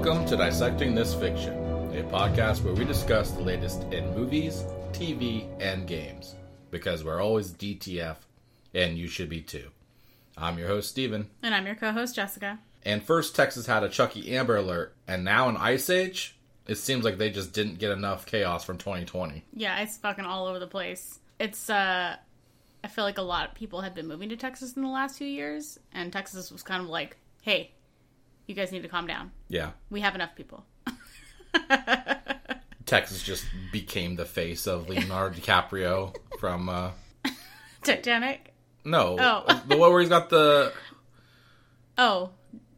Welcome to Dissecting This Fiction, a podcast where we discuss the latest in movies, TV, and games. Because we're always DTF, and you should be too. I'm your host, Steven. And I'm your co host, Jessica. And first, Texas had a Chucky Amber alert, and now in Ice Age, it seems like they just didn't get enough chaos from 2020. Yeah, it's fucking all over the place. It's, uh, I feel like a lot of people had been moving to Texas in the last few years, and Texas was kind of like, hey, you guys need to calm down. Yeah. We have enough people. Texas just became the face of Leonardo DiCaprio from, uh, Titanic? no, Oh. the one where he's got the Oh,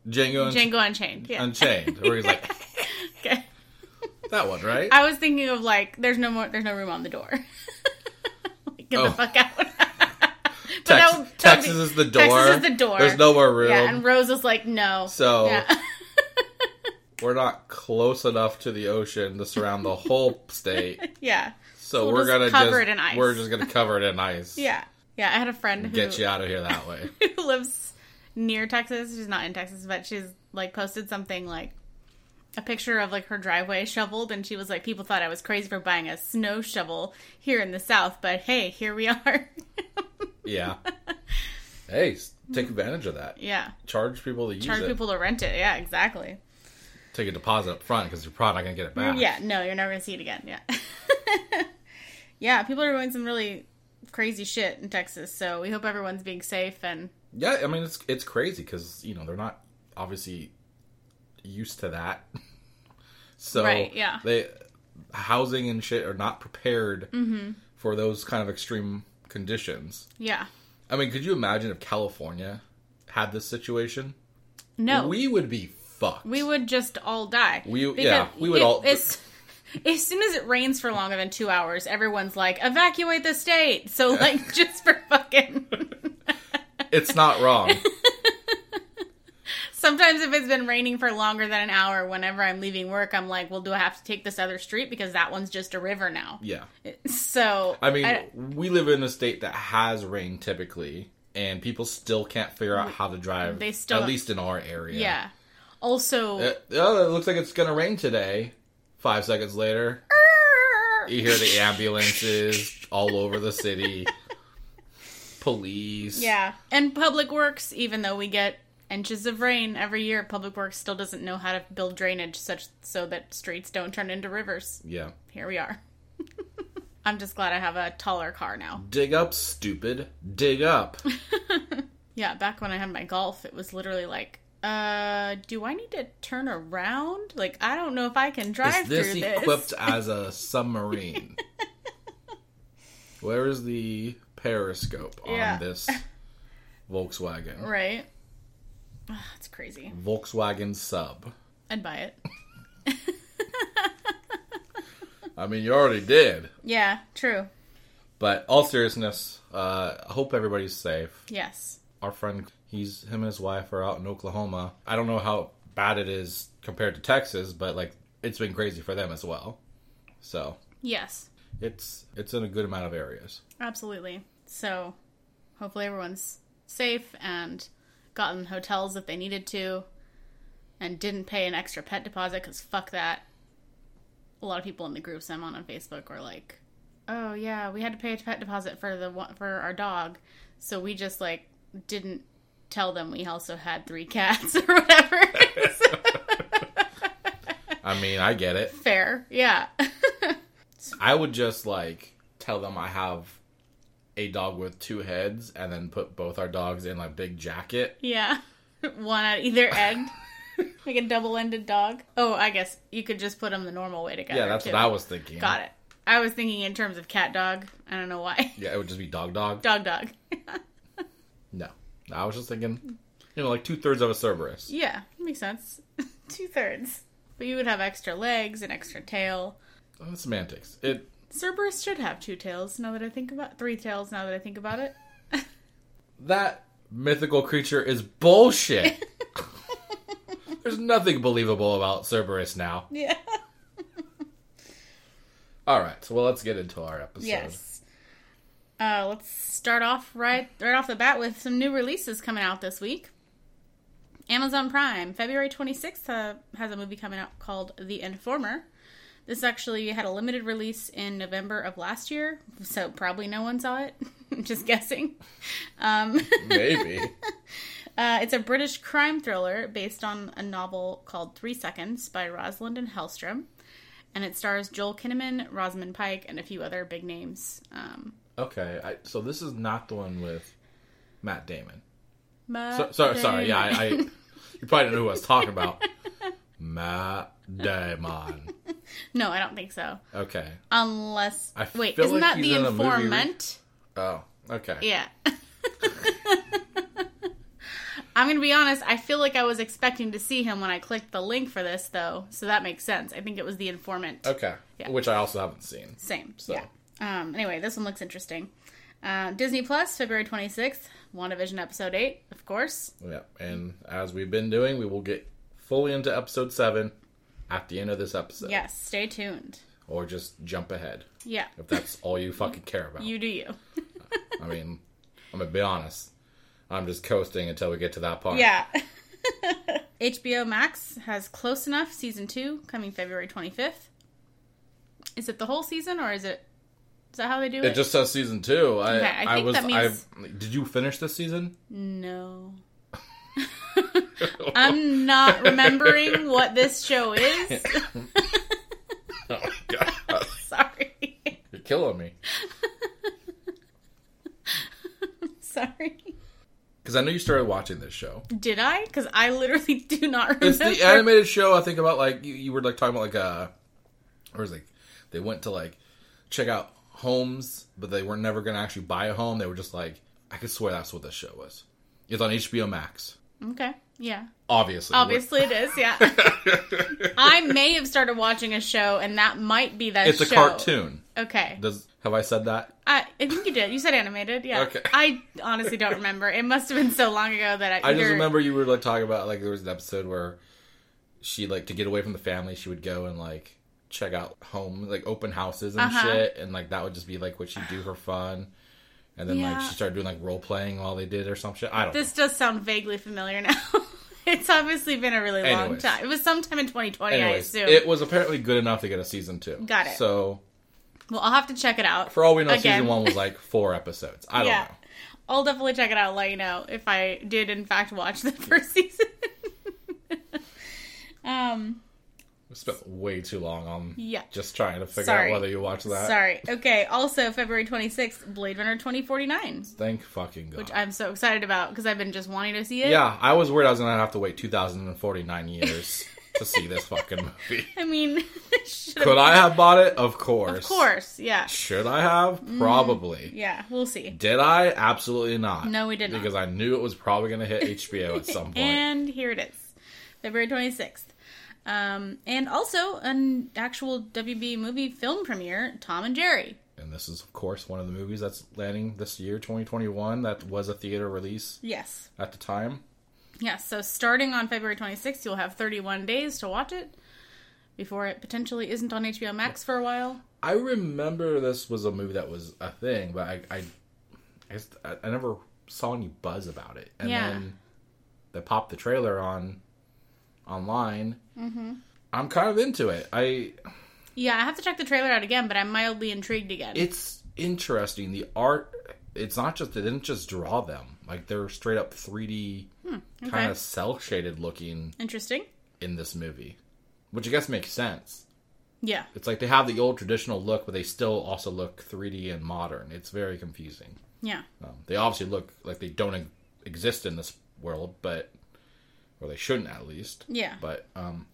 Django, Unch- Django Unchained. Yeah. Unchained, where he's like, okay. that one, right? I was thinking of like, there's no more, there's no room on the door. Like, Get Oh. the fuck out. Tex- that would- that would Texas is the door. Texas is the door. There's no more room. Yeah, and Rose is like, no. So- yeah. We're not close enough to the ocean to surround the whole state. yeah. So We'll we're just gonna cover just it in ice. we're just gonna cover it in ice. Yeah. Yeah. I had a friend who Get you out of here that way. who lives near Texas. She's not in Texas, but she's like posted something like a picture of like her driveway shoveled, and she was like, "People thought I was crazy for buying a snow shovel here in the South, but hey, here we are." Yeah. Hey, take advantage of that. yeah, Charge people to use charge it. people to rent it. Yeah, exactly. Take a deposit up front because you're probably not gonna get it back. Yeah, no, you're never gonna see it again. Yeah, yeah. People are doing some really crazy shit in Texas, so we hope everyone's being safe and Yeah, I mean it's it's crazy because you know they're not obviously used to that. So Right, yeah. they housing and shit are not prepared Mm-hmm. for those kind of extreme conditions. yeah. I mean, could you imagine if California had this situation? No, we would be fucked. We would just all die. We- Because yeah, we would it- all- As, as soon as it rains for longer than two hours, everyone's like, evacuate the state. So, like, just for fucking. It's not wrong. Sometimes if it's been raining for longer than an hour, whenever I'm leaving work, I'm like, well, do I have to take this other street because that one's just a river now? yeah. So, I mean, we live in a state that has rain typically, and people still can't figure out how to drive. They still- at least in our area. yeah. Also, Uh, oh, it looks like it's gonna rain today. Five seconds later, you hear the ambulances all over the city. Police. yeah. And Public Works, even though we get inches of rain every year, Public Works still doesn't know how to build drainage such so that streets don't turn into rivers. Yeah. here we are. I'm just glad I have a taller car now. Dig up, stupid. Dig up. Yeah, back when I had my golf, it was literally like, uh, do I need to turn around? Like, I don't know if I can drive Is this through this. equipped as a submarine? Where is the periscope on Yeah. this Volkswagen? Right. It's crazy. Volkswagen sub. I'd buy it. I mean, you already did. Yeah, true. But all seriousness, uh, I hope everybody's safe. Yes. Our friend, he's him and his wife are out in Oklahoma. I don't know how bad it is compared to Texas, but like it's been crazy for them as well. So Yes. it's it's in a good amount of areas. Absolutely. So, hopefully everyone's safe and gotten hotels if they needed to and didn't pay an extra pet deposit because fuck that. A lot of people in the groups I'm on on Facebook were like, "Oh yeah, we had to pay a pet deposit for the one- for our dog, so we just like didn't tell them we also had three cats or whatever." I mean, I get it. Fair, yeah, I would just like tell them I have a dog with two heads and then put both our dogs in like big jacket. yeah. One at either end, like a double-ended dog. Oh, I guess you could just put them the normal way together. Yeah, that's too. what I was thinking. Got it. I was thinking in terms of cat dog. I don't know why. Yeah, it would just be dog dog. Dog dog. No. I was just thinking, you know, like two thirds of a Cerberus. yeah, makes sense. Two thirds. But you would have extra legs and extra tail. Oh, semantics. It Cerberus should have two tails. Now that I think about three tails. Now that I think about it. that mythical creature is bullshit. There's nothing believable about Cerberus now. Yeah. All right, so well, let's get into our episode. Yes. Uh, let's start off right right off the bat with some new releases coming out this week. Amazon Prime, February 26th, uh, has a movie coming out called The Informer. This actually had a limited release in November of last year, so probably no one saw it. I'm Just guessing. Um, Maybe. uh, it's a British crime thriller based on a novel called Three Seconds by Roslund and Hellstrom. And it stars Joel Kinnaman, Rosamund Pike, and a few other big names. Um, okay. I, so this is not the one with Matt Damon. Matt So, sorry, sorry. Yeah, I, I you probably don't know who I was talking about. Matt Damon. no, I don't think so. Okay. Unless I wait, isn't like that the in a movie re- informant? Oh, okay. Yeah. I'm gonna be honest. I feel like I was expecting to see him when I clicked the link for this, though, so that makes sense. I think it was the informant. Okay. Yeah. Which I also haven't seen. Same. So. Yeah. Um. Anyway, this one looks interesting. Uh, Disney Plus, February 26th, WandaVision episode 8, of course. Yeah. And as we've been doing, we will get fully into episode seven at the end of this episode. Yes, stay tuned. Or just jump ahead Yeah. if that's all you fucking care about. You do you. I mean, I'm gonna be honest. I'm just coasting until we get to that part. Yeah. HBO Max has Close Enough season 2 coming February 25th. Is it the whole season or is it Is that how they do it? It just says season two. I, Okay, I I, think was. that means- I did you finish this season? No. I'm not remembering what this show is. Oh my god, Sorry. you're killing me. Sorry. Because I know you started watching this show. Did I? Because I literally do not remember. It's the animated show. I think about like you, you were like talking about like uh, or was like they went to like check out homes, but they were never gonna actually buy a home. They were just like I could swear that's what this show was. It's on HBO Max. Okay. Yeah. Obviously, Obviously it is. Yeah. I may have started watching a show, and that might be that. it's a cartoon. Okay. Does have I said that? I, I think you did. You said animated. Yeah. Okay. I honestly don't remember. It must have been so long ago that I. I just remember you were like talking about like there was an episode where she like to get away from the family, she would go and like check out home like open houses and Uh-huh. shit, and like that would just be like what she'd do for fun. And then like she started doing like role playing while they did or some shit. I don't. Know. This does sound vaguely familiar now. it's obviously been a really long Anyways. time. It was sometime in 2020, know. I Anyways, assume. it was apparently good enough to get a season two. Got it. So well, I'll have to check it out. for all we know, Again. season one was like four episodes. I don't yeah. know. I'll definitely check it out and let you know if I did, in fact, watch the first season. um, spent way too long on yeah. just trying to figure Sorry. out whether you watch that. Sorry. Okay. Also, February 26th, Blade Runner 2049, Thank fucking god. which I'm so excited about because I've been just wanting to see it. Yeah, I was worried I was gonna have to wait 2,049 years to see this fucking movie. I mean, should Could I have bought it? Of course. Of course. Yeah. Should I have? Mm-hmm. Probably. Yeah. We'll see. Did I? Absolutely not. No, we did not. Because I knew it was probably gonna hit HBO at some point. And here it is, February 26th. Um, and also an actual WB movie film premiere, Tom and Jerry. And this is, of course, one of the movies that's landing this year, 2021. That was a theater release Yes. at the time. Yes. So starting on February 26th, you'll have 31 days to watch it before it potentially isn't on HBO Max for a while. I remember this was a movie that was a thing, but I, I, I, guess I, I never saw any buzz about it. And Yeah. then they popped the trailer on online. Mm-hmm. I'm kind of into it. I Yeah, I have to check the trailer out again, but I'm mildly intrigued again. it's interesting. The art, it's not just they didn't just draw them like they're straight up 3D, okay. kind of cel shaded looking Interesting. in this movie, which I guess makes sense. Yeah. It's like they have the old traditional look, but they still also look 3D and modern. It's very confusing. Yeah. Um, they obviously look like they don't exist in this world, but or they shouldn't at least. Yeah. But um,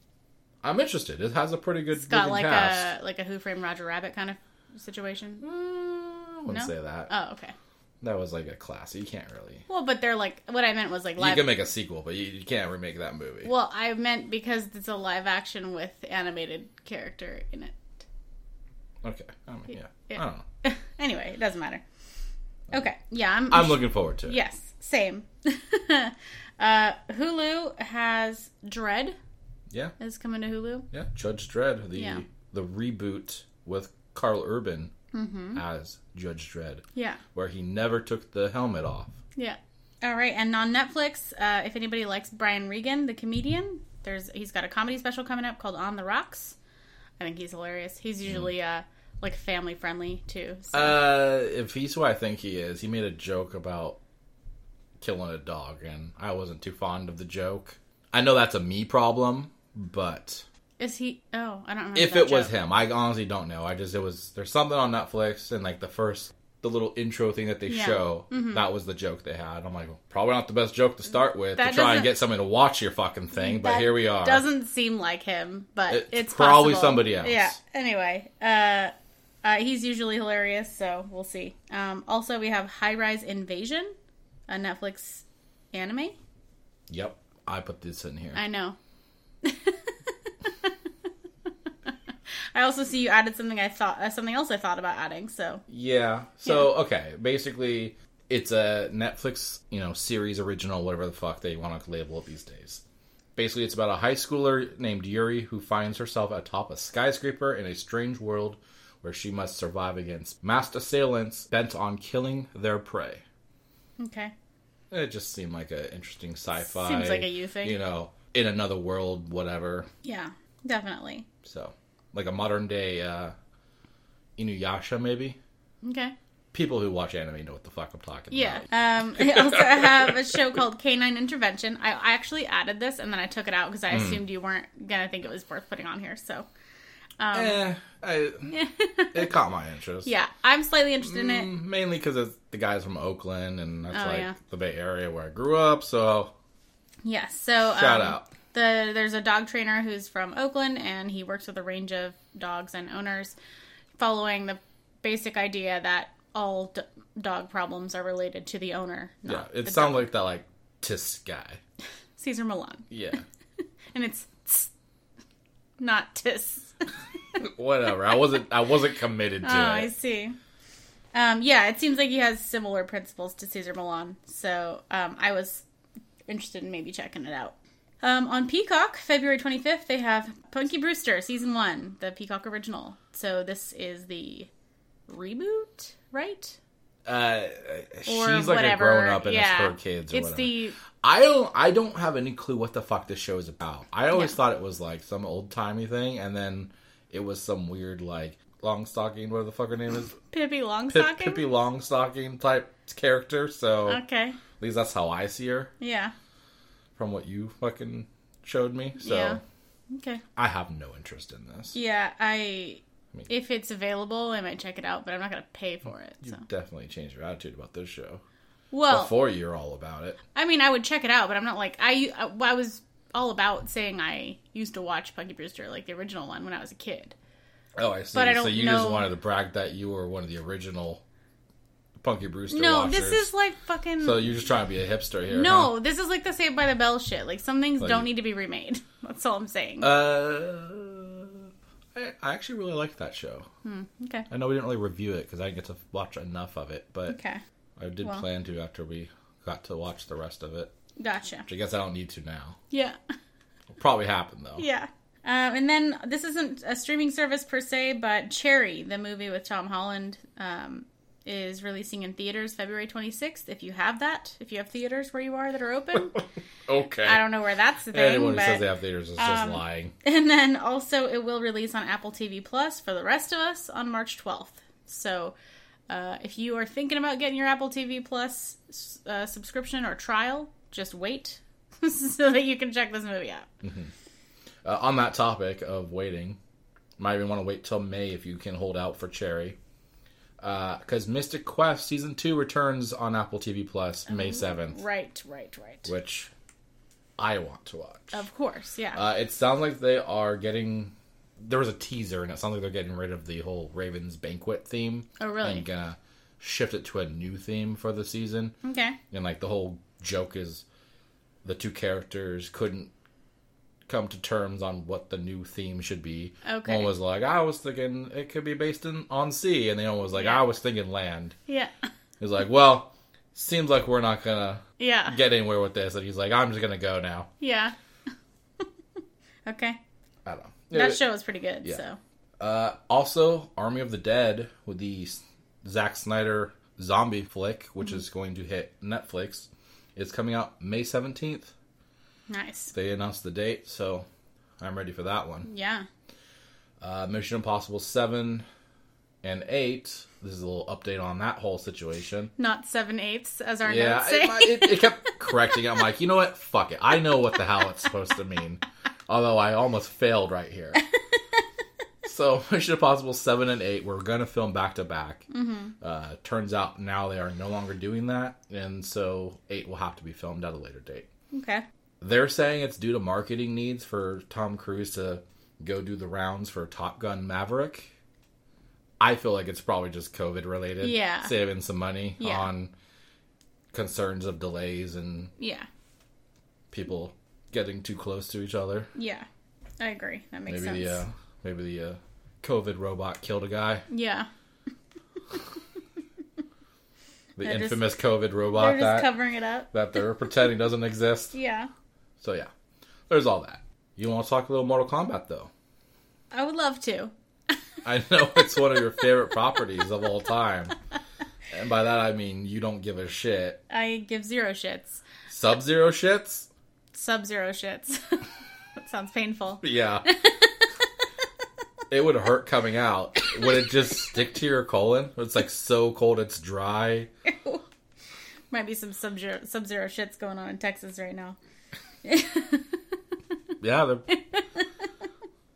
I'm interested. It has a pretty good It's got like cast. a like a Who Framed Roger Rabbit kind of situation. Uh, I wouldn't No? say that. Oh, okay. That was like a classic. You can't really. Well, but they're like what I meant was like You can make a sequel, but you, you can't remake that movie. Well, I meant because it's a live action with animated character in it. okay. I mean, yeah. Yeah. I don't know. anyway, it doesn't matter. Okay. Yeah, I'm. I'm looking forward to it. Yes, same. uh, Hulu has Dredd Yeah. is coming to Hulu. Yeah. Judge Dredd, the Yeah. the reboot with Karl Urban Mm-hmm. as Judge Dredd, Yeah, where he never took the helmet off. yeah. All right, and on Netflix, uh, if anybody likes Brian Regan, the comedian, there's he's got a comedy special coming up called On the Rocks. I think he's hilarious. He's usually uh, like family friendly too. So. Uh, if he's who I think he is, he made a joke about killing a dog, and I wasn't too fond of the joke. I know that's a me problem, but Is he? Oh, I don't remember. if it was him, I honestly don't know. I just it was there's something on Netflix, and like the first the little intro thing that they Yeah. show, that was the joke they had. I'm like, probably not the best joke to start with That to try and get someone to watch your fucking thing, but here we are. Doesn't seem like him, but It's it's, probably possible. somebody else. Yeah. Anyway, uh, uh, he's usually hilarious, so we'll see. Um, also, we have High Rise Invasion, a Netflix anime. Yep, I put this in here. I know. I also see you added something I thought uh, something else I thought about adding. So Yeah. So okay, basically, it's a Netflix, you know, series original, whatever the fuck they want to label it these days. Basically, it's about a high schooler named Yuri who finds herself atop a skyscraper in a strange world where she must survive against masked assailants bent on killing their prey. Okay, It just seemed like an interesting sci-fi. Seems like a you thing. You know, in another world, whatever. yeah, definitely. So, like a modern day uh, Inuyasha, maybe. Okay. People who watch anime know what the fuck I'm talking Yeah. about. Yeah. Um, I also have a show called Canine Intervention. I, I actually added this and then I took it out because I Hmm. assumed you weren't gonna think it was worth putting on here. So, um, Eh, I, it caught my interest. yeah, I'm slightly interested in it. Mm, Mainly because the guy's from Oakland, and that's Oh, like yeah. the Bay Area where I grew up. So Yes. So shout um, out. The there's a dog trainer who's from Oakland and he works with a range of dogs and owners, following the basic idea that all d- dog problems are related to the owner. Yeah, not it the sounds dog. like that like tisk guy. Cesar Millan, Yeah, and it's tss, not tis. whatever. I wasn't I wasn't committed to Oh, I see. Um, yeah, it seems like he has similar principles to Cesar Millan, so um, I was interested in maybe checking it out. Um, on Peacock, February 25th, they have Punky Brewster, Season 1, the Peacock original. So this is the reboot, right? Uh, she's like whatever. a grown up and yeah. it's her kids or It's whatever. the I don't I don't have any clue what the fuck this show is about. I always Yeah. thought it was like some old timey thing, and then it was some weird like Longstocking, whatever the fuck her name is, Pippi Pip, Longstocking. Pippi Longstocking type character. So Okay, at least that's how I see her yeah, from what you fucking showed me. So Yeah. okay. I have no interest in this. Yeah, I. mean- if it's available, I might check it out, but I'm not going to pay for it. You So. definitely changed your attitude about this show. Well, Before you're all about it. I mean, I would check it out, but I'm not like I. I was all about saying I used to watch Punky Brewster, like the original one, when I was a kid. Oh, I see. But I don't so you just wanted to brag that you were one of the original Punky Brewster no, watchers. this is like fucking. So you're just trying to be a hipster here. no, huh? this is like the Saved by the Bell shit. Like some things Like- don't need to be remade. That's all I'm saying. Uh, I, I actually really liked that show. okay. I know we didn't really review it because I didn't get to watch enough of it, but Okay. I did Well. plan to after we got to watch the rest of it. Gotcha. Which I guess I don't need to now. Yeah. Will probably happen though. Yeah. Um, and then this isn't a streaming service per se, but Cherry, the movie with Tom Holland, um, is releasing in theaters February 26th. If you have that, if you have theaters where you are that are open, Okay. I don't know where that's the thing. Anyone who but... says they have theaters is just um, lying. And then also, it will release on Apple TV Plus for the rest of us on March 12th. So, uh, if you are thinking about getting your Apple TV Plus uh, subscription or trial, just wait so that you can check this movie out. Uh, on that topic of waiting, might even want to wait till May if you can hold out for Cherry. Because Mythic Quest season two returns on Apple TV Plus May seventh, Right, right, right. which I want to watch. Of course, yeah. Uh, it sounds like they are getting. There was a teaser, and it sounds like they're getting rid of the whole Ravens banquet theme. Oh, really? And gonna shift it to a new theme for the season. okay. And like the whole joke is the two characters couldn't come to terms on what the new theme should be. Okay. One was like, I was thinking it could be based in on sea, and the other one was like, Yeah. I was thinking land. Yeah. He's like, Well, seems like we're not gonna Yeah. get anywhere with this, and he's like, I'm just gonna go now. Yeah. okay. I don't know. That It- show was pretty good, Yeah. so. Uh, also, Army of the Dead with the Zack Snyder zombie flick, which Mm-hmm. is going to hit Netflix, It's coming out May 17th. Nice. They announced the date, so I'm ready for that one. Yeah. Uh, Mission Impossible 7 and 8. This is a little update on that whole situation. Not seven eighths, as our Yeah, notes say. it, it, it kept correcting. I'm like, you know what? Fuck it. I know what the hell it's supposed to mean. Although I almost failed right here. so, Mission Impossible 7 and 8, we're going to film back to back. Uh, Turns out now they are no longer doing that. And so 8 will have to be filmed at a later date. okay. They're saying it's due to marketing needs for Tom Cruise to go do the rounds for Top Gun Maverick. I feel like it's probably just COVID related. Yeah. Saving some money Yeah. on concerns of delays and Yeah. people getting too close to each other. Yeah. I agree. That makes maybe sense. the uh, maybe the uh, COVID robot killed a guy. yeah. The They're just- infamous COVID They're robot just that covering it up. that they're pretending doesn't exist. Yeah. So yeah, there's all that. You want to talk a little Mortal Kombat though? I would love to. I know it's one of your favorite properties of all time. And by that I mean you don't give a shit. I give zero shits. Sub Zero shits? Sub zero shits. that sounds painful. Yeah. it would hurt coming out. Would it just stick to your colon? It's like so cold it's dry. Might be some sub zero sub zero shits going on in Texas right now. Yeah, they're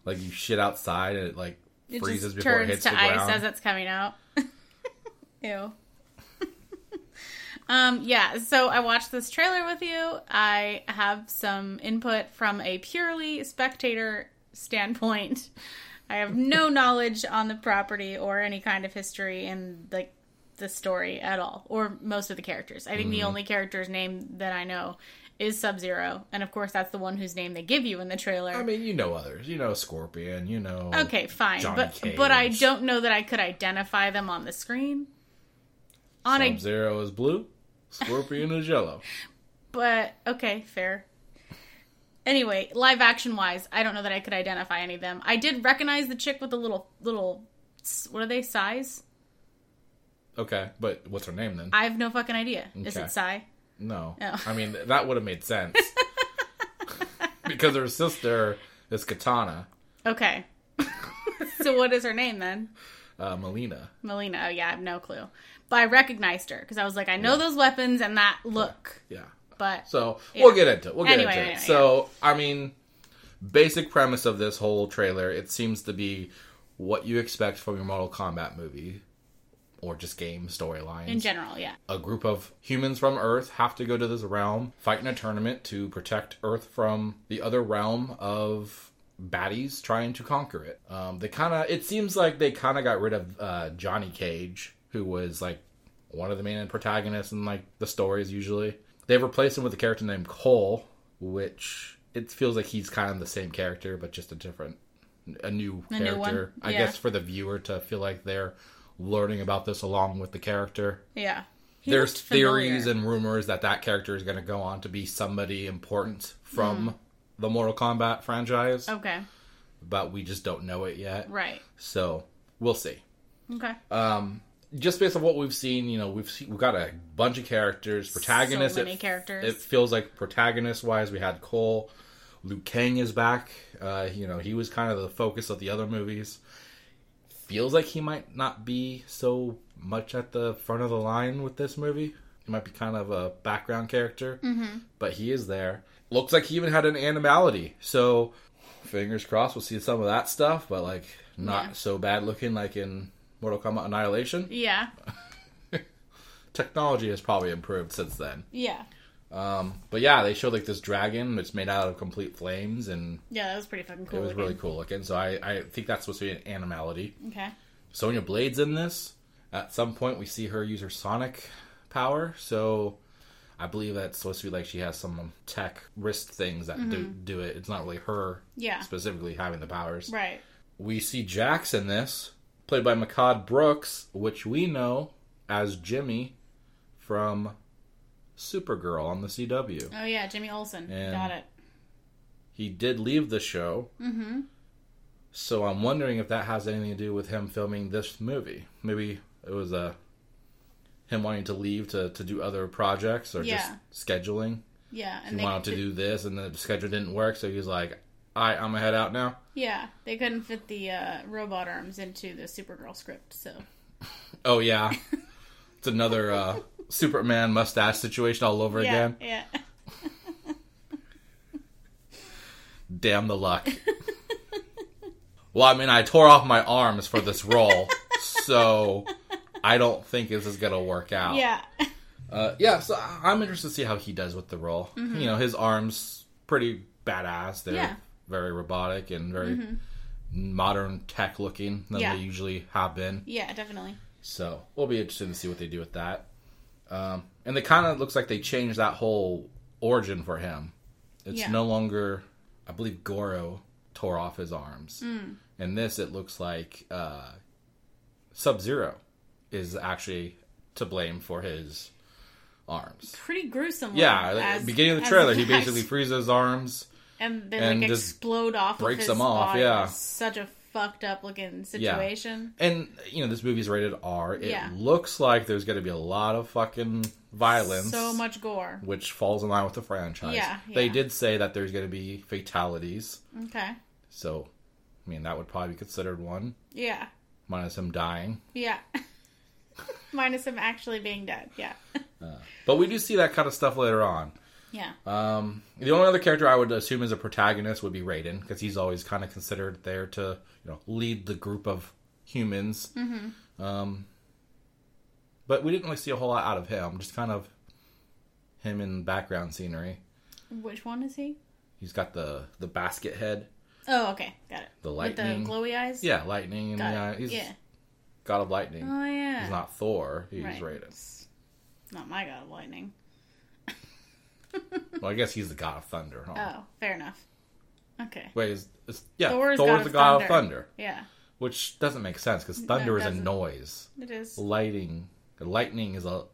like you shit outside and it like It freezes before it turns hits to the ice ground. as it's coming out. Ew. um, yeah, so I watched this trailer with you. I have some input from a purely spectator standpoint. I have no knowledge on the property or any kind of history in like the story at all, or most of the characters. I think Mm-hmm. the only character's name that I know is Sub Zero, and of course that's the one whose name they give you in the trailer. I mean, you know others. You know Scorpion. You know. Okay, fine, Johnny but Cage. but I don't know that I could identify them on the screen. On a Sub Zero is blue. Scorpion is yellow. but okay, fair. Anyway, live action wise, I don't know that I could identify any of them. I did recognize the chick with the little little what are they size? Okay, but what's her name then? I have no fucking idea. Is it Sai? No. Oh. I mean, that would have made sense. because her sister is Katana, Okay. so what is her name then? uh, Mileena. Mileena. Oh yeah, I have no clue. But I recognized her because I was like, I know those weapons and that look. Yeah. But So Yeah. we'll get into it. We'll get Anyway, into it. anyway, so, I mean, basic premise of this whole trailer, it seems to be what you expect from your Mortal Kombat movie or just game storylines. in general, yeah. a group of humans from Earth have to go to this realm, fight in a tournament to protect Earth from the other realm of baddies trying to conquer it. Um, they kind of, it seems like they kind of got rid of uh, Johnny Cage, who was like one of the main protagonists in like the stories usually. They've replaced him with a character named Cole, which it feels like he's kind of the same character, but just a different, a new A new one, character. I guess for the viewer to feel like they're learning about this along with the character Yeah. He there's theories and rumors that that character is going to go on to be somebody important from the Mortal Kombat franchise, Okay. but we just don't know it yet. Right. So we'll see. Okay. Um, just based on what we've seen, you know, we've seen, we've got a bunch of characters, protagonists. So many it, characters. It feels like protagonist wise, we had Cole. Liu Kang is back. Uh, you know, he was kind of the focus of the other movies. Feels like he might not be so much at the front of the line with this movie. He might be kind of a background character, mm-hmm. but he is there. Looks like he even had an animality. So, fingers crossed, we'll see some of that stuff, but like not Yeah. so bad looking like in Mortal Kombat Annihilation. yeah. Technology has probably improved since then. Yeah. Um, but yeah, they showed like this dragon. It's made out of complete flames, and Yeah, that was pretty fucking cool. it was looking. really cool looking. So I, I think that's supposed to be an animality. Okay. Sonya Blade's in this. At some point, we see her use her sonic power. So I believe that's supposed to be like she has some tech wrist things that do do it. It's not really her Mm-hmm. Yeah. specifically having the powers. Right. We see Jax in this, played by Mehcad Brooks, which we know as Jimmy from Supergirl on the CW. Oh yeah, Jimmy Olsen. And- Got it. He did leave the show. Mm-hmm. So I'm wondering if that has anything to do with him filming this movie. Maybe it was a him wanting to leave to, to do other projects or Yeah. just scheduling. Yeah, He and they wanted to do this, and the schedule didn't work, so he was like, "All right, I'm gonna head out now." Yeah, they couldn't fit the uh, robot arms into the Supergirl script, so Oh yeah, it's another uh, Superman mustache situation all over yeah, again. yeah. Damn the luck. well, I mean, I tore off my arms for this role, so I don't think this is gonna work out. Yeah. Uh, yeah, so I'm interested to see how he does with the role. Mm-hmm. You know, his arms pretty badass. They're Yeah. very robotic and very modern tech looking than Yeah. they usually have been. Yeah, definitely. So we'll be interested to see what they do with that. Um, and it kind of looks like they changed that whole origin for him. It's Yeah. no longer, I believe, Goro tore off his arms. Mm. In this, it looks like uh, Sub Zero is actually to blame for his arms. Pretty gruesome. Yeah, at as- the beginning of the trailer, he basically freezes his arms. and they and like just explode off breaks of his them off, body. yeah. Such a fucked up looking situation. And you know, this movie's rated R. It Yeah. looks like there's going to be a lot of fucking violence. So much gore. which falls in line with the franchise. Yeah, They did say that there's going to be fatalities, Okay. so I mean that would probably be considered one, Yeah. minus him dying. Yeah. Minus him actually being dead. Yeah. But we do see that kind of stuff later on. Yeah. Um, the only other character I would assume is a protagonist would be Raiden, because he's always kind of considered there to you know lead the group of humans. Mm-hmm. Um, but we didn't really see a whole lot out of him. Just kind of him in background scenery. Which one is he? He's got the the basket head. Oh, okay. Got it. The lightning, With the glowy eyes? Yeah, lightning, and it. he's yeah. god of lightning. Oh, yeah. He's not Thor. He's Right. Raiden. Not my god of lightning. Well, I guess he's the god of thunder. Huh? Oh, fair enough. Okay. Wait, is, is, yeah, Thor's Thor's, the god of thunder, Yeah, which doesn't make sense because No, thunder it is a noise. it is. Lighting, lightning is a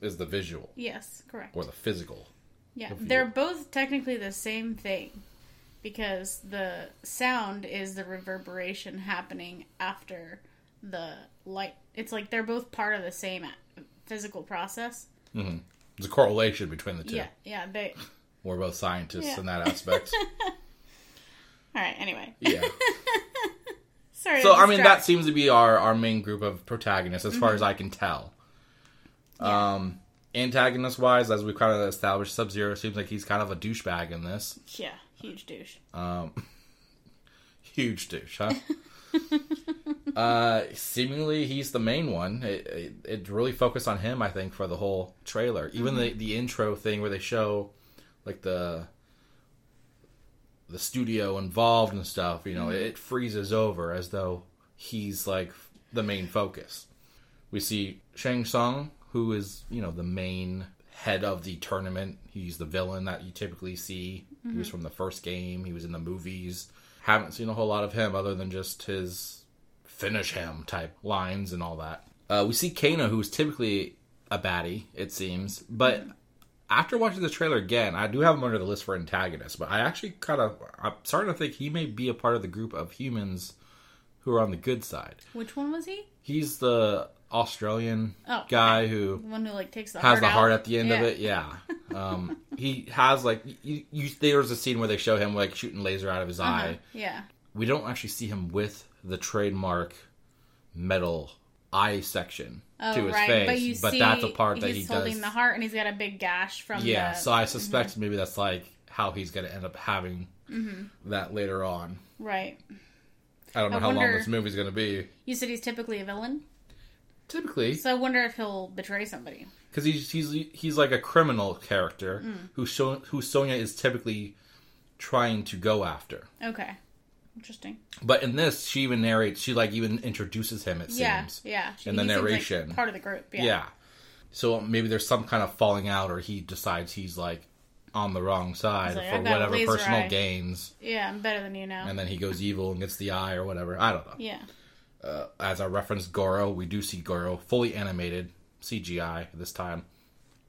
is the visual Yes, correct. or the physical. Yeah, you they're both technically the same thing because the sound is the reverberation happening after the light. It's like they're both part of the same uh, physical process. Mm-hmm. There's a correlation between the two. Yeah, yeah. They. We're both scientists Yeah. in that aspect. All right. Anyway, yeah. sorry. So I mean, that seems to be our our main group of protagonists, as Mm-hmm. far as I can tell. Um, antagonist wise, as we've kind of established, Sub Zero seems like he's kind of a douchebag in this. yeah, huge douche. Um, huge douche, huh? uh, seemingly he's the main one. It, it, it really focused on him, I think, for the whole trailer. Even the the intro thing where they show like the the studio involved and stuff. You know, mm-hmm. it freezes over as though he's like the main focus. We see Shang Tsung, who is you know the main head of the tournament. He's the villain that you typically see. He was mm-hmm. from the first game. He was in the movies. Haven't seen a whole lot of him other than just his finish him type lines and all that. Uh, we see Kano, who's typically a baddie, it seems, but mm-hmm. After watching the trailer again, I do have him under the list for antagonists. But I actually kind of I'm starting to think he may be a part of the group of humans who are on the good side. Which one was he? He's the Australian Oh, guy who The one who like takes the has heart the out? heart at the end of it. Yeah, um, he has like you, you, there's a scene where they show him like shooting laser out of his Uh-huh. eye. Yeah. We don't actually see him with the trademark metal eye section Oh, to his right. face, but see, that's a part that he's he holding does. the heart, and he's got a big gash from yeah, the. so I suspect maybe that's like how he's going to end up having Mm-hmm. that later on. right. I don't know I how long this movie's going to be. You said he's typically a villain, Typically, so I wonder if he'll betray somebody. because he's he's he's like a criminal character Mm. who who Sonya is typically trying to go after. Okay. Interesting. But in this, she even narrates. She like even introduces him. It Yeah, seems. yeah. In the he seems like narration. part of the group. Yeah. Yeah. So maybe there's some kind of falling out, or he decides he's like on the wrong side He's like, for "I've got a whatever laser personal eye." gains, Yeah, I'm better than you now. and then he goes evil and gets the eye or whatever. I don't know. yeah. Uh, as I referenced Goro, we do see Goro fully animated CGI this time.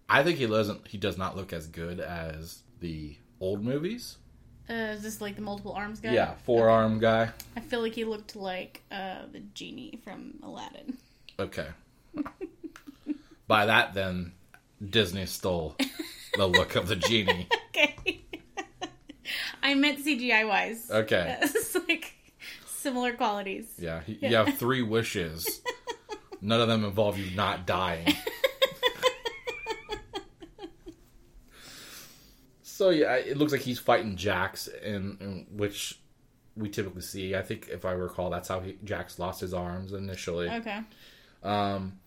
I think he doesn't. He does not look as good as the old movies. Uh, is this like the multiple arms guy? Yeah, forearm guy. I feel like he looked like uh, the genie from Aladdin. Okay. By that, then Disney stole the look of the genie. Okay. I meant CGI wise. Okay. It's like similar qualities. Yeah, he- you have three wishes. None of them involve you not dying. So yeah, it looks like he's fighting Jax, and, which we typically see. I think if I recall, that's how he, Jax lost his arms initially. Okay. Um,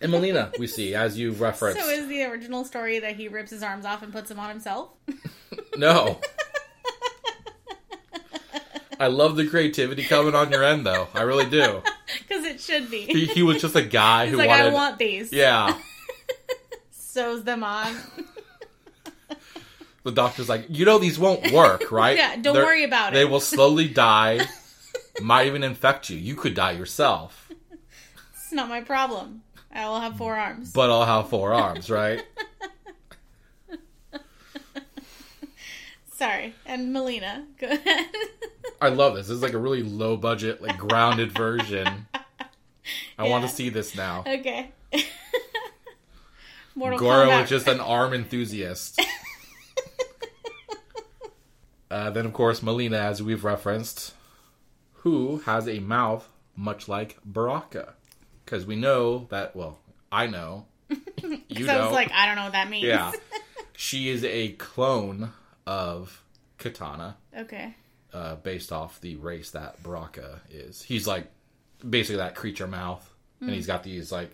And Mileena, we see as you referenced. So is the original story that he rips his arms off and puts them on himself? No. I love the creativity coming on your end, though. I really do. Because it should be. He, he was just a guy He's who like, wanted. I want these. yeah. Sews them on. The doctor's like, you know, these won't work, right? Yeah, don't worry about it." They will slowly die. Might even infect you. You could die yourself, It's not my problem. I will have four arms. but I'll have four arms, right? Sorry. And Mileena, go ahead. I love this. This is like a really low budget, like grounded version. I want to see this now. okay. Mortal Goro Kombat. is just an arm enthusiast. Uh, then, of course, Mileena, as we've referenced, who has a mouth much like Baraka. Because we know that, well, I know. You So I know. was like, I don't know what that means. yeah. She is a clone of Katana, okay. uh, based off the race that Baraka is. He's like basically that creature mouth, and Mm. he's got these like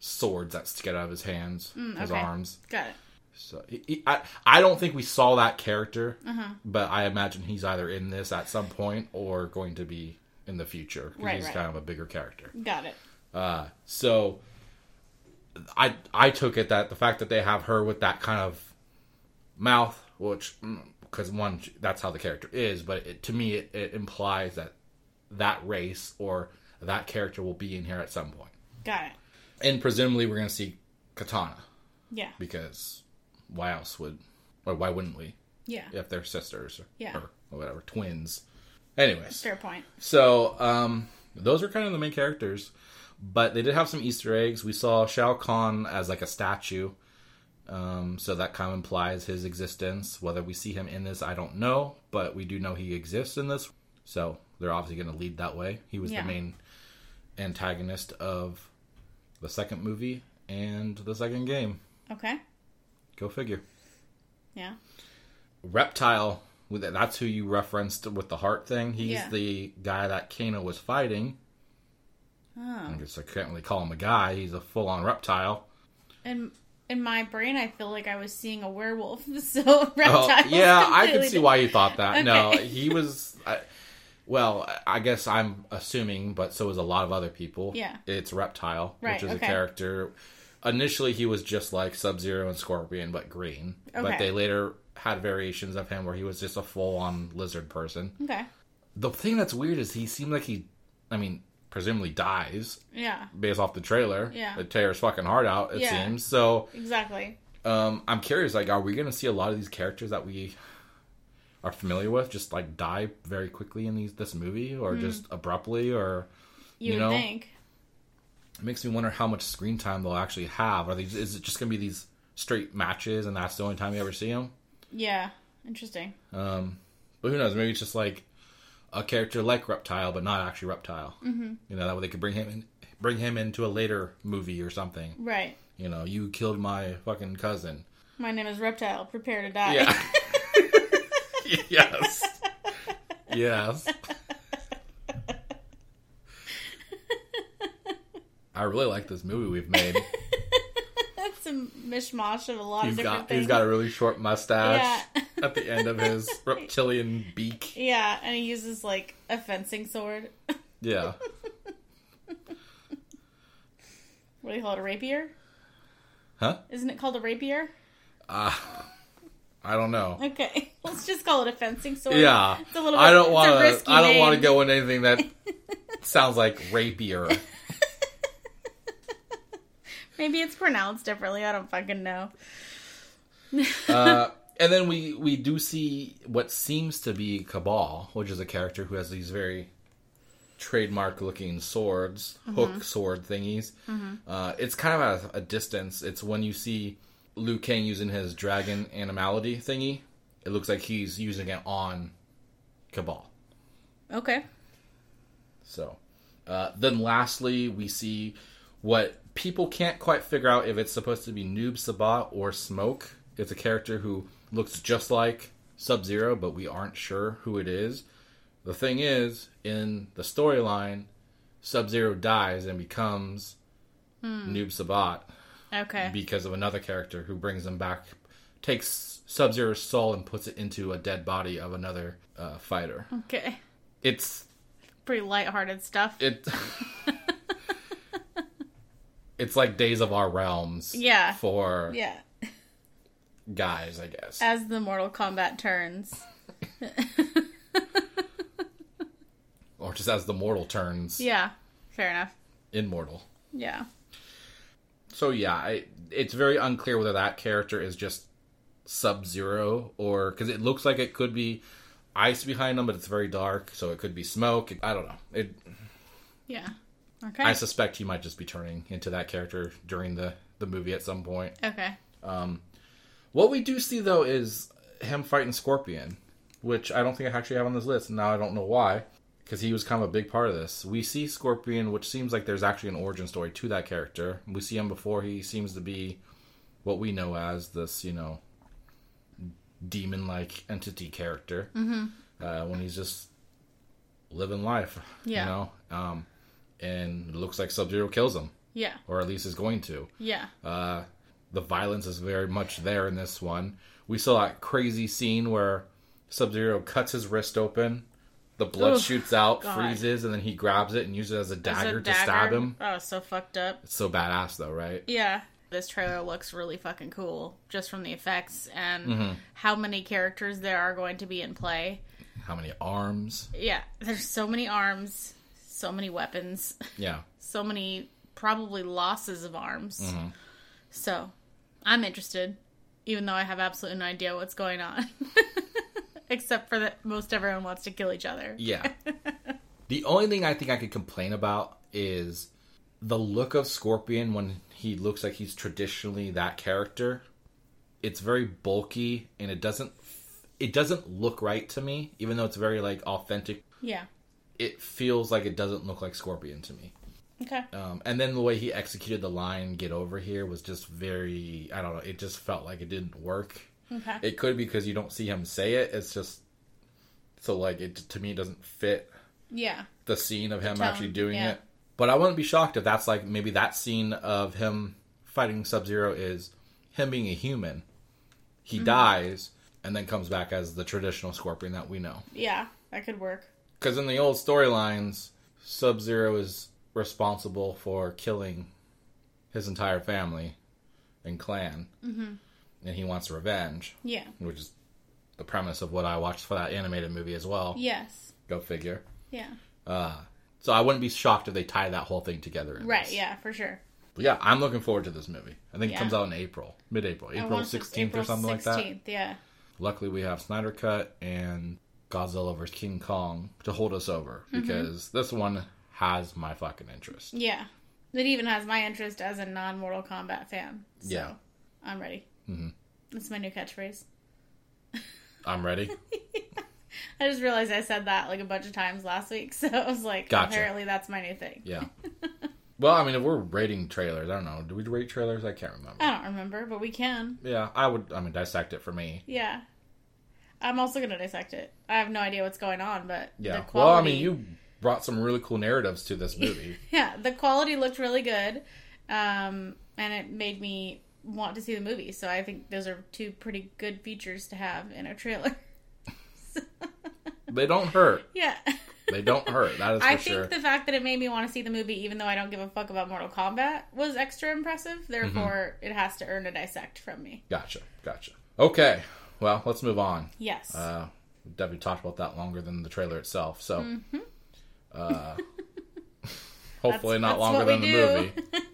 swords that stick out of his hands, his Mm, okay. arms. Got it. So he, he- I I don't think we saw that character, Uh-huh. but I imagine he's either in this at some point or going to be in the future. Right, he's right. kind of a bigger character. Got it. Uh, so I I took it that the fact that they have her with that kind of mouth, which because one that's how the character is, but it, to me it, it implies that that race or that character will be in here at some point, Got it. and presumably we're going to see Katana Yeah. because why else would or why wouldn't we Yeah. if they're sisters or, Yeah. or whatever twins? Anyways, Fair point. so, um, those are kind of the main characters, but they did have some Easter eggs. We saw Shao Kahn as like a statue, um, so that kind of implies his existence. Whether we see him in this, I don't know, but we do know he exists in this. So they're obviously going to lead that way. He was Yeah. the main antagonist of the second movie and the second game. Okay. Go figure. Yeah. Reptile, that's who you referenced with the heart thing. He's Yeah. the guy that Kano was fighting. Oh. I guess I can't really call him a guy. He's a full-on reptile. And in my brain, I feel like I was seeing a werewolf. So Oh, yeah, I can see why you thought that. No, he was. I, well, I guess I'm assuming, but so is a lot of other people. Yeah. it's reptile, Right, which is okay. a character. Initially, he was just like Sub Zero and Scorpion, but green. But they later had variations of him where he was just a full-on lizard person. Okay. The thing that's weird is he seemed like he, I mean, presumably dies Yeah. based off the trailer. Yeah. it tears fucking heart out. It Yeah. seems so. Exactly. Um, I'm curious, like, are we going to see a lot of these characters that we are familiar with just like die very quickly in these this movie, or just abruptly, or You, You would know? think. It makes me wonder how much screen time they'll actually have. Are these? Is it just going to be these straight matches, and that's the only time you ever see them? Yeah. Interesting. Um, but who knows? Maybe it's just like a character like Reptile, but not actually Reptile. Mm-hmm. You know, that way they could bring him in, bring him into a later movie or something. Right. You know, you killed my fucking cousin. My name is Reptile. Prepare to die. Yeah. yes. Yes. I really like this movie we've made. That's a mishmash of a lot He's of different got things. he's got a really short mustache Yeah. at the end of his reptilian beak. Yeah, and he uses like a fencing sword. Yeah. What do you call it? A rapier? Huh? Isn't it called a rapier? Uh, I don't know. Okay, let's just call it a fencing sword. Yeah. it's a little. I don't want to I don't want to go into anything that sounds like rapier. Maybe it's pronounced differently. I don't fucking know. Uh, and then we we do see what seems to be Kabal, which is a character who has these very trademark looking swords, hook sword thingies. Uh, it's kind of at a distance. It's when you see Liu Kang using his dragon animality thingy, it looks like he's using it on Kabal. Okay. So, uh, then lastly, we see what people can't quite figure out if it's supposed to be Noob Saibot or Smoke. It's a character who looks just like Sub Zero, but we aren't sure who it is. The thing is, in the storyline, Sub Zero dies and becomes Noob Saibot Okay. because of another character who brings him back, takes Sub Zero's soul and puts it into a dead body of another uh, fighter. okay. It's Pretty lighthearted stuff. it it's like days of our realms Yeah. for yeah. guys i guess As the Mortal Kombat turns. or just as the mortal turns Yeah. Fair enough. immortal Yeah. so yeah I, it's very unclear whether that character is just sub zero or because it looks like it could be ice behind them, but it's very dark so it could be smoke i don't know it Yeah. Okay. i suspect he might just be turning into that character during the the movie at some point okay. What we do see though is him fighting Scorpion, which I don't think I actually have on this list. Now I don't know why, because he was kind of a big part of this. We see Scorpion, which seems like there's actually an origin story to that character. We see him before he seems to be what we know as this, you know, demon-like entity character. Mm-hmm. Uh, when he's just living life, Yeah. you know, um, and it looks like Sub Zero kills him, Yeah. or at least is going to. Yeah. Uh, the violence is very much there in this one. We saw that crazy scene where Sub Zero cuts his wrist open, the blood Oof, shoots out, God. freezes, and then he grabs it and uses it as a Is dagger to stab him. Oh, so fucked up. It's so badass, though, right? Yeah. This trailer looks really fucking cool just from the effects and Mm-hmm. how many characters there are going to be in play. How many arms? Yeah, there's so many arms, so many weapons, Yeah. so many probably losses of arms. Mm-hmm. So, I'm interested, even though I have absolutely no idea what's going on. Except for that most everyone wants to kill each other. Yeah. the only thing I think I could complain about is the look of Scorpion when he looks like he's traditionally that character. It's very bulky and it doesn't it doesn't look right to me even though it's very like authentic. Yeah. It feels like it doesn't look like Scorpion to me. Okay. Um, and then the way he executed the line "Get over here" was just very I don't know. It just felt like it didn't work. Okay. It could be because you don't see him say it. It's just so like it to me it doesn't fit yeah. the scene of him actually doing yeah. it. But I wouldn't be shocked if that's like maybe that scene of him fighting Sub Zero is him being a human. He Mm-hmm. dies and then comes back as the traditional Scorpion that we know. Yeah, that could work. Because in the old storylines, Sub Zero is responsible for killing his entire family and clan, mm-hmm. and he wants revenge, Yeah. which is the premise of what I watched for that animated movie as well. Yes. Go figure. Yeah. Uh, so I wouldn't be shocked if they tie that whole thing together. in Right, this. yeah, for sure. But yeah, I'm looking forward to this movie. I think Yeah. it comes out in April, mid-April, April want to- 16th or April something like that. 16th, Yeah. Luckily, we have Snyder Cut and Godzilla vs King Kong to hold us over Mm-hmm. because this one has my fucking interest. Yeah. It even has my interest as a non Mortal Kombat fan. So Yeah. I'm ready. Mm-hmm. That's my new catchphrase. I'm ready. I just realized I said that like a bunch of times last week, so I was like, Gotcha. apparently that's my new thing. Yeah. well, I mean, if we're rating trailers, I don't know. Do we rate trailers? I can't remember. I don't remember, but we can. Yeah, I would. I mean, dissect it for me. Yeah. I'm also gonna dissect it. I have no idea what's going on, but Yeah. the quality. Well, I mean, you brought some really cool narratives to this movie. Yeah, the quality looked really good, um, and it made me want to see the movie. So I think those are two pretty good features to have in a trailer. they don't hurt. yeah. They don't hurt. That is for I sure. think the fact that it made me want to see the movie, even though I don't give a fuck about Mortal Kombat, was extra impressive. Therefore, Mm-hmm. it has to earn a dissect from me. Gotcha. Gotcha. Okay. Well, let's move on. Yes. Uh, we definitely talked about that longer than the trailer itself. So, Mm-hmm. uh, hopefully That's- not that's longer than the do. movie.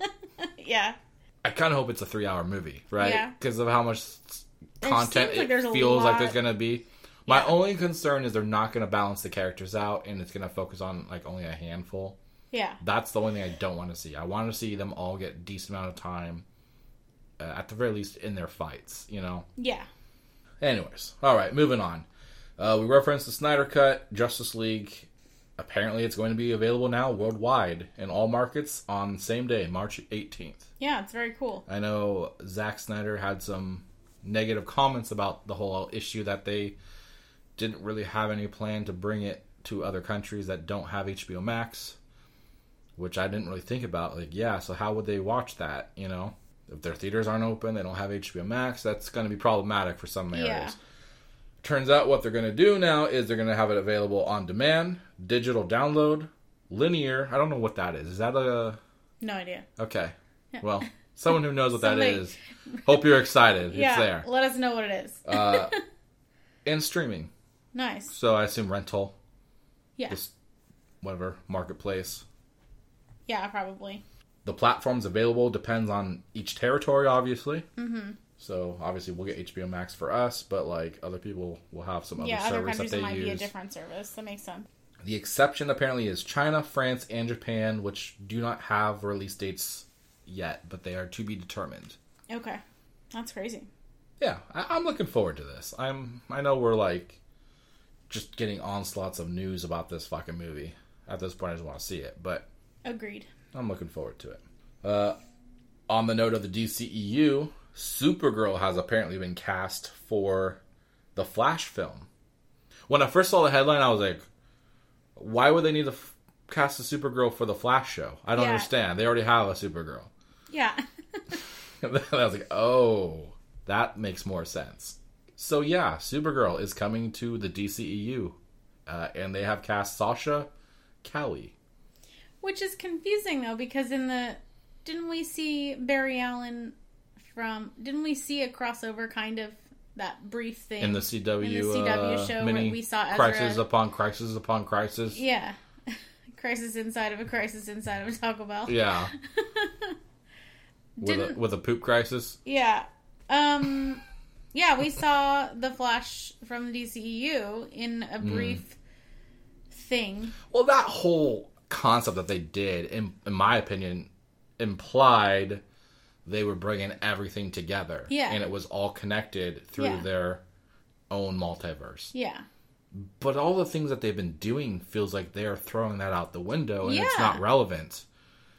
yeah. I kind of hope it's a three-hour movie, right? Yeah. Because of how much content seems like it feels like there's gonna be. My Yeah. only concern is they're not going to balance the characters out, and it's going to focus on like only a handful. Yeah. That's the only thing I don't want to see. I want to see them all get decent amount of time, uh, at the very least in their fights. You know. Yeah. Anyways, all right, moving on. Uh, we referenced the Snyder Cut, Justice League. Apparently, it's going to be available now worldwide in all markets on the same day, March 18th. Yeah, it's very cool. I know Zack Snyder had some negative comments about the whole issue that they didn't really have any plan to bring it to other countries that don't have HBO Max, which I didn't really think about. Like, yeah, so how would they watch that? You know, if their theaters aren't open, they don't have HBO Max, that's going to be problematic for some areas. Yeah. Turns out what they're going to do now is they're going to have it available on demand, digital download, linear. I don't know what that is. Is that a No idea. Okay. Well, someone who knows what that is, Hope you're excited. yeah. It's there. Let us know what it is. Uh, and streaming. nice. So I assume rental, Yeah. just whatever, marketplace. Yeah, probably. The platforms available depends on each territory, obviously. Mm-hmm. So obviously we'll get HBO Max for us, but like other people will have some other yeah, other service that countries they might use. be a different service. That makes sense. The exception apparently is China, France, and Japan, which do not have release dates yet, but they are to be determined. Okay. That's crazy. yeah, I, I'm looking forward to this. I'm. I know we're like just getting onslaughts of news about this fucking movie. At this point, I just want to see it, but Agreed. I'm looking forward to it. Uh, on the note of the DCEU, Supergirl has apparently been cast for the Flash film. When I first saw the headline, I was like, "Why would they need to f- cast a Supergirl for the Flash show?" I don't Yeah. understand. They already have a Supergirl. Yeah. I was like, oh, that makes more sense. So yeah, Supergirl is coming to the DCEU, uh, and they have cast Sasha Calle. Which is confusing though, because in the didn't we see Barry Allen from didn't we see a crossover kind of that brief thing in the CW, In the CW uh, show where we saw Ezra- crisis upon crisis upon crisis. Yeah. crisis inside of a crisis inside of a Taco Bell. Yeah, with a, with a poop crisis. Yeah. Um yeah, we saw the Flash from the DCEU in a brief thing. Well, that whole concept that they did, in, in my opinion, implied they were bringing everything together. Yeah. and it was all connected through Yeah. their own multiverse. Yeah. But all the things that they've been doing feels like they're throwing that out the window and it's not relevant.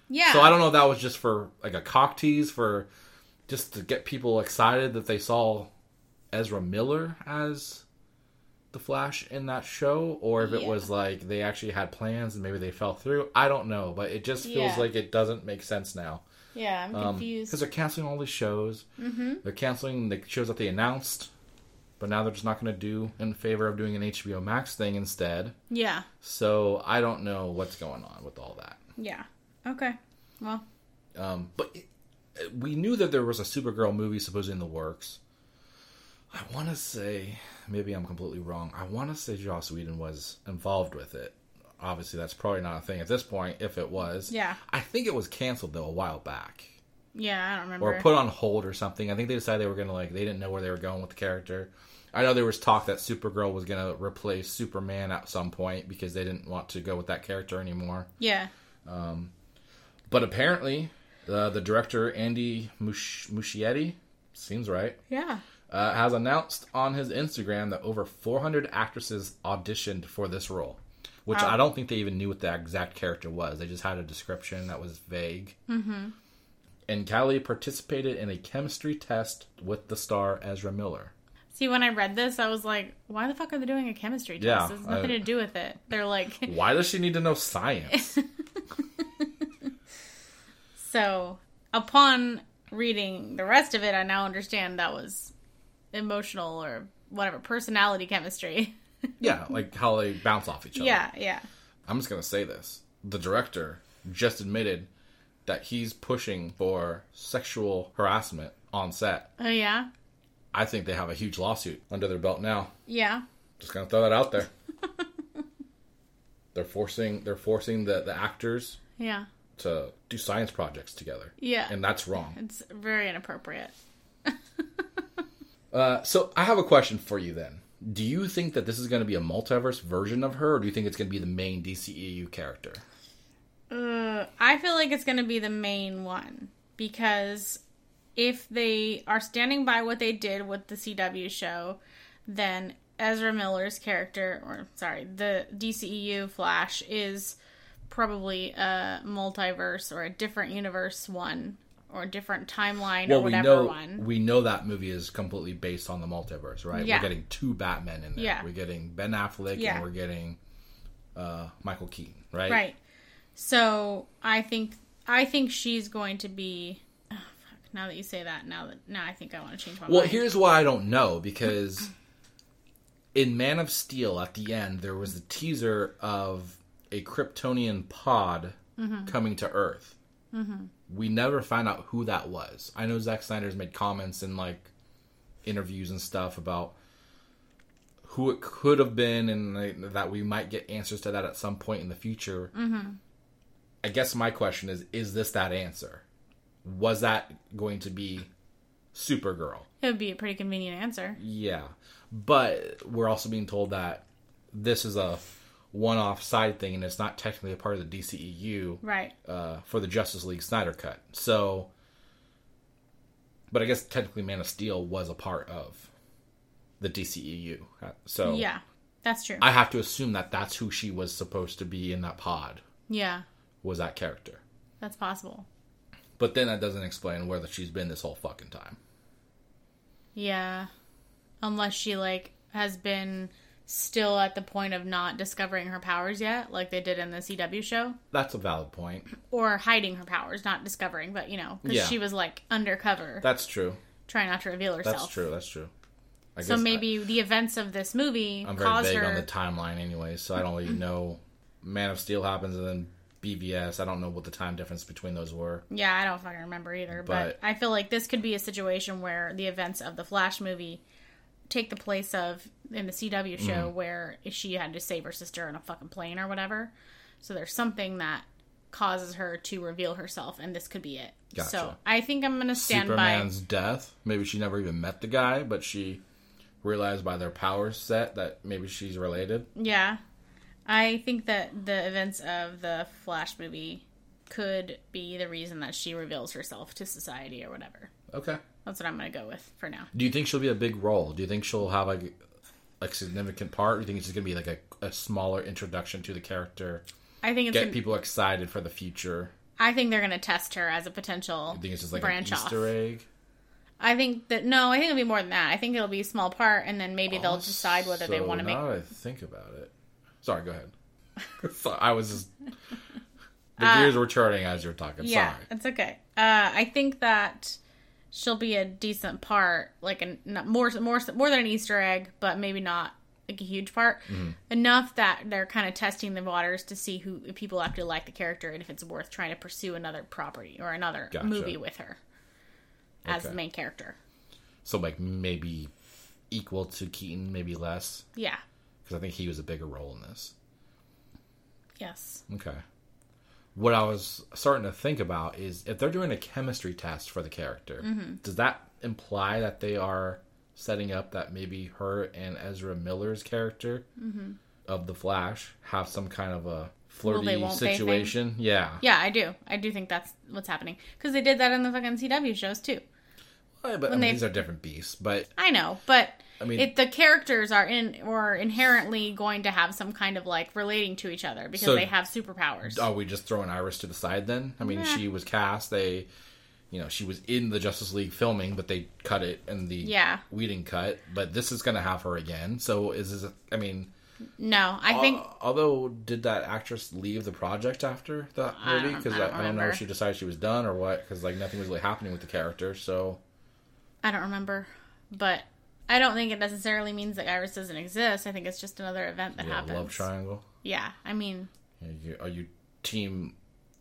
Yeah. So I don't know if that was just for like a cock tease for just to get people excited that they saw Ezra Miller as the Flash in that show or if it was like they actually had plans and maybe they fell through. I don't know, but it just feels Yeah. like it doesn't make sense now. yeah, I'm Um, confused. Because they're canceling all these shows. Mm-hmm. They're canceling the shows that they announced, but now they're just not going to do in favor of doing an HBO Max thing instead. yeah. So I don't know what's going on with all that. Yeah. Okay. Well, Um, but it, we knew that there was a Supergirl movie supposedly in the works. I want to say, maybe I'm completely wrong. I want to say Joss Whedon was involved with it. Obviously, that's probably not a thing at this point. If it was, Yeah. I think it was canceled though a while back. yeah, I don't remember. or put on hold or something. I think they decided they were gonna like they didn't know where they were going with the character. I know there was talk that Supergirl was gonna replace Superman at some point because they didn't want to go with that character anymore. yeah. Um, But apparently, uh, the director Andy Musch- Muschietti seems right Yeah. Uh, has announced on his Instagram that over 400 actresses auditioned for this role. Which Wow. I don't think they even knew what the exact character was. They just had a description that was vague. Mm-hmm. And Calle participated in a chemistry test with the star Ezra Miller. See, when I read this, I was like, why the fuck are they doing a chemistry test? Yeah, It has nothing I- to do with it. They're like, Why does she need to know science? so upon reading the rest of it, I now understand that was emotional or whatever, personality chemistry. yeah, like how they bounce off each other. yeah, yeah. I'm just gonna say this: the director just admitted that he's pushing for sexual harassment on set. Oh, yeah? I think they have a huge lawsuit under their belt now. Yeah. Just gonna throw that out there. they're forcing they're forcing the, the actors Yeah. to do science projects together. Yeah. And that's wrong. It's very inappropriate. Uh, so I have a question for you then. Do you think that this is going to be a multiverse version of her, or do you think it's going to be the main DCEU character? Uh, I feel like it's going to be the main one because if they are standing by what they did with the CW show, then Ezra Miller's character, or sorry, the DCEU Flash is probably a multiverse or a different universe one or a different timeline or Well, we whatever know one. we know that movie is completely based on the multiverse, right? Yeah. We're getting two Batmen in there. Yeah. We're getting Ben Affleck Yeah. and we're getting uh, Michael Keaton, right? Right. So I think I think she's going to be. Oh, fuck. Now that you say that, now that now I think I want to change my Well, mind. here's why I don't know because in Man of Steel at the end there was a teaser of a Kryptonian pod Mm-hmm. coming to Earth. We never found out who that was. I know Zack Snyder's made comments in like interviews and stuff about who it could have been and like, that we might get answers to that at some point in the future. Mm-hmm. I guess my question is: Is this that answer? Was that going to be Supergirl? it would be a pretty convenient answer. Yeah, but we're also being told that this is a one-off side thing, and it's not technically a part of the DCEU Right. uh, for the Justice League Snyder Cut. So, but I guess technically, Man of Steel was a part of the DCEU. Uh, So Yeah, that's true. I have to assume that that's who she was supposed to be in that pod. yeah, Was that character? that's possible. But then that doesn't explain where that she's been this whole fucking time. Yeah, unless she like has been still at the point of not discovering her powers yet, like they did in the CW show, That's a valid point. or hiding her powers, not discovering, but you know, because Yeah. she was like undercover, That's true. trying not to reveal herself. That's true. That's true. I So guess I- maybe the events of this movie I'm very cause vague her. on the timeline anyway, so I don't really know. Man of Steel happens and then BVS. I don't know what the time difference between those were. Yeah, I don't fucking remember either. But, But- I feel like this could be a situation where the events of the Flash movie take the place of in the CW show Mm. where she had to save her sister in a fucking plane or whatever. So there's something that causes her to reveal herself, and this could be it. Gotcha. So I think I'm gonna stand by Superman's death. Maybe she never even met the guy, but she realized by their power set that maybe she's related. Yeah, I think that the events of the Flash movie could be the reason that she reveals herself to society or whatever. Okay. That's what I'm gonna go with for now. Do you think she'll be a big role? Do you think she'll have like a significant part? Or do you think it's just gonna be like a, a smaller introduction to the character? I think it's Get gonna, people excited for the future. I think they're going to test her as a potential I think it's just like branch an off. Easter egg. I think that no, I think it'll be more than that. I think it'll be a small part, and then maybe they'll decide whether they want to make. Now I think about it. Sorry, go ahead. I was just the Uh, gears were turning as you were talking. Yeah, Sorry. it's okay. Uh, I think that she'll be a decent part, like a not, more more more than an Easter egg, but maybe not like a huge part. Mm-hmm. Enough that they're kind of testing the waters to see who if people actually like the character and if it's worth trying to pursue another property or another Gotcha. movie with her as Okay. the main character. So like maybe equal to Keaton, maybe less, Yeah. because I think he was a bigger role in this. Yes. Okay. What I was starting to think about is if they're doing a chemistry test for the character, Mm-hmm. does that imply that they are setting up that maybe her and Ezra Miller's character of the Flash have some kind of a flirty they, won't they thing? situation? Yeah. Yeah, I do. I do think that's what's happening because they did that in the fucking CW shows too. Well, But I mean, these are different beasts. But I know, but I mean- it, the characters are in or inherently going to have some kind of like relating to each other because So- they have superpowers. are we just throwing Iris to the side then? I mean, Nah. she was cast. They, you know, she was in the Justice League filming, but they cut it and the Yeah. we didn't cut. But this is going to have her again. So is this? I mean, no, I uh, think although did that actress leave the project after that movie? Because I I, don't I don't know if she decided she was done or what. Because like nothing was really happening with the character. So I don't remember, but I don't think it necessarily means that Iris doesn't exist. I think it's just another event that yeah, happens. love triangle. Yeah, I mean, Are you, are you team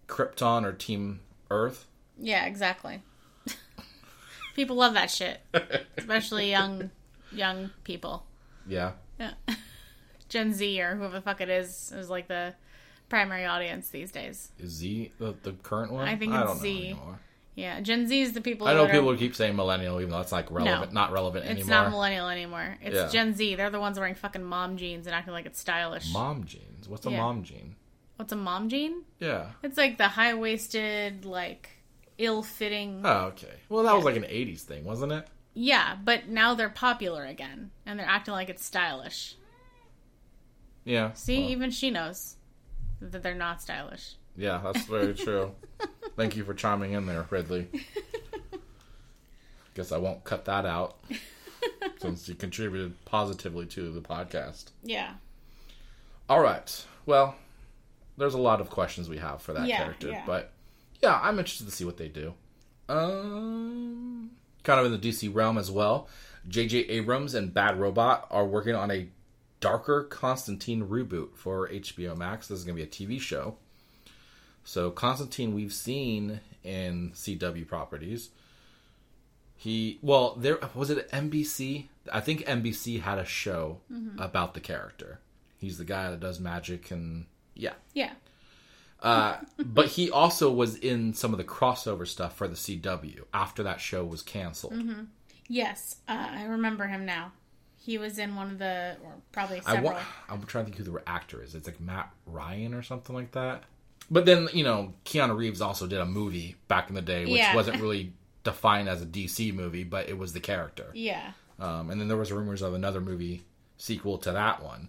Krypton or team Earth? yeah, exactly. people love that shit, especially young young people. Yeah. Yeah. Gen Z or whoever the fuck it is is like the primary audience these days. Is Z the, the current one? I think it's Z. Yeah, Gen Z is the people. I know that are- keep saying millennial, even though it's like relevant, not relevant anymore. It's not millennial anymore. It's Yeah. Gen Z. They're the ones wearing fucking mom jeans and acting like it's stylish. Mom jeans. What's a Yeah. mom jean? What's a mom jean? Yeah. It's like the high waisted, like ill fitting. Oh, okay. Well, that was like an '80s thing, wasn't it? Yeah, but now they're popular again and they're acting like it's stylish. Yeah. See, Well, even she knows that they're not stylish. yeah, that's very true. Thank you for chiming in there, Ridley. Guess I won't cut that out since you contributed positively to the podcast. Yeah. All right. Well, there's a lot of questions we have for that Yeah, character, yeah. but yeah, I'm interested to see what they do. Um, kind of in the DC realm as well. J.J. Abrams and Bad Robot are working on a darker Constantine reboot for HBO Max. This is going to be a TV show. So Constantine, we've seen in CW properties. He well, there was it NBC. I think NBC had a show about the character. He's the guy that does magic and yeah. Yeah. Uh, but he also was in some of the crossover stuff for the CW after that show was canceled. Mm-hmm. Yes, uh, I remember him now. He was in one of the, or probably I several. wa- I'm trying to think who the actor is. It's like Matt Ryan or something like that. But then you know Keanu Reeves also did a movie back in the day, which Yeah. wasn't really defined as a DC movie, but it was the character. yeah. Um, and then there was rumors of another movie sequel to that one.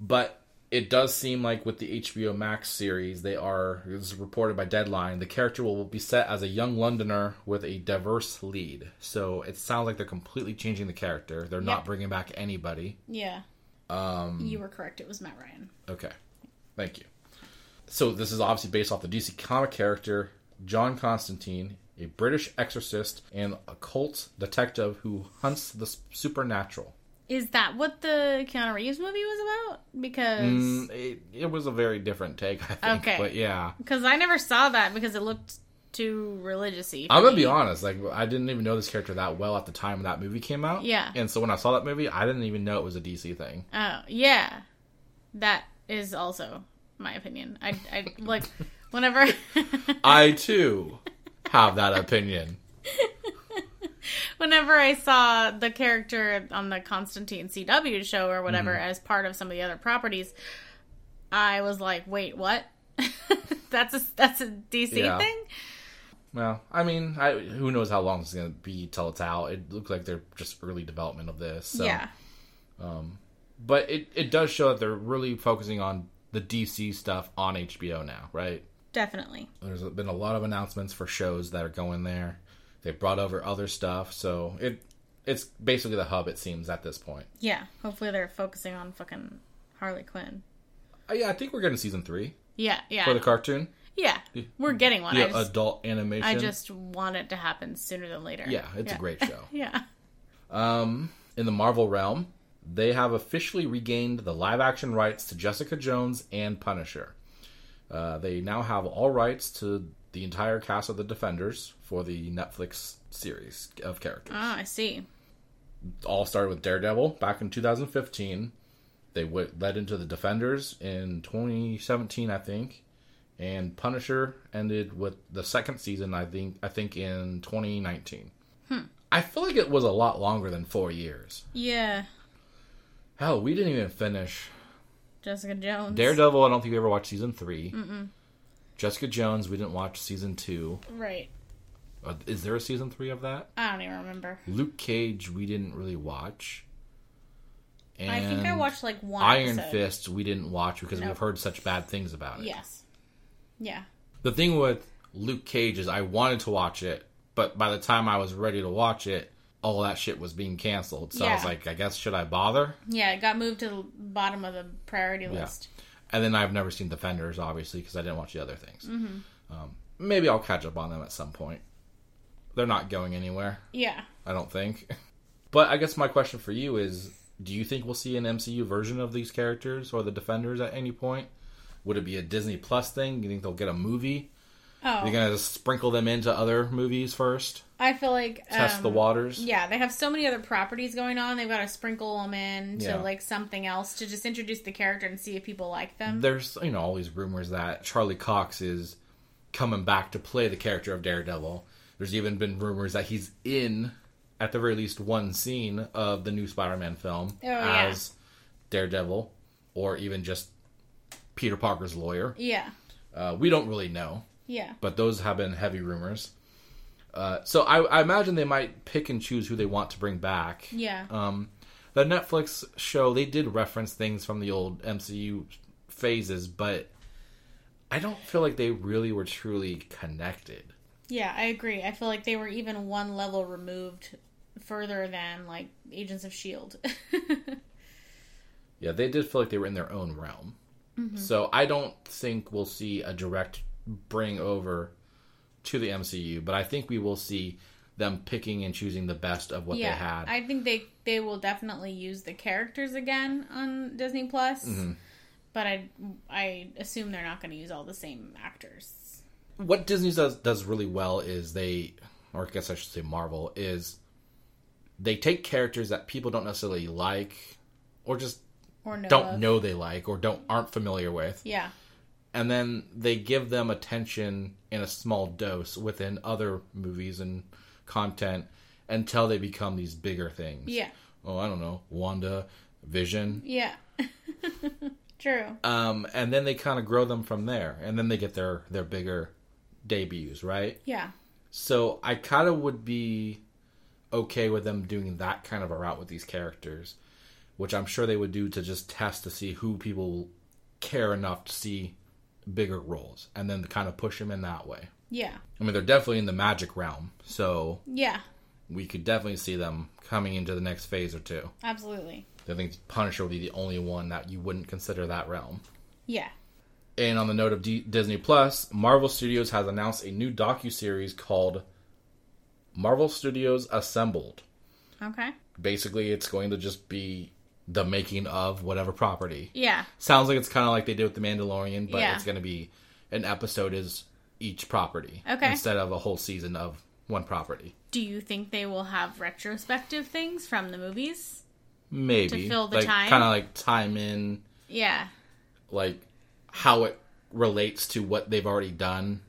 But it does seem like with the HBO Max series, they are, it was reported by Deadline, the character will be set as a young Londoner with a diverse lead. So it sounds like they're completely changing the character. They're not bringing back anybody. Yeah. Um, you were correct. It was Matt Ryan. Okay. Thank you. So this is obviously based off the DC comic character John Constantine, a British exorcist and occult detective who hunts the supernatural. Is that what the Keanu Reeves movie was about? Because Mm, it, it was a very different take, I think. Okay. But yeah. because I never saw that because it looked too religious-y. I'm gonna be honest, like I didn't even know this character that well at the time that movie came out. Yeah. And so when I saw that movie, I didn't even know it was a DC thing. Oh yeah, that is also my opinion. I I like whenever I too have that opinion. whenever I saw the character on the Constantine CW show or whatever Mm-hmm. as part of some of the other properties, I was like, wait, what? that's a that's a DC Yeah. thing. Well, I mean, I, who knows how long it's gonna be till it's out. It looks like they're just early development of this. So. Yeah, But it, it does show that they're really focusing on the DC stuff on HBO now, right? definitely. There's been a lot of announcements for shows that are going there. They brought over other stuff, so it it's basically the hub. It seems at this point. Yeah, hopefully they're focusing on fucking Harley Quinn. Uh, yeah, I think we're getting season three Yeah, yeah, for the cartoon, yeah. We're getting one. I just, adult animation. I just want it to happen sooner than later. yeah, it's a great show. Yeah. Um, in the Marvel realm, they have officially regained the live action rights to Jessica Jones and Punisher. Uh, they now have all rights to the entire cast of the Defenders for the Netflix series of characters. Oh, I see. all started with Daredevil back in 2015. They w- led into the Defenders in 2017, I think, and Punisher ended with the second season. I think I think in 2019. I feel like it was a lot longer than four years. Yeah. Hell, we didn't even finish Jessica Jones. Daredevil. I don't think we ever watched season 3 Jessica Jones, we didn't watch season two. Right. Uh, is there a season three of that? I don't even remember. Luke Cage, we didn't really watch. And I think I watched like one Iron episode. Fist we didn't watch because Nope. we've heard such bad things about it. Yes. Yeah. The thing with Luke Cage is I wanted to watch it, but by the time I was ready to watch it, all that shit was being canceled. So I was like, I guess should I bother? Yeah, it got moved to the bottom of the priority list. And then I've never seen Defenders, obviously, because I didn't watch the other things. Mm-hmm. Um, maybe I'll catch up on them at some point. They're not going anywhere, Yeah. I don't think. But I guess my question for you is: Do you think we'll see an MCU version of these characters or the Defenders at any point? Would it be a Disney Plus thing? Do You think they'll get a movie? Oh, You're gonna just sprinkle them into other movies first, I feel like test the um, waters. Yeah, they have so many other properties going on. They've got to sprinkle them in to Yeah. like something else to just introduce the character and see if people like them. There's you know all these rumors that Charlie Cox is coming back to play the character of Daredevil, There's even been rumors that he's in, at the very least, one scene of the new Spider-Man film Oh, yeah. as Daredevil, or even just Peter Parker's lawyer. Yeah. Uh, we don't really know, Yeah. but those have been heavy rumors. Uh, so I, I imagine they might pick and choose who they want to bring back. Yeah. Um, the Netflix show they did reference things from the old MCU phases, but I don't feel like they really were truly connected. Yeah, I agree. I feel like they were even one level removed further than like Agents of Shield. Yeah, they did feel like they were in their own realm. So I don't think we'll see a direct bring over to the MCU, but I think we will see them picking and choosing the best of what yeah, they had. I think they they will definitely use the characters again on Disney Plus, Mm-hmm. but I I assume they're not going to use all the same actors. what Disney does does really well is they, or I guess I should say Marvel, is they take characters that people don't necessarily like, or just Or no, don't know they like, or don't aren't familiar with, Yeah, and then they give them attention in a small dose within other movies and content until they become these bigger things. yeah, Oh, I don't know, Wanda, Vision, yeah. True. um, and then they kind of grow them from there, and then they get their their bigger debuts, right? Yeah, So I kind of would be okay with them doing that kind of a route with these characters, which I'm sure they would do to just test to see who people care enough to see bigger roles, and then kind of push them in that way. yeah, I mean, they're definitely in the magic realm, so yeah. we could definitely see them coming into the next phase or two. Absolutely. I think Punisher would be the only one that you wouldn't consider that realm. Yeah. And on the note of D- Disney Plus, Marvel Studios has announced a new docu-series called Marvel Studios Assembled. Okay. Basically, it's going to just be the making of whatever property. Yeah. Sounds like it's kind of like they did with The Mandalorian, but Yeah. it's going to be an episode is each property Okay. instead of a whole season of one property. Do you think they will have retrospective things from the movies? Maybe To fill the like, time? kind of like time in Yeah. like how it relates to what they've already done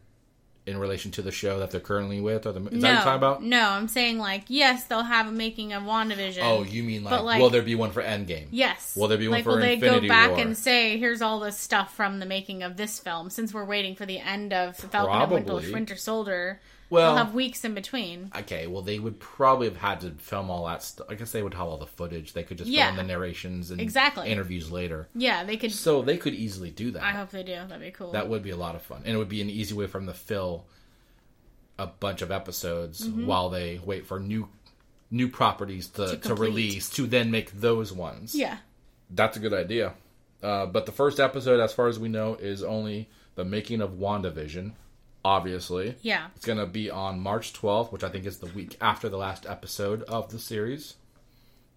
in relation to the show that they're currently with, or the is that what no, you're talking about? no, I'm saying like yes, they'll have a making of WandaVision. Oh, you mean like, like- will there be one for Endgame? yes. Will there be one like, for will they go back War? and say here's all the stuff from the making of this film? Since we're waiting for the end of Falcon and Winter, Probably. Winter Soldier, Well, they'll have weeks in between. okay, well they would probably have had to film all that stuff. I guess they would have all the footage. They could just Yeah. film the narrations and Exactly. interviews later. Yeah, they could. So they could easily do that. I hope they do. That'd be cool. That would be a lot of fun, and it would be an easy way for them to fill a bunch of episodes while they wait for new new properties to, Mm-hmm. To to, release to then make those ones. yeah. That's a good idea. Uh, but the first episode, as far as we know, is only the making of WandaVision. Obviously, Yeah. it's going to be on March 12th, which I think is the week after the last episode of the series.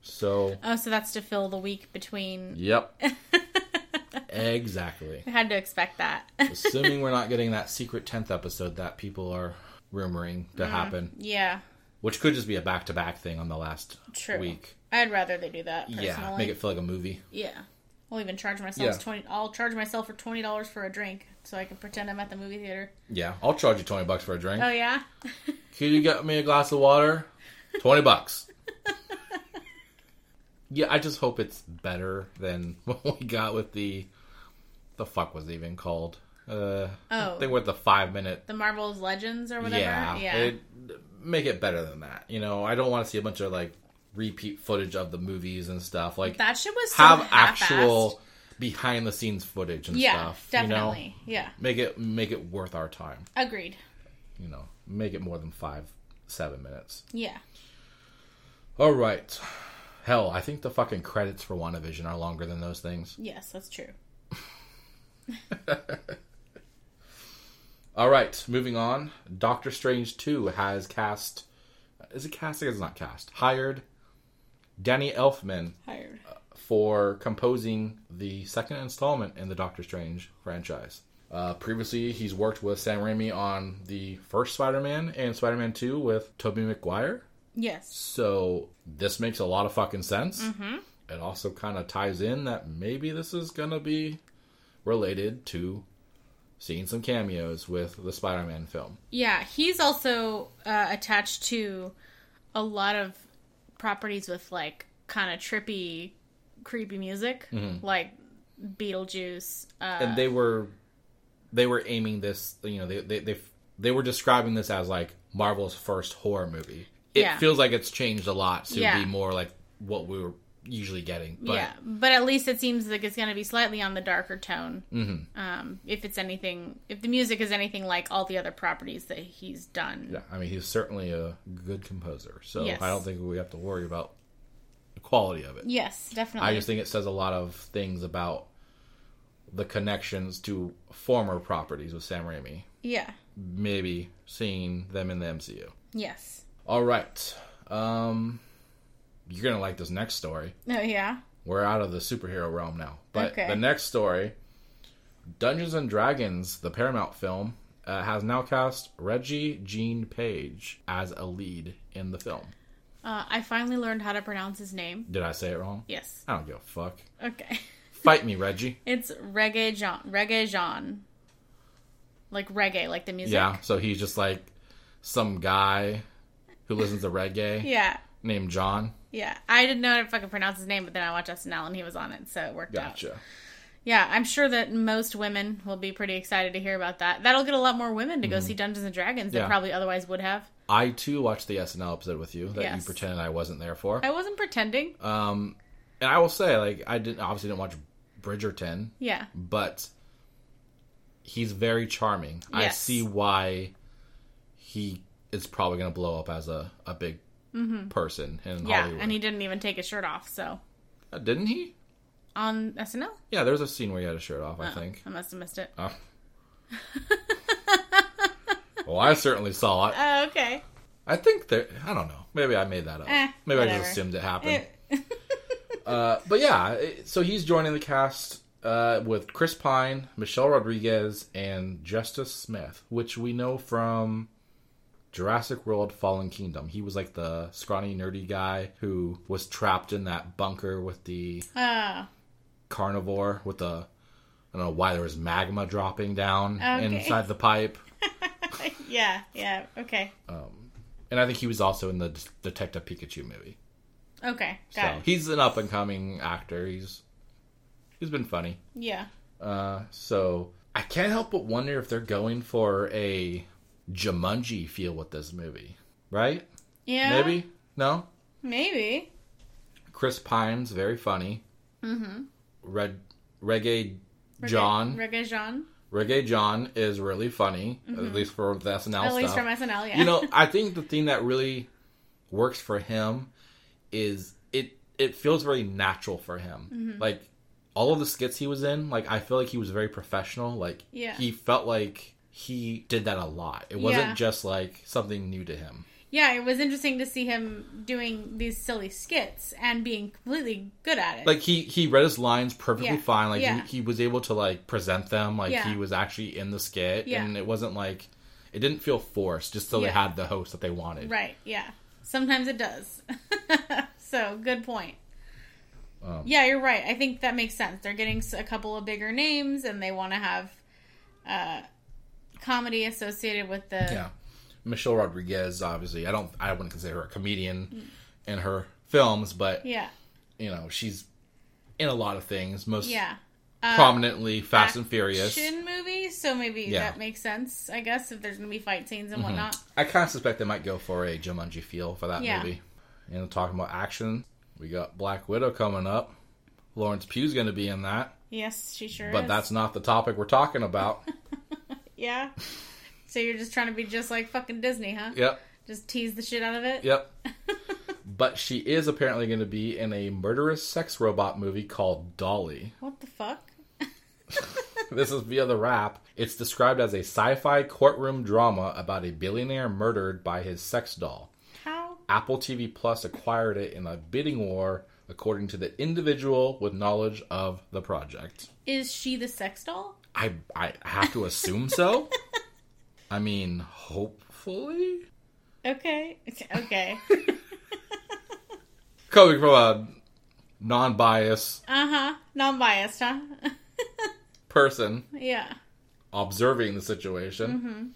So, Oh, so that's to fill the week between. yep. exactly. I had to expect that. Assuming we're not getting that secret 10th episode that people are rumoring to Mm. happen, yeah. which could just be a back to back thing on the last True. week. I'd rather they do that. Personally. Yeah, make it feel like a movie. Yeah. I'll even charge myself Yeah. twenty. I'll charge myself for twenty dollars for a drink, so I can pretend I'm at the movie theater. Yeah, I'll charge you 20 bucks for a drink. Oh yeah. Can you get me a glass of water? 20 bucks. Yeah, I just hope it's better than what we got with the the fuck was it even called? Uh Oh. I think with the 5 minute the Marvel's Legends or whatever. yeah. Yeah. It, make it better than that. You know, I don't want to see a bunch of like repeat footage of the movies and stuff. Like that shit was so have half-assed. actual behind the scenes footage and Yeah, stuff. definitely. You know? Yeah. Make it make it worth our time. Agreed. You know, make it more than 5 7 minutes. Yeah. All right. Hell, I think the fucking credits for WandaVision are longer than those things. Yes, that's true. All right, moving on. Doctor Strange 2 has cast. Is it cast? I it's not cast. Hired Danny Elfman Hired. for composing the second installment in the Doctor Strange franchise. Uh, previously, he's worked with Sam Raimi on the first Spider Man and Spider Man 2 with Tobey Maguire. Yes. So this makes a lot of fucking sense. It also kind of ties in that maybe this is gonna be related to seeing some cameos with the Spider-Man film. Yeah, he's also uh, attached to a lot of properties with like kind of trippy, creepy music, like Beetlejuice. Uh, and they were they were aiming this you know they they they, they were describing this as like Marvel's first horror movie. It Yeah. feels like it's changed a lot to Yeah. be more like what we were usually getting. But yeah, but at least it seems like it's going to be slightly on the darker tone. Mm-hmm. Um, if it's anything, if the music is anything like all the other properties that he's done. yeah, I mean he's certainly a good composer. So Yes. I don't think we have to worry about the quality of it. Yes, definitely. I just think it says a lot of things about the connections to former properties with Sam Raimi. yeah. Maybe seeing them in the MCU. Yes. All right. Um you're to like this next story. Oh yeah. We're out of the superhero realm now. But Okay. the next story Dungeons and Dragons, the Paramount film, uh, has now cast Reggie Jean Page as a lead in the film. Uh, I finally learned how to pronounce his name. Did I say it wrong? Yes. I don't give a fuck. Okay. Fight me, Reggie. It's reggae Jean. Reggae Jean. Like reggae, like the music. Yeah, so he's just like some guy who listens to reggae Yeah. Named John. Yeah. I didn't know how to fucking pronounce his name, but then I watched SNL and he was on it, so it worked out. Gotcha. Yeah, I'm sure that most women will be pretty excited to hear about that. That'll get a lot more women to go see Dungeons and Dragons than. Yeah. probably otherwise would have. I too watched the SNL episode with you that you pretended I wasn't there for. I wasn't pretending. Um, and I will say, like, I didn't obviously didn't watch Bridgerton, Yeah. but he's very charming. I see why he is probably going to blow up as a, a big person in Mm-hmm. Yeah, Hollywood. and he didn't even take his shirt off, so. Uh, didn't he? On SNL? Yeah, there was a scene where he had a shirt off. I Oh, think. I must have missed it. Oh. well, I certainly saw it. Oh, okay. I think that I don't know. Maybe I made that up. Eh, Maybe I just assumed it happened. Eh. Uh, but yeah, so he's joining the cast uh, with Chris Pine, Michelle Rodriguez, and Justice Smith, which we know from Jurassic World: Fallen Kingdom. He was like the scrawny, nerdy guy who was trapped in that bunker with the Ah, carnivore with the. I don't know why there was magma dropping down Okay. inside the pipe. yeah, yeah, okay. And I think he was also in the D- Detective Pikachu movie. Okay, So it. he's an up and coming actor. He's he's been funny. Yeah. Uh, so I can't help but wonder if they're going for a Jumanji feel with this movie, right? Yeah. Maybe no. Maybe. Chris Pine's very funny. Mm-hmm. Red Reggae John Reggae Jean. Reggae John is really funny, at least for the SNL Mm-hmm. At least stuff. from SNL, yeah. you know, I think the thing that really works for him is it it feels very natural for him. Mm-hmm. Like all of the skits he was in, like I feel like he was very professional. Like Yeah. he felt like he did that a lot. It wasn't Yeah. just like something new to him. yeah, it was interesting to see him doing these silly skits and being completely good at it. Like he he read his lines perfectly Yeah. fine. Like Yeah. he, he was able to like present them like he was actually in the skit and it wasn't like it didn't feel forced just so they had the host that they wanted. Right, yeah. Sometimes it does. so, good point. Um, yeah, you're right. I think that makes sense. They're getting a couple of bigger names and they want to have uh, comedy associated with the. Yeah. Michelle Rodriguez, obviously, I don't, I wouldn't consider her a comedian in her films, but Yeah. you know, she's in a lot of things. Most Yeah. Uh, prominently, Fast and Furious. Action movie, so maybe Yeah. that makes sense, I guess, if there's going to be fight scenes and mm-hmm. whatnot. I kind of suspect they might go for a Jumanji feel for that Yeah. movie. And talking about action, we got Black Widow coming up. Florence Pugh's going to be in that, Yes, she sure but is. that's not the topic we're talking about. Yeah. So you're just trying to be just like fucking Disney, huh? yep, Just tease the shit out of it? yep. but she is apparently going to be in a murderous sex robot movie called Dolly. What the fuck? This is via the Wrap. It's described as a sci-fi courtroom drama about a billionaire murdered by his sex doll. How? Apple TV Plus acquired it in a bidding war, according to the individual with knowledge of the project. Is she the sex doll? I I have to assume so. I mean, hopefully. Okay. Okay. Coming from a non-biased uh huh. Non biased, huh? person, yeah. observing the situation. Mm-hmm.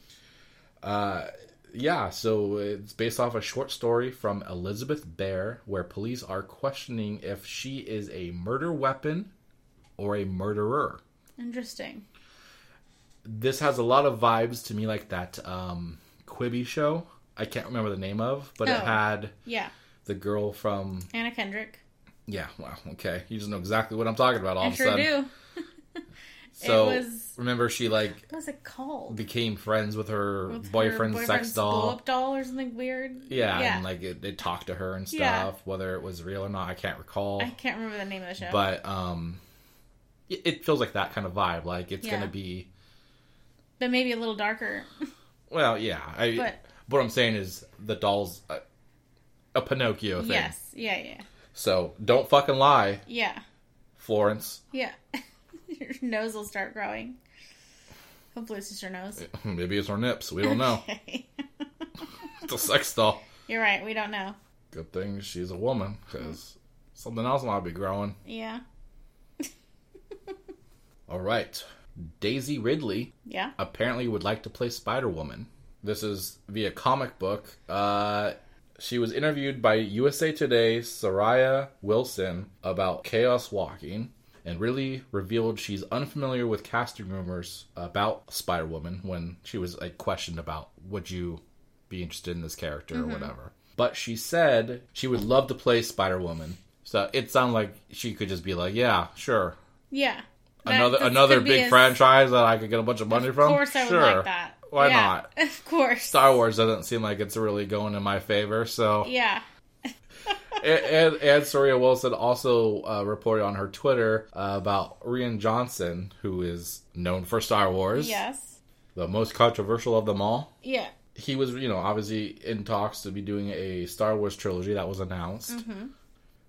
Uh, yeah, so it's based off a short story from Elizabeth Bear, where police are questioning if she is a murder weapon or a murderer. Interesting. This has a lot of vibes to me like that um, Quibi show. I can't remember the name of, but it Oh. had Yeah. the girl from. Anna Kendrick. Yeah, well, okay. You just know exactly what I'm talking about all I of a sure sudden. do. So was- remember, she like What was it called? became friends with her With her boyfriend's, sex doll. blow-up doll or something weird. Yeah, Yeah. and like it, they talked to her and stuff. Yeah. Whether it was real or not, I can't recall. I can't remember the name of the show. But um, it, feels like that kind of vibe. Like it's Yeah. gonna be. but maybe a little darker. Well, yeah. I, But- what I'm saying is the doll's a, a Pinocchio thing. yes. Yeah. Yeah. So don't fucking lie, Yeah. Florence. Yeah. Your nose will start growing. Hopefully, it's just your nose. Maybe it's her nips. We don't know. It's a sex doll. You're right. We don't know. Good thing she's a woman, because something else might be growing. Yeah. All right. Daisy Ridley Yeah. apparently would like to play Spider Woman. This is via comic book. Uh, she was interviewed by USA Today's Soraya Wilson about Chaos Walking and really revealed she's unfamiliar with casting rumors about Spider Woman when she was like questioned about would you be interested in this character or whatever. But she said she would love to play Spider Woman. So it sounded like she could just be like, yeah, sure. Yeah. That- Another another big a- franchise that I could get a bunch of money Of from. Of course, I would sure. like that. Why Yeah, not? Of course. Star Wars doesn't seem like it's really going in my favor. So, Yeah. and, and, and Soria Wilson also uh, reported on her Twitter uh, about Rian Johnson, who is known for Star Wars, Yes. the most controversial of them all. Yeah. He was, you know, obviously in talks to be doing a Star Wars trilogy that was announced. Mm-hmm.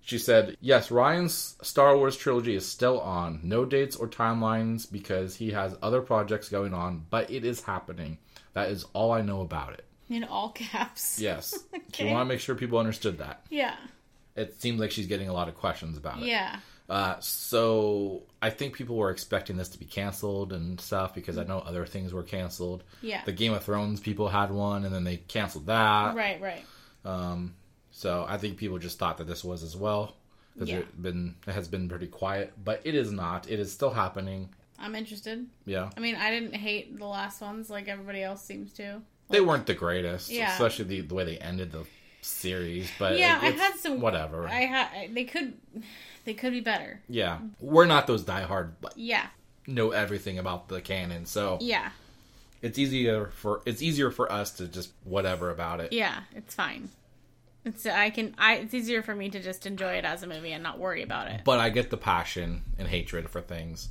She said, Yes, Rian's Star Wars trilogy is still on. No dates or timelines because he has other projects going on, but it is happening. That is all I know about it. In all caps. Yes. She Okay. want to make sure people understood that. Yeah. It seems like she's getting a lot of questions about it. Yeah. Uh, so I think people were expecting this to be canceled and stuff because I know other things were canceled. Yeah. The Game of Thrones people had one and then they canceled that. Right. Right. Um, so I think people just thought that this was as well because Yeah. it been it has been pretty quiet, but it is not. It is still happening. I'm interested. Yeah, I mean, I didn't hate the last ones like everybody else seems to. they weren't the greatest, Yeah. especially the, the way they ended the series. But Yeah, it- I had some- whatever. I had. They could. They could be better. yeah, we're not those diehard like, Yeah. know everything about the canon, so Yeah. it's easier for it's easier for us to just whatever about it. Yeah. It's fine. It's I can I it's easier for me to just enjoy it as a movie and not worry about it. But I get the passion and hatred for things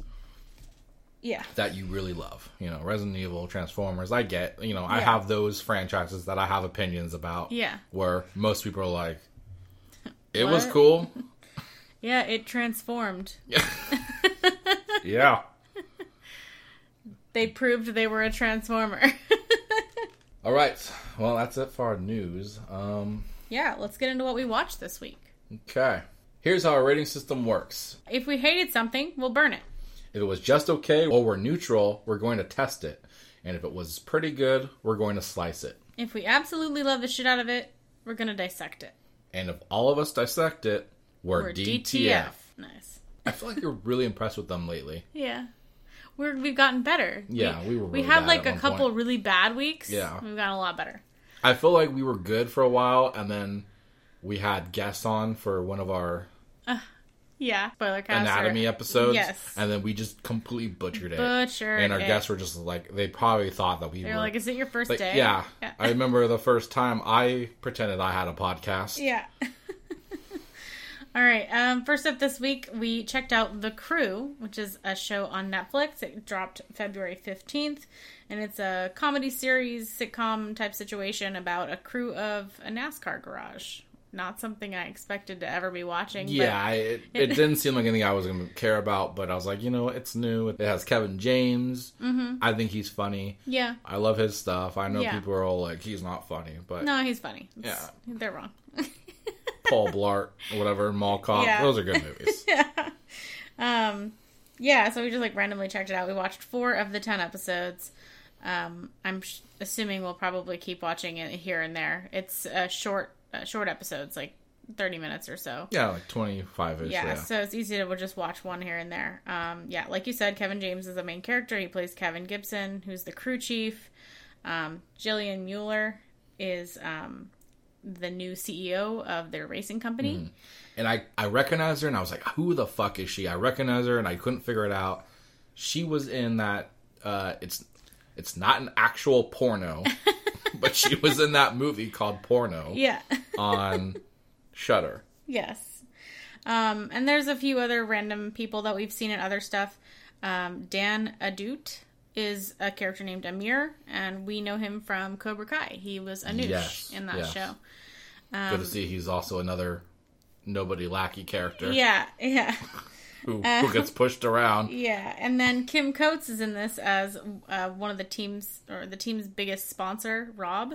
Yeah. that you really love. You know, Resident Evil, Transformers. I get. You know, I Yeah. have those franchises that I have opinions about. Yeah. Where most people are like, it was What? cool. Yeah, it transformed. yeah. They proved they were a transformer. All right. Well, that's it for our news. Um. Yeah, let's get into what we watched this week. Okay. Here's how our rating system works. If we hated something, we'll burn it. If it was just okay or we're neutral, we're going to test it. And if it was pretty good, we're going to slice it. If we absolutely love the shit out of it, we're gonna dissect it. And if all of us dissect it, we're, We're DTF. DTF. Nice. I feel like you're really impressed with them lately. Yeah. We're we've gotten better. Yeah, we were We had like a couple point. really bad weeks. Yeah. We've gotten a lot better. I feel like we were good for a while, and then we had guests on for one of our Yeah. Spoiler cast. or- anatomy episodes, Yes. and then we just completely butchered it. Butchered and our it. guests were just like they probably thought that we They're were like, is it your first like, day? yeah. Yeah. I remember the first time I pretended I had a podcast. Yeah. All right. Um, first up this week, we checked out The Crew, which is a show on Netflix. It dropped February 15th, and it's a comedy series, sitcom type situation about a crew of a NASCAR garage. Not something I expected to ever be watching. but- Yeah, I, it, it didn't seem like anything I was going to care about, but I was like, you know, it's new. It has Kevin James. Mm-hmm. I think he's funny. yeah. I love his stuff. I know Yeah. people are all like, he's not funny, but No, he's funny. It's- Yeah. They're wrong. Paul Blart, whatever, Mall Cop, Yeah. those are good movies. Yeah. Um yeah, so we just like randomly checked it out. We watched four of the ten episodes. Um, I'm sh- assuming we'll probably keep watching it here and there. It's uh, short, uh, short episodes, like thirty minutes or so. Yeah, like twenty five ish. Yeah, Yeah. so it's easy to just watch one here and there. Um, yeah, like you said, Kevin James is the main character. He plays Kevin Gibson, who's the crew chief. Um, Jillian Mueller is um, the new CEO of their racing company. Mm-hmm. and I I recognized her, and I was like, "Who the fuck is she?" I recognize her, and I couldn't figure it out. She was in that. Uh, it's it's not an actual porno, but she was in that movie called Porno Yeah. on Shudder. Yes. Um, and there's a few other random people that we've seen in other stuff. Um, Dan Ahdoot is a character named Amir, and we know him from Cobra Kai. He was Anoush Yes, in that yes. show. Good to see he's also another nobody lackey character Yeah, yeah, who, who gets pushed around. yeah. And then Kim Coates is in this as uh, one of the team's or the team's biggest sponsor, Rob.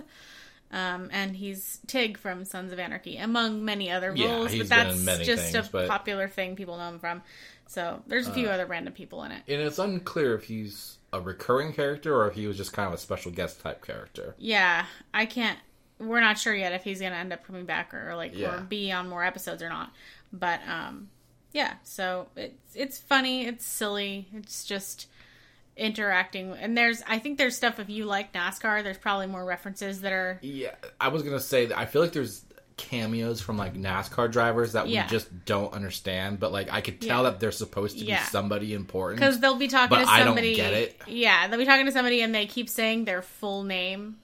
Um, and he's Tig from Sons of Anarchy, among many other Yeah, roles. he's but been that's in many just things, a but- Uh, popular thing people know him from. So there's a few other random people in it. And it's unclear if he's a recurring character or if he was just kind of a special guest type character. Yeah, I can't. We're not sure yet if he's gonna end up coming back or, or like Yeah. or be on more episodes or not. But um, yeah. So it's it's funny. It's silly. It's just interacting. And there's I think there's stuff if you like NASCAR. There's probably more references that are Yeah, I was gonna say that I feel like there's cameos from like NASCAR drivers that Yeah. we just don't understand, but like I could tell Yeah. that they're supposed to Yeah. be somebody important. because they'll be talking But to I don't somebody. get it. Yeah, they'll be talking to somebody and they keep saying their full name,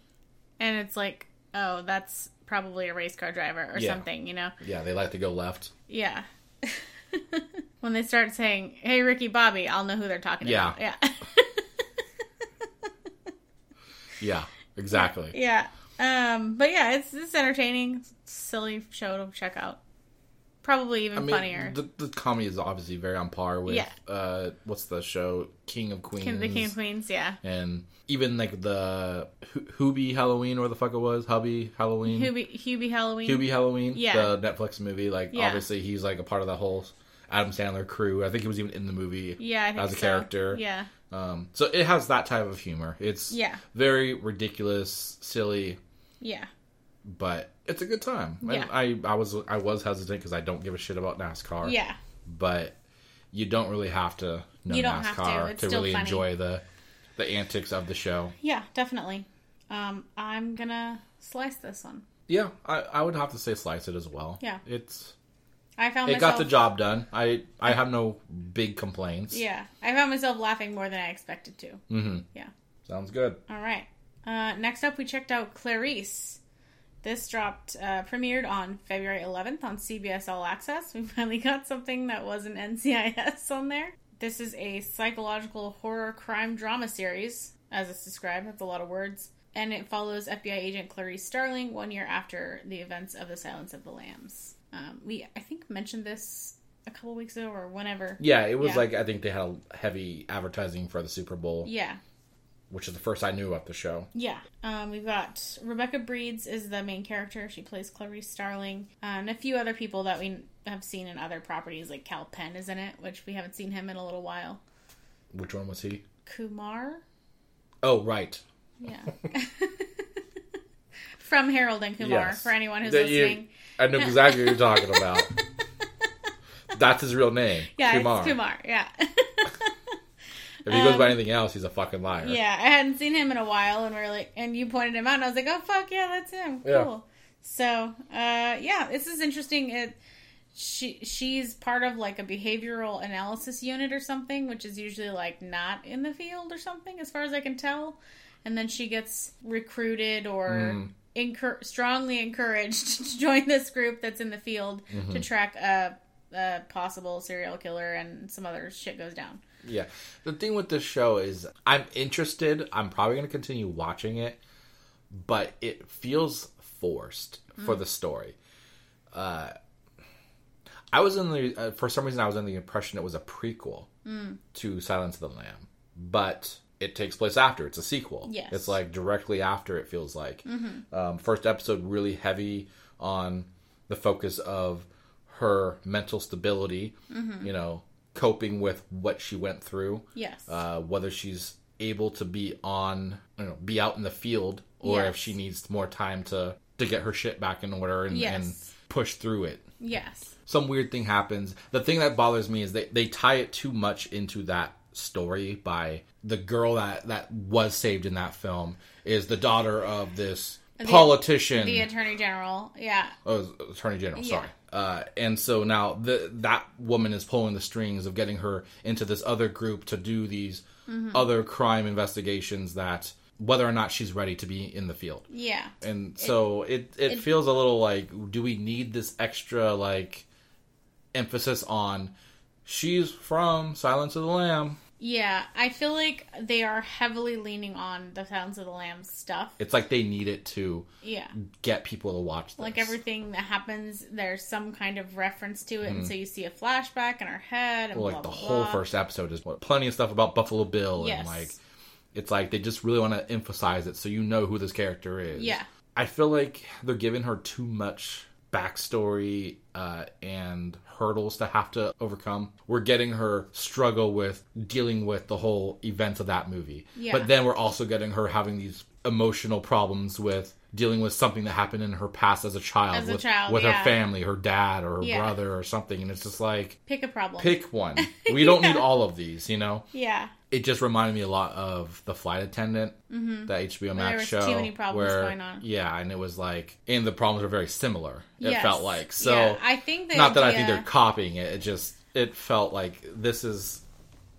and it's like, oh, that's probably a race car driver or something. You know. Yeah, they like to go left. Yeah. when they start saying, "Hey, Ricky Bobby," I'll know who they're talking Yeah. about. Yeah. Yeah, exactly. yeah. Um, but yeah, it's it's entertaining, It's silly show to check out. Probably even I mean, funnier. the, the comedy is obviously very on par with Yeah. uh, what's the show King of Queens, King, the King of Queens, yeah. and even like the Hu- Hubie Halloween or the fuck it was Hubby Halloween, Hubie, Hubie Halloween. Hubie Halloween, Yeah. the Netflix movie. Like Yeah. obviously he's like a part of that whole Adam Sandler crew. I think he was even in the movie. Yeah, I think as a so. character. Yeah. Um, so it has that type of humor. It's Yeah. very ridiculous, silly, Yeah. but it's a good time. Yeah. I, I was I was hesitant because I don't give a shit about NASCAR. Yeah. But you don't really have to know You don't have to. NASCAR It's to really funny. enjoy the the antics of the show. Yeah, definitely. Um, I'm gonna slice this one. Yeah, I, I would have to say slice it as well. Yeah. It's I found it myself got the job done. I I have no big complaints. Yeah. I found myself laughing more than I expected to. Mm-hmm. Yeah. Sounds good. All right. Uh, next up, we checked out Clarice. This dropped, uh, premiered on February 11th on CBS All Access. We finally got something that wasn't NCIS on there. This is a psychological horror crime drama series, as it's described. That's a lot of words. And it follows FBI agent Clarice Starling one year after the events of The Silence of the Lambs. Um, we, I think, mentioned this a couple weeks ago or whenever. Yeah, it was Yeah. like I think they had a heavy advertising for the Super Bowl, Yeah. which is the first I knew about the show. Yeah. Um, we've got Rebecca Breeds is the main character. She plays Clarice Starling. Uh, and a few other people that we have seen in other properties, like Kal Penn is in it, which we haven't seen him in a little while. Which one was he? Kumar? Oh, right. Yeah. From Harold and Kumar, Yes. for anyone who's you- listening. I know exactly what you're talking about. That's his real name. Yeah, Kumar. it's Kumar. Yeah. If he goes by anything else, he's a fucking liar. Yeah, I hadn't seen him in a while, and we are like, and you pointed him out, and I was like, oh fuck yeah, that's him. Yeah. Cool. So, uh, yeah, this is interesting. It she she's part of like a behavioral analysis unit or something, which is usually like not in the field or something, as far as I can tell. And then she gets recruited or strongly encouraged to join this group that's in the field to track a, a possible serial killer, and some other shit goes down. Yeah. The thing with this show is I'm interested. I'm probably going to continue watching it, but it feels forced for the story. Uh, I was in the uh, for some reason I was under the impression it was a prequel to Silence of the Lamb, but it takes place after. It's a sequel. Yes. It's like directly after. It feels like um, first episode really heavy on the focus of her mental stability. You know, coping with what she went through. Yes. Uh, whether she's able to be on, you know, be out in the field, or if she needs more time to to get her shit back in order and, Yes. and push through it. yes. Some weird thing happens. The thing that bothers me is they they tie it too much into that story by the girl that that was saved in that film is the daughter of this politician The attorney general. Yeah. oh, attorney general Yeah. sorry uh, and so now the, that woman is pulling the strings of getting her into this other group to do these Mm-hmm. other crime investigations that whether or not she's ready to be in the field Yeah. and so it, it, it- feels a little like do we need this extra like emphasis on she's from silence of the lamb Yeah. I feel like they are heavily leaning on the Silence of the Lambs stuff. it's like they need it to Yeah. get people to watch this. Like everything that happens, there's some kind of reference to it, Mm-hmm. and so you see a flashback in her head, and Well, blah, like the blah, whole blah. first episode is what, plenty of stuff about Buffalo Bill Yes. and like it's like they just really want to emphasize it so you know who this character is. Yeah. I feel like they're giving her too much backstory uh, and hurdles to have to overcome. We're getting her struggle with dealing with the whole events of that movie. Yeah. But then we're also getting her having these emotional problems with dealing with something that happened in her past as a child As a with, child, with yeah. her family, her dad or her Yeah. brother or something and it's just like Pick a problem. pick one. We don't need all of these, you know. Yeah. It just reminded me a lot of the flight attendant, Mm-hmm. the HBO Max show. too many problems where, going on. Yeah, and it was like, and the problems were very similar. It Yes. felt like so. Yeah, I think the not that I think they're copying it. It just it felt like this is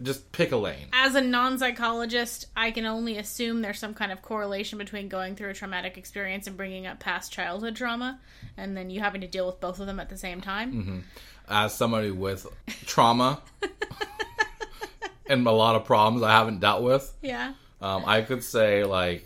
just pick a lane. as a non-psychologist, I can only assume there's some kind of correlation between going through a traumatic experience and bringing up past childhood trauma, and then you having to deal with both of them at the same time. Mm-hmm. As somebody with trauma and a lot of problems I haven't dealt with, Yeah, um, I could say like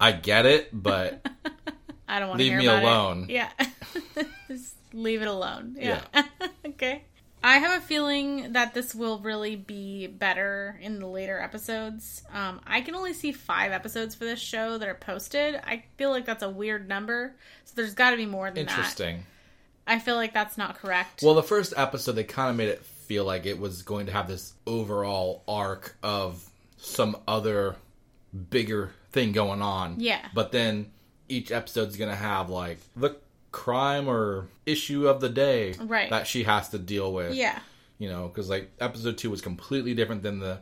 I get it, but I don't want to Leave hear me about it. alone. Yeah, just leave it alone. Yeah. okay. I have a feeling that this will really be better in the later episodes. Um, I can only see five episodes for this show that are posted. I feel like that's a weird number, so there's got to be more than that. interesting. I feel like that's not correct. Well, the first episode, they kind of made it feel like it was going to have this overall arc of some other bigger thing going on. Yeah. But then each episode's going to have like the crime or issue of the day Right. that she has to deal with. yeah. You know, because like episode two was completely different than the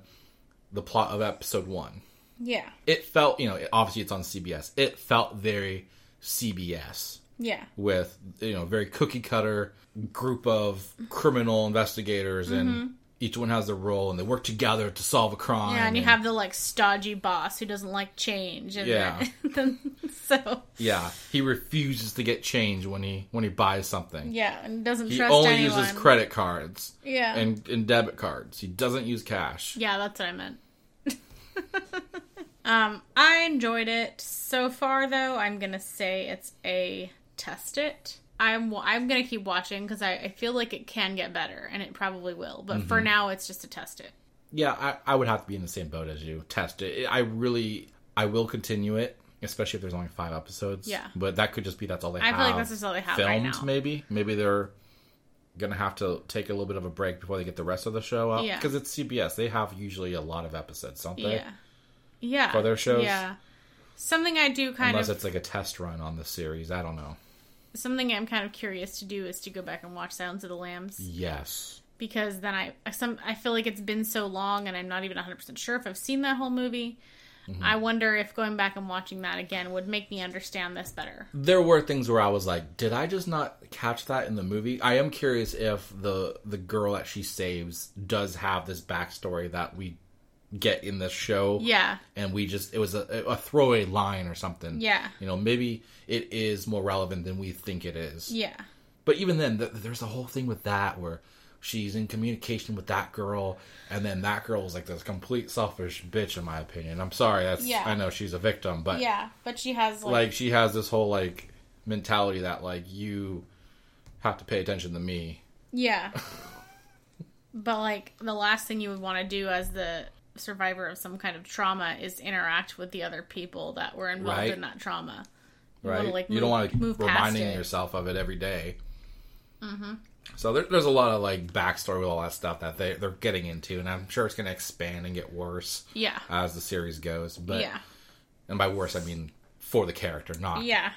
the plot of episode one. Yeah. It felt, you know, obviously it's on CBS. It felt very CBS Yeah. with you know very cookie cutter group of criminal investigators and each one has their role and they work together to solve a crime Mm-hmm. Yeah, and you have the like stodgy boss who doesn't like change. And Yeah. Then, so yeah he refuses to get change when he when he buys something yeah, and doesn't he trust only anyone. uses credit cards Yeah. and, and debit cards he doesn't use cash Yeah, that's what I meant. um, I enjoyed it so far, though. I'm gonna say it's a test it. I'm I'm gonna keep watching because I, I feel like it can get better, and it probably will. But Mm-hmm. for now, it's just to test it. yeah I, I would have to be in the same boat as you test it i really i will continue it especially if there's only five episodes Yeah. but that could just be that's all they I have feel like that's just all they have filmed right now. maybe maybe they're gonna have to take a little bit of a break before they get the rest of the show Yeah. because it's cbs they have usually a lot of episodes don't they Yeah, yeah. For their shows? Yeah. Something I do kind unless of it's like a test run on the series i don't know something I'm kind of curious to do is to go back and watch Silence of the Lambs yes because then I some I feel like it's been so long and I'm not even 100% sure if I've seen that whole movie. Mm-hmm. I wonder if going back and watching that again would make me understand this better. there were things where i was like did i just not catch that in the movie i am curious if the the girl that she saves does have this backstory that we get in the show Yeah. and we just it was a, a throwaway line or something Yeah. you know maybe it is more relevant than we think it is Yeah. But even then, th- there's a whole thing with that where she's in communication with that girl, and then that girl is like this complete selfish bitch, in my opinion. I'm sorry, that's Yeah. I know she's a victim, but Yeah, but she has like, like she has this whole like mentality that like you have to pay attention to me. yeah. but like the last thing you would want to do as the survivor of some kind of trauma is interact with the other people that were involved Right. in that trauma. You Right? like, you don't want to move keep reminding yourself of it every day. So there, there's a lot of like backstory with all that stuff that they they're getting into, and I'm sure it's going to expand and get worse Yeah. as the series goes. But yeah. and by worse I mean for the character, not. Yeah.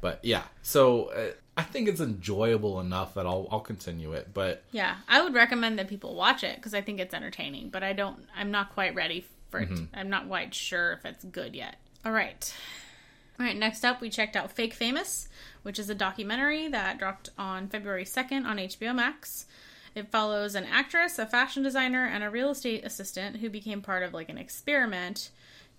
But yeah, so uh, I think it's enjoyable enough that I'll I'll continue it. But Yeah. I would recommend that people watch it because I think it's entertaining, but I don't, I'm not quite ready for it. Mm-hmm. I'm not quite sure if it's good yet. All right. All right, next up, we checked out Fake Famous, which is a documentary that dropped on February 2nd on HBO Max. It follows an actress, a fashion designer, and a real estate assistant who became part of like an experiment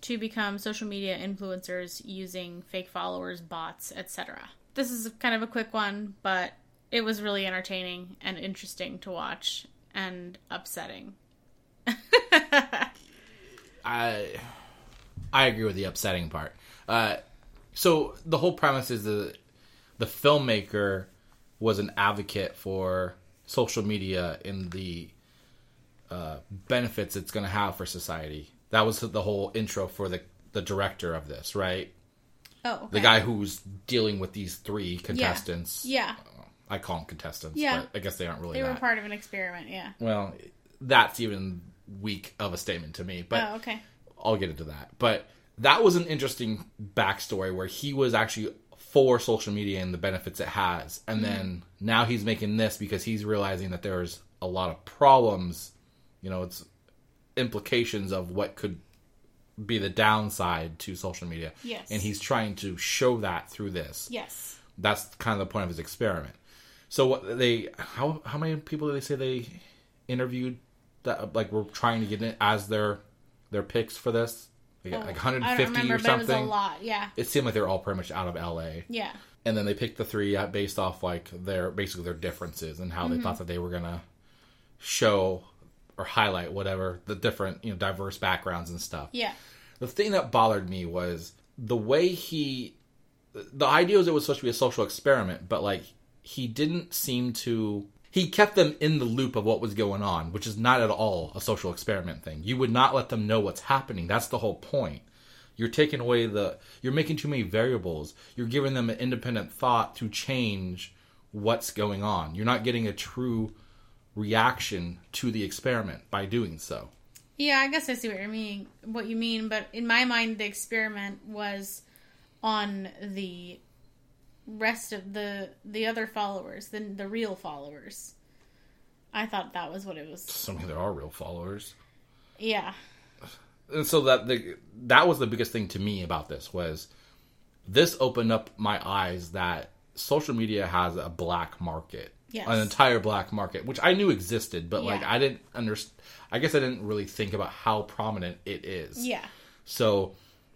to become social media influencers using fake followers, bots, etc. This is kind of a quick one, but it was really entertaining and interesting to watch and upsetting. I I agree with the upsetting part. Uh, so the whole premise is the the filmmaker was an advocate for social media and the uh, benefits it's going to have for society. That was the whole intro for the the director of this, right? Oh, okay. The guy who's dealing with these three contestants. Yeah, uh, I call them contestants, Yeah. but I guess they aren't really they were that. part of an experiment. Yeah. well, that's even weak of a statement to me, but oh, okay. I'll get into that. But that was an interesting backstory where he was actually for social media and the benefits it has. And mm-hmm. then now he's making this because he's realizing that there's a lot of problems, you know, it's implications of what could be the downside to social media. Yes. And he's trying to show that through this. Yes. That's kind of the point of his experiment. So what they how how many people did they say they interviewed that like were trying to get in as their their picks for this? Like, like Oh, I 150 don't remember, or but it was a lot. Yeah. It seemed like they were all pretty much out of LA. Yeah. And then they picked the three uh, based off like their basically their differences and how Mm-hmm. they thought that they were gonna show or highlight whatever the different you know diverse backgrounds and stuff. Yeah. The thing that bothered me was the way he. The idea was it was supposed to be a social experiment, but like he didn't seem to. He kept them in the loop of what was going on, which is not at all a social experiment thing. You would not let them know what's happening. That's the whole point. You're taking away the. You're making too many variables. You're giving them an independent thought to change what's going on. You're not getting a true reaction to the experiment by doing so. Yeah, I guess I see what you mean. What you mean, but in my mind, the experiment was on the rest of the the other followers, the the real followers. I thought that was what it was. So many there are real followers. Yeah. and so that the that was the biggest thing to me about this was this opened up my eyes that social media has a black market Yes. an entire black market which i knew existed but like i didn't understand i guess i didn't really think about how prominent it is Yeah. so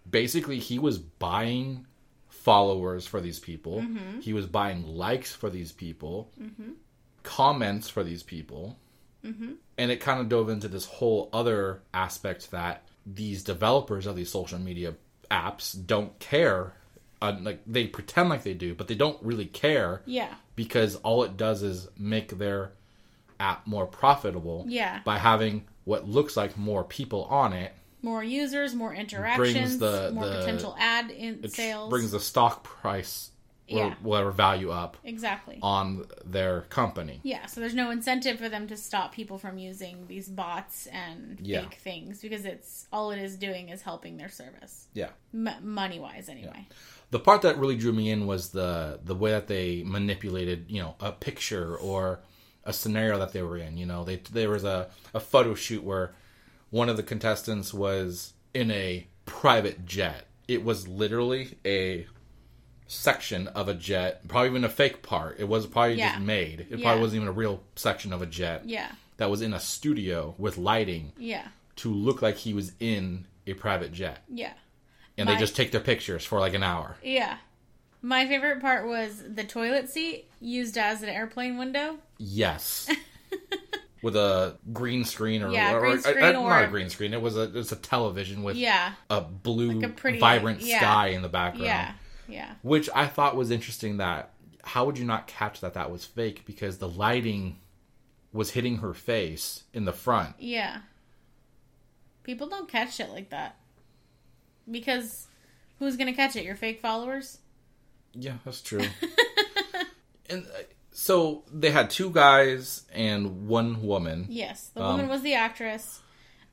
basically he was buying followers for these people Mm-hmm. he was buying likes for these people comments for these people Mm-hmm. and it kind of dove into this whole other aspect that these developers of these social media apps don't care uh, like they pretend like they do but they don't really care Yeah. because all it does is make their app more profitable Yeah. by having what looks like more people on it More users, more interactions, the- more the- potential ad in it sales. brings the stock price or Yeah. whatever value up exactly. on their company Yeah, so there's no incentive for them to stop people from using these bots and Yeah. fake things because it's all it is doing is helping their service, yeah M- money wise, anyway. The part that really drew me in was the the way that they manipulated you know a picture or a scenario that they were in you know? They there was a, a photo shoot where one of the contestants was in a private jet. It was literally a section of a jet probably even a fake part. It was probably Yeah. just made. It Yeah. probably wasn't even a real section of a jet Yeah, that was in a studio with lighting yeah, to look like he was in a private jet. Yeah, and My- they just take their pictures for like an hour yeah. My favorite part was the toilet seat used as an airplane window. Yes. with a green screen or, Yeah, or, green or- screen uh, not a green screen. It was a it's a television with Yeah, a blue, Like a pretty- vibrant yeah. sky in the background. yeah, yeah, Which I thought was interesting. That how would you not catch that that was fake because the lighting was hitting her face in the front. yeah. People don't catch shit like that because who's gonna catch it? Your fake followers? Yeah, that's true. and uh, So they had two guys and one woman. Yes, the Um, woman was the actress.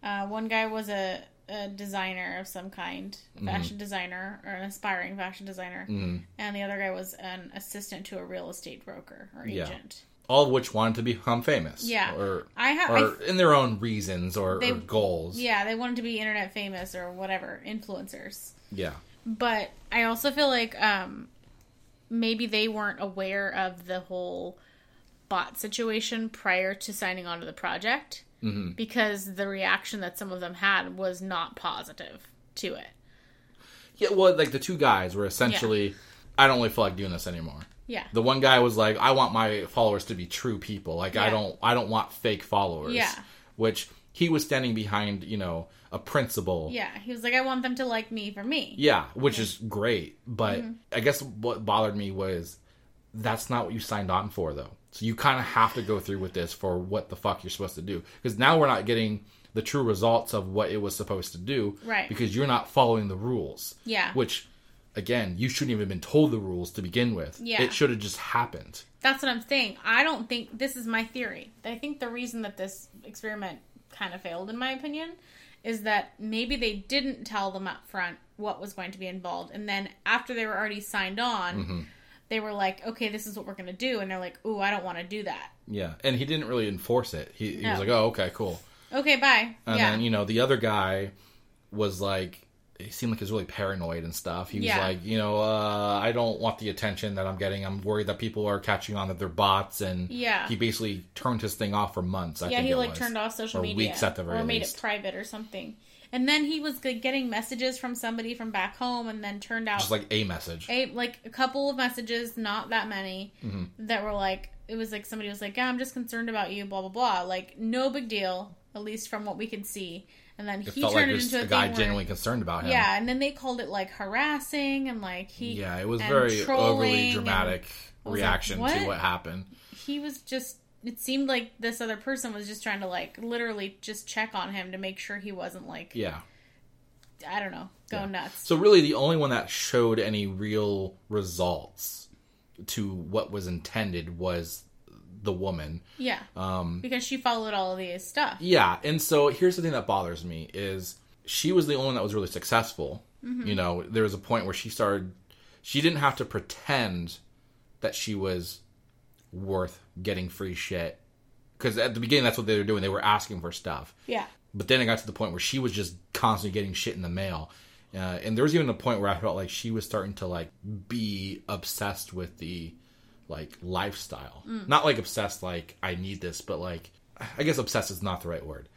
Uh, one guy was a, a designer of some kind, Mm-hmm. fashion designer or an aspiring fashion designer, Mhm. and the other guy was an assistant to a real estate broker or Yeah. agent. All of which wanted to become famous. Yeah. Or I have, or in their own reasons or, They- or goals. yeah, they wanted to be internet famous or whatever, influencers. Yeah. But I also feel like um, maybe they weren't aware of the whole bot situation prior to signing on to the project Mhm. because the reaction that some of them had was not positive to it. Yeah, well, like the two guys were essentially, I don't really feel like doing this anymore. Yeah. The one guy was like, I want my followers to be true people. Like I don't, I don't want fake followers. Yeah. Which he was standing behind, you know, a principle. Yeah, he was like, I want them to like me for me. Yeah, which is great. But Mm-hmm. I guess what bothered me was that's not what you signed on for, though. So you kind of have to go through with this for what the fuck you're supposed to do. Because now we're not getting the true results of what it was supposed to do. Right. Because you're not following the rules. Yeah. Which, again, you shouldn't even have been told the rules to begin with. Yeah. It should have just happened. That's what I'm saying. I don't think this is my theory. I think the reason that this experiment kind of failed, in my opinion, is that maybe they didn't tell them up front what was going to be involved, and then after they were already signed on, Mm-hmm. they were like, "Okay, this is what we're going to do," and they're like, "Ooh, I don't want to do that." Yeah. And he didn't really enforce it. He, he No. was like, oh, okay, cool. Okay, bye. And yeah, then, you know, the other guy was like, he seemed like he was really paranoid and stuff. He was Yeah. like, you know, uh, I don't want the attention that I'm getting. I'm worried that people are catching on that they're bots. And Yeah. he basically turned his thing off for months. I yeah, think he like was. turned off social Or media weeks at the very or made least. it private or something. And then he was getting messages from somebody from back home, and then turned out Just like a message. a like a couple of messages, not that many, Mm-hmm. that were like it was like somebody was like, "Yeah, I'm just concerned about you," blah blah blah. Like no big deal, at least from what we could see. And then it he felt turned like it into a, a guy thing where, genuinely concerned about him. yeah, and then they called it like harassing and like he Yeah, it was very overly dramatic was like, reaction to "What?" what happened. He was just. It seemed like this other person was just trying to like literally just check on him to make sure he wasn't like Yeah. I don't know go nuts. So really, the only one that showed any real results to what was intended was the woman. yeah, Um, because she followed all of these stuff. yeah, and so here's the thing that bothers me is she was the only one that was really successful. You know, there was a point where she started. She didn't have to pretend that she was worth getting free shit because at the beginning that's what they were doing. They were asking for stuff. Yeah, But then it got to the point where she was just constantly getting shit in the mail. Uh, and there was even a point where I felt like she was starting to like be obsessed with the like lifestyle. Mm. Not like obsessed like I need this, but like I guess obsessed is not the right word.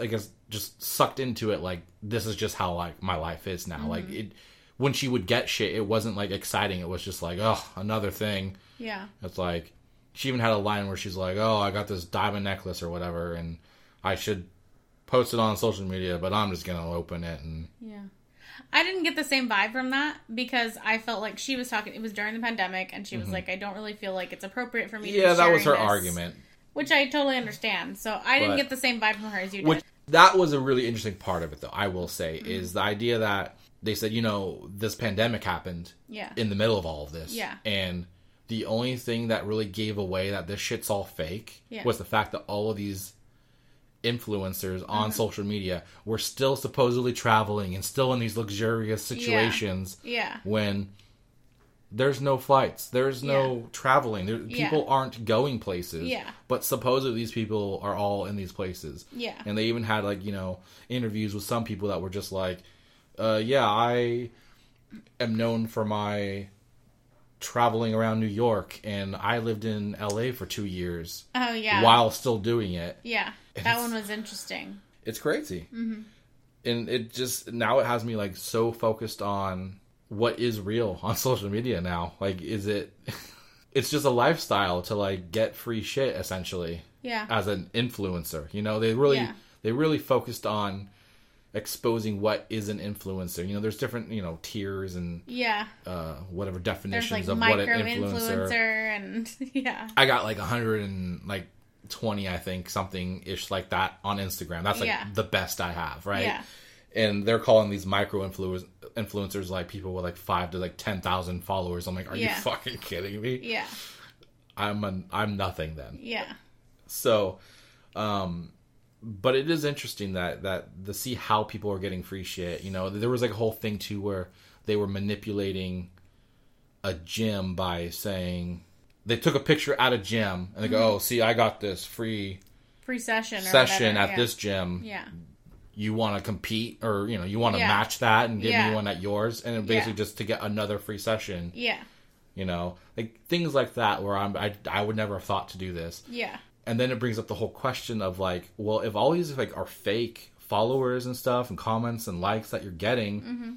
I guess just sucked into it like this is just how like my life is now. Mm-hmm. Like it when she would get shit, it wasn't like exciting. It was just like, oh, another thing. yeah, It's like she even had a line where she's like, "Oh, I got this diamond necklace or whatever, and I should post it on social media, but I'm just gonna open it." And Yeah. I didn't get the same vibe from that because I felt like she was talking. It was during the pandemic, and she was like, "I don't really feel like it's appropriate for me." to Mm-hmm. yeah, that was her this," argument. which I totally understand. So I didn't get the same vibe from her as you did. Which that was a really interesting part of it, though. I will say is the idea that they said, you know, this pandemic happened yeah, in the middle of all of this, Yeah. and the only thing that really gave away that this shit's all fake Yeah. was the fact that all of these influencers Mm-hmm. on social media were still supposedly traveling and still in these luxurious situations yeah, when there's no flights, there's no traveling, there, Yeah. people aren't going places. Yeah. But supposedly these people are all in these places. yeah, And they even had like, you know, interviews with some people that were just like, uh, yeah, I am known for my traveling around New York and I lived in LA for two years oh yeah, while still doing it. yeah. That one was interesting. It's crazy. Mm-hmm. And it just, now it has me like so focused on what is real on social media now. Like, is it, it's just a lifestyle to like get free shit essentially. Yeah, as an influencer. You know, they really Yeah. they really focused on exposing what is an influencer. You know, there's different you know tiers and yeah. uh, whatever definitions like of what an influencer. influencer and yeah, I got like a hundred and like twenty, I think, something ish like that on Instagram. That's like Yeah. the best I have, right? Yeah. And they're calling these micro influ- influencers like people with like five to like ten thousand followers. I'm like, are Yeah. you fucking kidding me? yeah, I'm an, I'm nothing then. Yeah. So, um, but it is interesting that that to see how people are getting free shit. You know, there was like a whole thing too where they were manipulating a gym by saying they took a picture at a gym and they go, "Oh, see, I got this free Free session. Or session whatever, at yeah. this gym. Yeah. You want to compete, or you know, you want to Yeah. match that and give Yeah. me one at yours, and basically just to get another free session. Yeah. You know, like things like that where I'm I I would never have thought to do this. Yeah. and then it brings up the whole question of like well if all these like are fake followers and stuff and comments and likes that you're getting Mm-hmm.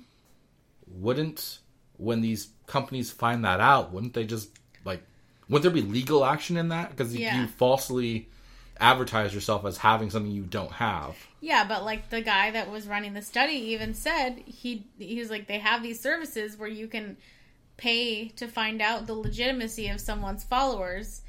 wouldn't when these companies find that out wouldn't they just wouldn't there be legal action in that because Yeah. you falsely advertise yourself as having something you don't have Yeah, but like the guy that was running the study even said he he was like they have these services where you can pay to find out the legitimacy of someone's followers.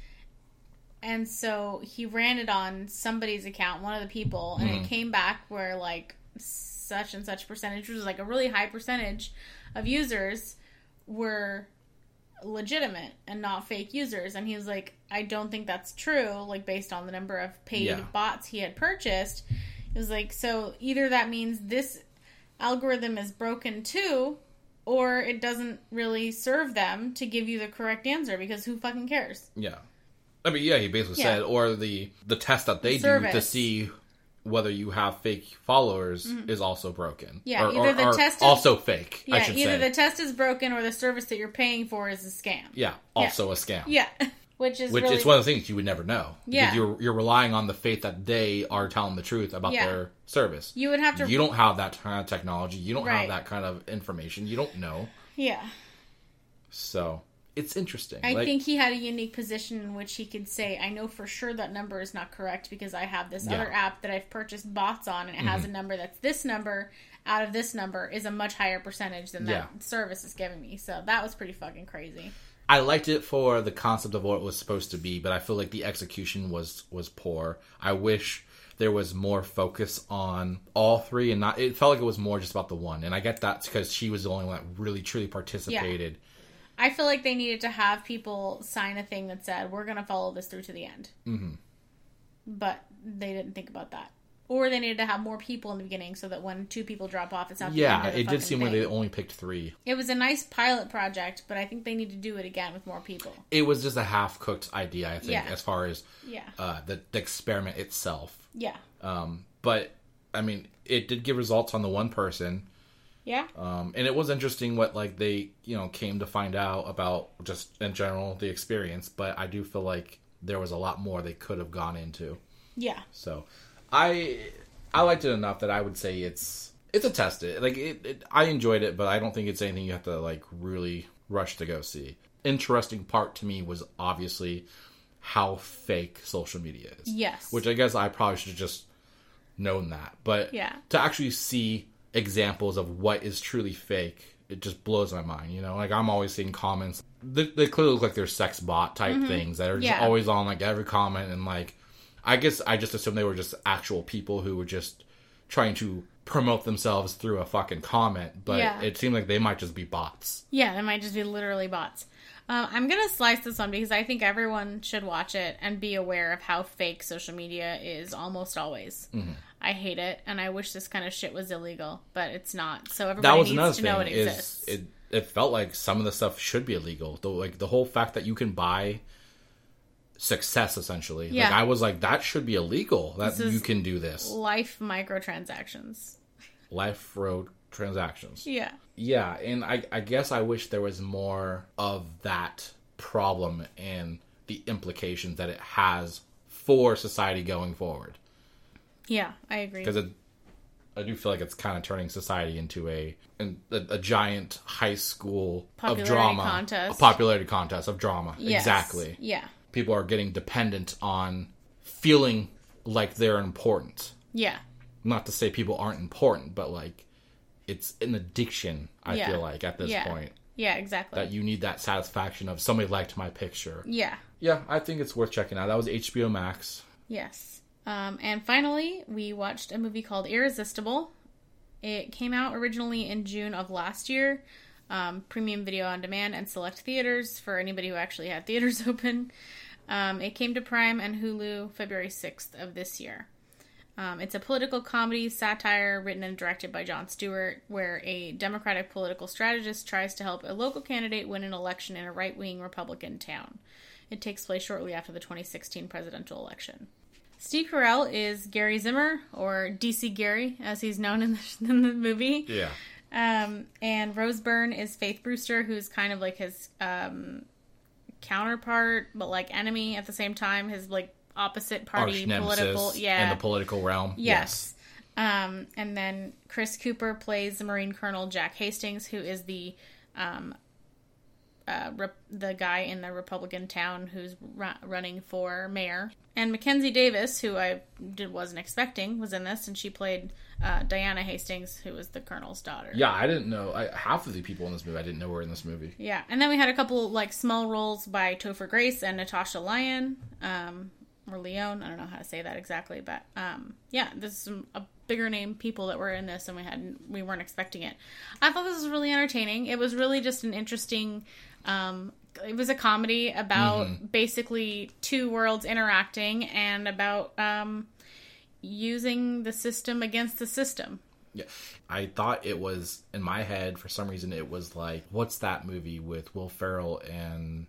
And so he ran it on somebody's account, one of the people, and it hmm. came back where like such and such percentage, which was like a really high percentage of users were legitimate and not fake users. And he was like, I don't think that's true, like based on the number of paid Yeah. bots he had purchased. It was like, so either that means this algorithm is broken too, or it doesn't really serve them to give you the correct answer because who fucking cares? yeah i mean yeah he basically Yeah. said or the the test that they do to see whether you have fake followers is also broken Mm-hmm. Yeah, or, either or- the or test is- also fake i Yeah, either say the test is broken or the service that you're paying for is a scam. yeah also a scam Yeah, which is which really is one of the things you would never know. Yeah. Because you're you're relying on the faith that they are telling the truth about Yeah. their service. you would have to You don't have that kind of technology. You don't Right. have that kind of information. You don't know. yeah. So it's interesting. I Like, think he had a unique position in which he could say, "I know for sure that number is not correct because I have this Yeah. Mm-hmm. other app that I've purchased bots on, and it has a number that's this number out of this number is a much higher percentage than that service is giving me." So that was pretty fucking crazy. I liked it for the concept of what it was supposed to be, but I feel like the execution was was poor. I wish there was more focus on all three and not it felt like it was more just about the one. And I get that because she was the only one that really truly participated. I feel like they needed to have people sign a thing that said, "We're going to follow this through to the end." Mm-hmm. But they didn't think about that, or they needed to have more people in the beginning so that when two people drop off, it's not the Yeah, end of the it did seem like they only picked three. It was a nice pilot project, but I think they need to do it again with more people. it was just a half cooked idea, I think, Yeah. as far as Yeah. uh, the, the experiment itself. Yeah. Um, but I mean, it did give results on the one person, Yeah. um, and it was interesting what like they you know came to find out about just in general the experience. But I do feel like there was a lot more they could have gone into. Yeah. So I I liked it enough that I would say it's it's a test. It like it, it I enjoyed it, but I don't think it's anything you have to like really rush to go see. Interesting part to me was obviously how fake social media is. Yes. Which I guess I probably should have just known that. But Yeah. to actually see examples of what is truly fake, it just blows my mind. You know, like I'm always seeing comments. They, they clearly look like they're sex bot type things that are just Mm-hmm. Yeah. always on like every comment and like. I guess I just assumed they were just actual people who were just trying to promote themselves through a fucking comment, but Yeah. it seemed like they might just be bots. Yeah, they might just be literally bots. Um, I'm gonna slice this one because I think everyone should watch it and be aware of how fake social media is almost always. Mm-hmm. I hate it, and I wish this kind of shit was illegal, but it's not. So That everybody was needs another to thing. know it is exists. it it felt like some of the stuff should be illegal. Though like the whole fact that you can buy success essentially. Like Yeah. I was like that should be illegal. That you can do this. Life microtransactions. Life road transactions. Yeah. Yeah, and I, I guess I wish there was more of that problem and the implications that it has for society going forward. Yeah, I agree. Because I do feel like it's kind of turning society into a a, a giant high school Popularity of drama, contest. a popularity contest of drama. Yes. Exactly. Yeah. People are getting dependent on feeling like they're important. Yeah. Not to say people aren't important, but like it's an addiction. I Yeah. feel like at this Yeah. point Yeah, exactly. that you need that satisfaction of somebody liked my picture. yeah. Yeah, I think it's worth checking out. That was HBO Max. Yes. Um, and finally, we watched a movie called Irresistible. It came out originally in June of last year. um, premium video on demand, and select theaters for anybody who actually had theaters open. Um, it came to Prime and Hulu February 6th of this year. Um, it's a political comedy satire written and directed by Jon Stewart, where a Democratic political strategist tries to help a local candidate win an election in a right wing Republican town. It takes place shortly after the 2016 presidential election. Steve Carell is Gary Zimmer, or DC Gary, as he's known in the, in the movie. Yeah. Um, and Rose Byrne is Faith Brewster, who's kind of like his um, counterpart, but like enemy at the same time. His like opposite party political, yeah, in the political realm. Yes. Um, and then Chris Cooper plays the Marine Colonel Jack Hastings, who is the um, uh, rep- the guy in the Republican town who's ru- running for mayor. And Mackenzie Davis, who I did, wasn't expecting, was in this, and she played uh, Diana Hastings, who was the colonel's daughter. Yeah, I didn't know. I, half of the people in this movie, I didn't know were in this movie. Yeah, and then we had a couple like small roles by Topher Grace and Natasha Lyon, um, or Leone. I don't know how to say that exactly, but um, yeah, this is some a bigger name people that were in this, and we had we weren't expecting it. I thought this was really entertaining. It was really just an interesting. Um, it was a comedy about basically two worlds interacting and about um, using the system against the system. Yeah. I thought it was, in my head, for some reason, it was like, what's that movie with Will Ferrell and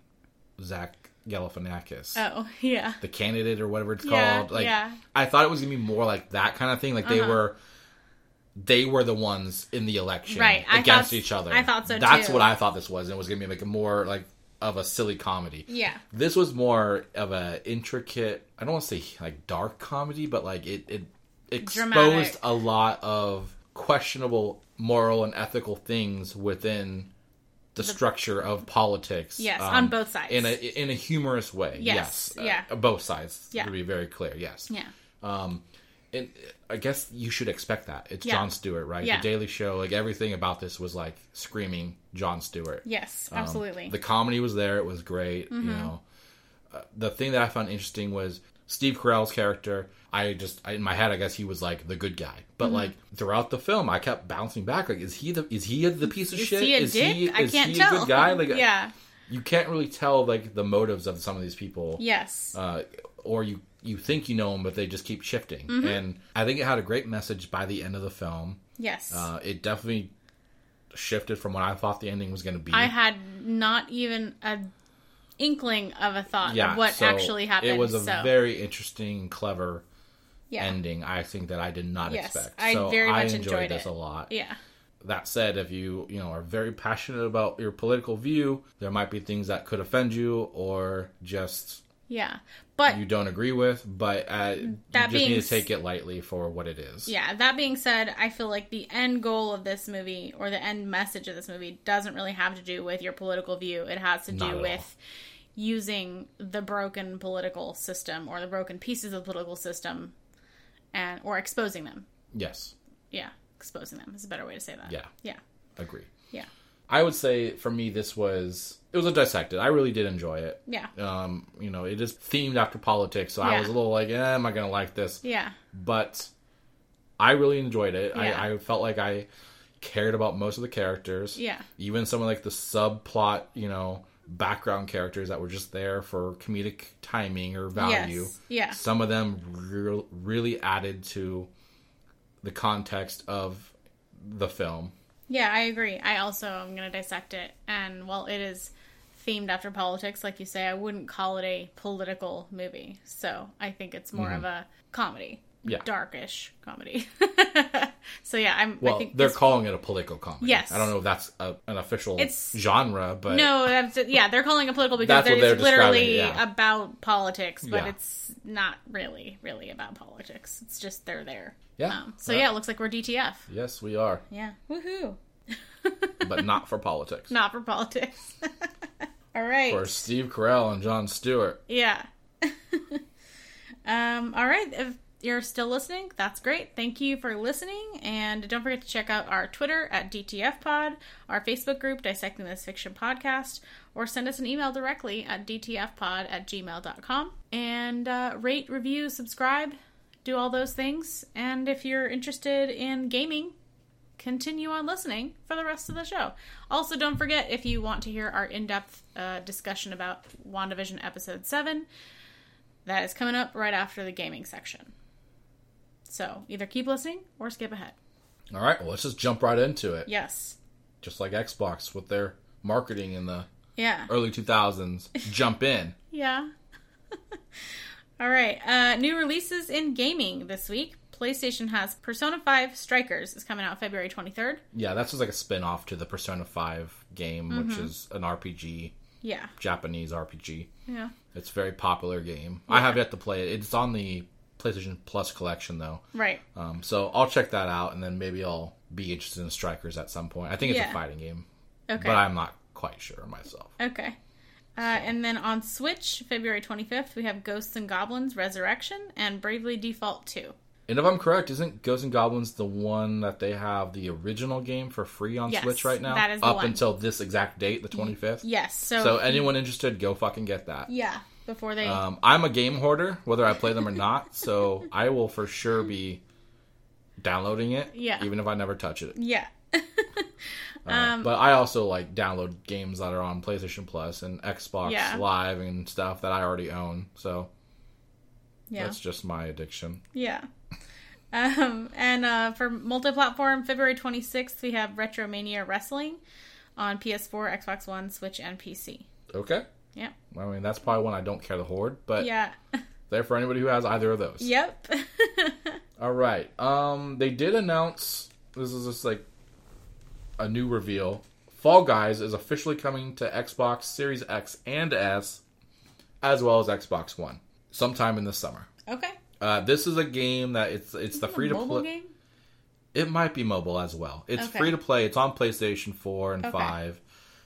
Zach Galifianakis? Oh yeah, the candidate or whatever it's Yeah, called. Like, yeah. I thought it was gonna be more like that kind of thing. Like they Uh-huh. were, they were the ones in the election, Right, against thought- each other. I thought so, That's too. what I thought this was. And it was gonna be like a more like of a silly comedy. yeah. This was more of a intricate. I don't want to say like dark comedy, but like it it exposed Dramatic. a lot of questionable moral and ethical things within. The, structure of politics, um, Yes, on both sides. in a in a humorous way. Yes, Yes, yeah. uh, both sides. Yeah. to be very clear. Yes, Yeah. um, and I guess you should expect that. It's Yeah. Jon Stewart, right? Yeah. The Daily Show, like everything about this was like screaming Jon Stewart. Yes, Um, absolutely. Mm-hmm. the comedy was there; it was great. You know, uh, the thing that I found interesting was Steve Carell's character. I just I, in my head, I guess he was like the good guy, but Mm-hmm. like throughout the film, I kept bouncing back. Like, is he the is he the piece of is shit? he is dick? he I is can't he tell. a good guy? Like, yeah. you can't really tell like the motives of some of these people Yes. uh, or you you think you know them, but they just keep shifting. Mm-hmm. And I think it had a great message by the end of the film. yes. Uh, it definitely shifted from what I thought the ending was going to be. I had not even a inkling of a thought yeah, of what so actually happened. It was a so, very interesting, clever yeah. ending. I think that I did not Yes, expect. I so very I much enjoyed, enjoyed this it. a lot. Yeah. That said, if you you know are very passionate about your political view, there might be things that could offend you or just Yeah. But you don't agree with. But uh, you just need to take it lightly for what it is. yeah, that being said, I feel like the end goal of this movie or the end message of this movie doesn't really have to do with your political view. It has to do with using the broken political system or the broken pieces of the political system and or exposing them. Yes. Yeah, exposing them is a better way to say that. Yeah. Yeah. Agree. Yeah. I would say for me this was it was a dissected. I really did enjoy it. Yeah. Um, you know, it is themed after politics, so I was a little like, eh, am I gonna like this? Yeah. But I really enjoyed it. Yeah. I, I felt like I cared about most of the characters. Yeah. Even some of like the subplot, you know, background characters that were just there for comedic timing or value. Yes. Yeah. Some of them real, really added to the context of the film. Yeah, I agree. I also am going to dissect it. And while it is themed after politics, like you say, I wouldn't call it a political movie. So I think it's more of a comedy. Mm-hmm. Yeah. Darkish comedy. so yeah, I'm. I Well, think they're calling it a political comedy. Yes. I don't know if that's a, an official It's- genre, but No, that's yeah. They're calling it political because it's they're literally yeah. about politics, but Yeah. it's not really, really about politics. It's just they're there. Yeah. Um, so Yeah. yeah, it looks like we're DTF. yes, we are, Yeah. Woohoo. but not for politics. Not for politics. All right. For Steve Carell and Jon Stewart. Yeah. um, all right. If you're still listening, that's great. Thank you for listening. And don't forget to check out our Twitter at DTFPod, our Facebook group, Dissecting This Fiction Podcast, or send us an email directly at DTFpod at gmail.com. And uh, rate, review, subscribe, do all those things. And if you're interested in gaming, continue on listening for the rest of the show. Also, don't forget if you want to hear our in depth uh, discussion about WandaVision Episode 7, that is coming up right after the gaming section. So either keep listening or skip ahead. All right, well, let's just jump right into it. Yes. Just like Xbox with their marketing in the Yeah. early 2000s. jump in. Yeah. All right. Uh, new releases in gaming this week. PlayStation has Persona 5 Strikers is coming out February 23rd. Yeah, that's just like a spin off to the Persona 5 game, which Mm-hmm. is an RPG, Yeah. Japanese RPG. Yeah. It's a very popular game. I have yet to play it. It's on the PlayStation Plus collection, though. Right. Um, so I'll check that out, and then maybe I'll be interested in Strikers at some point. I think it's Yeah. a fighting game, Okay. but I'm not quite sure myself. Okay. Uh, and then on Switch, February 25th, we have Ghosts and Goblins Resurrection and Bravely Default 2. And if I'm correct, isn't Ghosts and Goblins the one that they have the original game for free on Yes, Switch right now? that is Up until this exact date, the 25th. Yes. So, So anyone interested, go fucking get that. yeah, before they. Um, I'm a game hoarder, whether I play them or not, so I will for sure be downloading it, Yeah. even if I never touch it. yeah. Uh, Um, but I also like download games that are on PlayStation Plus and Xbox Yeah. Live and stuff that I already own. So yeah. that's just my addiction. Yeah. Um, and uh, for multi-platform, February 26th, we have Retromania Wrestling on PS4, Xbox One, Switch, and PC. Okay. Yeah. I mean, that's probably one I don't care to hoard, but Yeah. there for anybody who has either of those. yep. All right. Um, they did announce this is just like a new reveal. Fall Guys is officially coming to Xbox Series X and S, as well as Xbox One, sometime in the summer. okay. Uh, this is a game that it's it's the free to play. game? It might be mobile as well. It's Okay. free to play. It's on PlayStation Four and Okay. Five,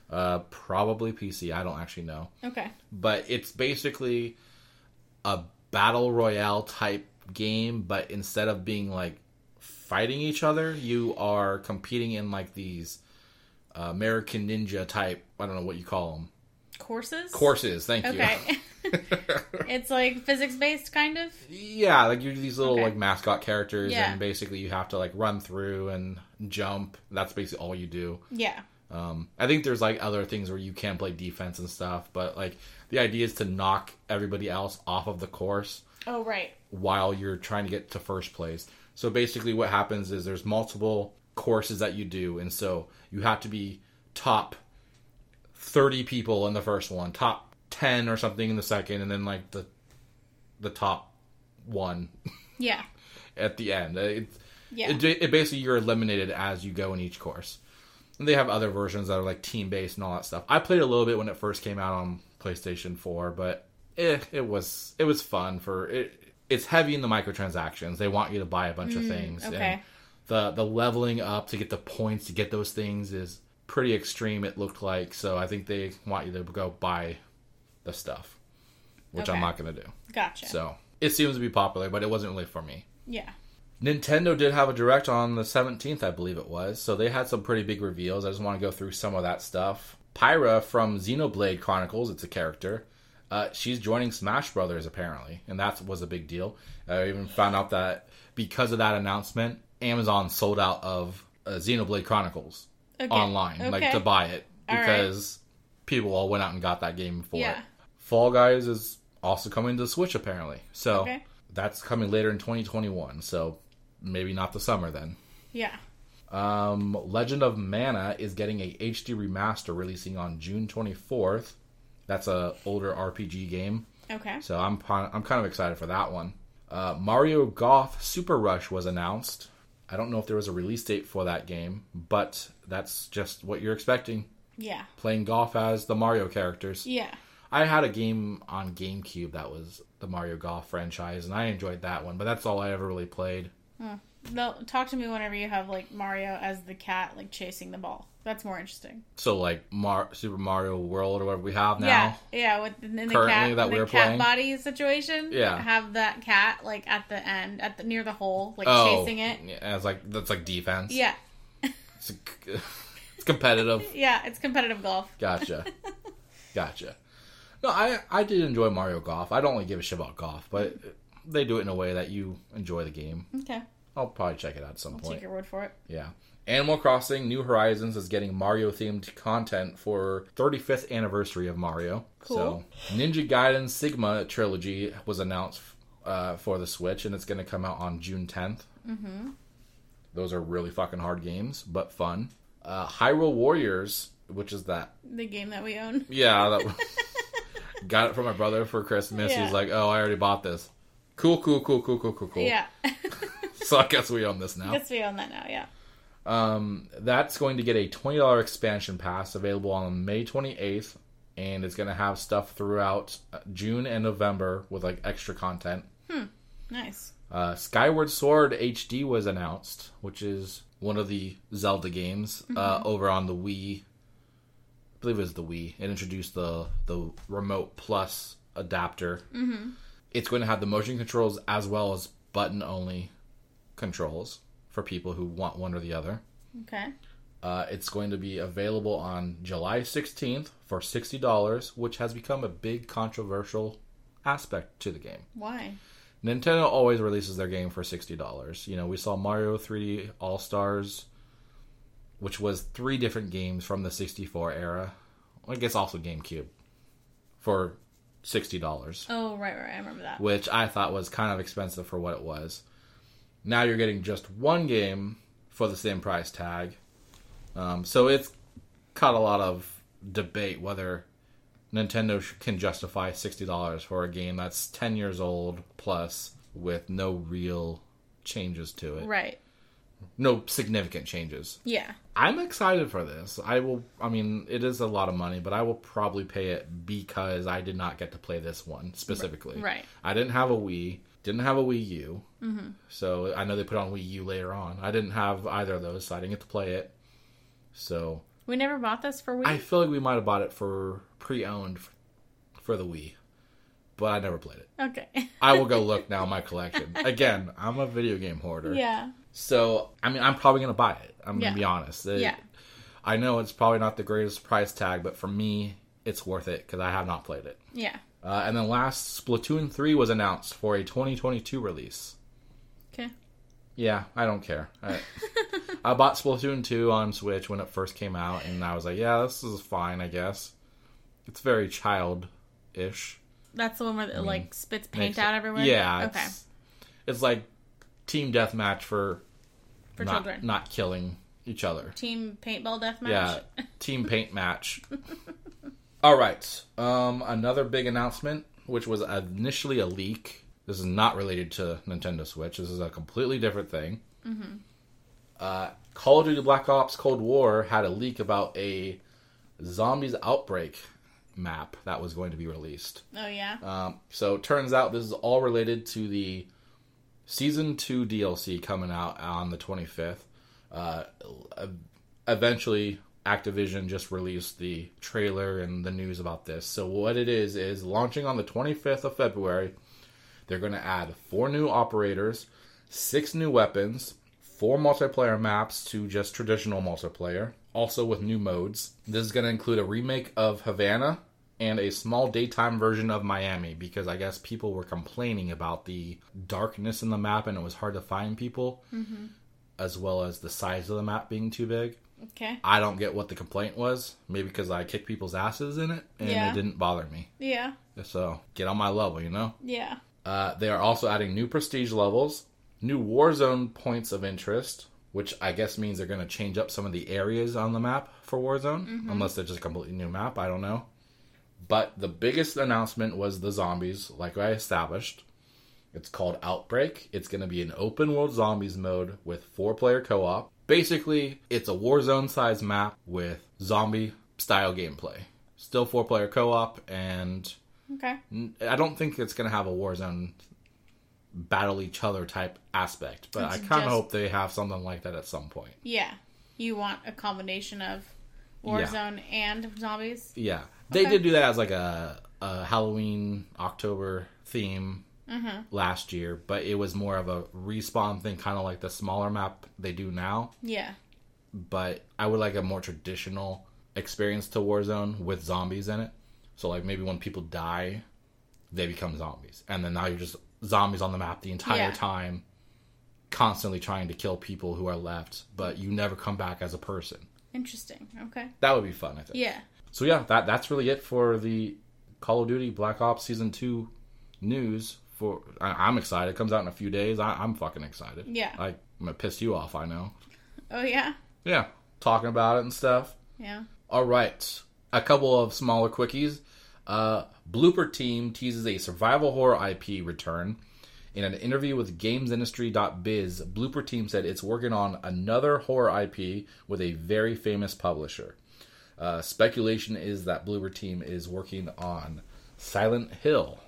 uh, probably PC. I don't actually know, Okay. but it's basically a battle royale type game. But instead of being like fighting each other, you are competing in like these uh, American Ninja type. I don't know what you call them. Courses? Courses. Thank you. Okay. you. it's like physics based, kind of? Yeah, like you're these little Okay. like mascot characters, Yeah. and basically you have to like run through and jump. That's basically all you do. Yeah. Um, I think there's like other things where you can play defense and stuff, but like the idea is to knock everybody else off of the course Oh, right. while you're trying to get to first place. So basically, what happens is there's multiple courses that you do, and so you have to be top 30 people in the first one, top 10 or something in the second, and then like the the top one Yeah. at the end. It, Yeah. it, it basically you're eliminated as you go in each course. And they have other versions that are like team based and all that stuff. I played a little bit when it first came out on PlayStation 4, but eh, it was it was fun for it. It's heavy in the microtransactions. They want you to buy a bunch of things. okay. And the the leveling up to get the points to get those things is pretty extreme. It looked like so. I think they want you to go buy the stuff, which I'm not going to do. Gotcha. So it seems to be popular, but it wasn't really for me. yeah. Nintendo did have a direct on the 17th, I believe it was. So they had some pretty big reveals. I just want to go through some of that stuff. Pyra from Xenoblade Chronicles, it's a character. Uh, she's joining Smash Brothers apparently, and that was a big deal. I even found out that because of that announcement, Amazon sold out of uh, Xenoblade Chronicles Okay. online, like to buy it All right. because people all went out and got that game for Yeah. it. Fall Guys is also coming to Switch apparently, so Okay. that's coming later in 2021. So maybe not the summer then. Yeah. Um, Legend of Mana is getting a HD remaster releasing on June 24th. That's a older RPG game, Okay. so I'm I'm kind of excited for that one. Uh, Mario Golf Super Rush was announced. I don't know if there was a release date for that game, but that's just what you're expecting. Yeah. Playing golf as the Mario characters. Yeah. I had a game on GameCube that was the Mario Golf franchise, and I enjoyed that one, but that's all I ever really played. Hmm. No, talk to me whenever you have like Mario as the cat, like chasing the ball. That's more interesting. So like Mar- Super Mario World or whatever we have now. Yeah, yeah. With in the Currently cat, that in the cat playing? body situation. Yeah. have that cat like at the end, at the near the hole, like Oh, chasing it. Yeah, it's like that's like defense. Yeah, it's, a- it's competitive. yeah. It's competitive golf. Gotcha, gotcha. No, I I did enjoy Mario Golf. I don't really give a shit about golf, but they do it in a way that you enjoy the game. Okay. I'll probably check it out at some I'll point. take your word for it. Yeah. Animal Crossing New Horizons is getting Mario themed content for 35th anniversary of Mario. Cool. So, Ninja Gaiden Sigma trilogy was announced uh, for the Switch, and it's going to come out on June 10th. Mm-hmm. Those are really fucking hard games, but fun. Uh, Hyrule Warriors, which is that The game that we own. yeah, that got it from my brother for Christmas. Yeah. He's like, "Oh, I already bought this." Cool, cool, cool, cool, cool, cool, cool. Yeah. So I guess we own this now. Guess we own that now, yeah. Um, that's going to get a twenty dollar expansion pass available on May twenty eighth, and it's going to have stuff throughout uh, June and November with like extra content. Hmm. Nice. Uh, Skyward Sword HD was announced, which is one of the Zelda games uh, over on the Wii. I believe it was the Wii. It introduced the the Remote Plus adapter. Mm-hmm. It's going to have the motion controls as well as button only controls for people who want one or the other. Okay. Uh, it's going to be available on July 16th for $60, which has become a big controversial aspect to the game. Why? Nintendo always releases their game for sixty dollars. You know, we saw Mario 3D All Stars, which was three different games from the 64 era. I guess also GameCube for sixty dollars, Oh, right, right. I remember that. which I thought was kind of expensive for what it was. Now you're getting just one game for the same price tag, um, so it's caught a lot of debate whether Nintendo can justify sixty dollars for a game that's ten years old plus with no real changes to it, Right. No significant changes. Yeah. I'm excited for this. I will. I mean, it is a lot of money, but I will probably pay it because I did not get to play this one specifically. Right. I didn't have a Wii. Didn't have a Wii U. Mm-hmm. So I know they put on Wii U later on. I didn't have either of those, so I didn't get to play it. So We never bought this for Wii. I feel like we might have bought it for pre-owned for the Wii, but I never played it. Okay. I will go look now in my collection. Again, I'm a video game hoarder. yeah. So I mean, I'm probably gonna buy it. I'm Yeah. gonna be honest. It- Yeah. I know it's probably not the greatest price tag, but for me, it's worth it because I have not played it. Yeah. Uh, and then last, Splatoon 3 was announced for a 2022 release. Okay. Yeah, I don't care. I, I bought Splatoon 2 on Switch when it first came out, and I was like, yeah, this is fine, I guess. It's very child-ish. That's the one where it like spits paint out everywhere. Yeah. Okay. It's, it's like team deathmatch for, For not, children. not killing each other. Team paintball deathmatch. Yeah, team paint match. All right. Um, another big announcement, which was initially a leak. This is not related to Nintendo Switch. This is a completely different thing. Uh, Call of Duty Black Ops Cold War had a leak about a zombies outbreak map that was going to be released. Oh yeah. Um, so it turns out this is all related to the season two DLC coming out on the 25th. Uh, eventually, Activision just released the trailer and the news about this. So what it is is launching on the 25th of February. They're going to add four new operators, six new weapons, four multiplayer maps to just traditional multiplayer, also with new modes. This is going to include a remake of Havana and a small daytime version of Miami because I guess people were complaining about the darkness in the map and it was hard to find people, as well as the size of the map being too big. Okay. I don't get what the complaint was. Maybe because I kicked people's asses in it and Yeah. it didn't bother me. Yeah. So get on my level, you know? Yeah. Uh, they are also adding new prestige levels, new Warzone points of interest, which I guess means they're going to change up some of the areas on the map for Warzone, unless they're just a completely new map. I don't know. But the biggest announcement was the zombies, like I established. It's called Outbreak. It's going to be an open world zombies mode with four player co op. Basically, it's a Warzone size map with zombie style gameplay. Still four player co op, and Okay. I don't think it's going to have a Warzone battle each other type aspect, but It's I kind of just- hope they have something like that at some point. Yeah. You want a combination of Yeah. Warzone and zombies? Yeah, they Okay. did do that as like a, a Halloween October theme Mm-hmm. last year, but it was more of a respawn thing, kind of like the smaller map they do now. Yeah. But I would like a more traditional experience to Warzone with zombies in it. So like maybe when people die, they become zombies, and then now you're just zombies on the map the entire Yeah. time. constantly trying to kill people who are left, but you never come back as a person. Interesting. Okay. That would be fun, I think. Yeah. So yeah, that that's really it for the Call of Duty Black Ops Season Two news. For I, I'm excited. It comes out in a few days. I, I'm fucking excited. Yeah. I, I'm gonna piss you off. I know. Oh yeah. Yeah, talking about it and stuff. Yeah. All right, a couple of smaller quickies. Uh, Bloober Team teases a survival horror IP return. In an interview with GamesIndustry.biz, Bloober Team said it's working on another horror IP with a very famous publisher. Uh, speculation is that Bloober Team is working on Silent Hill,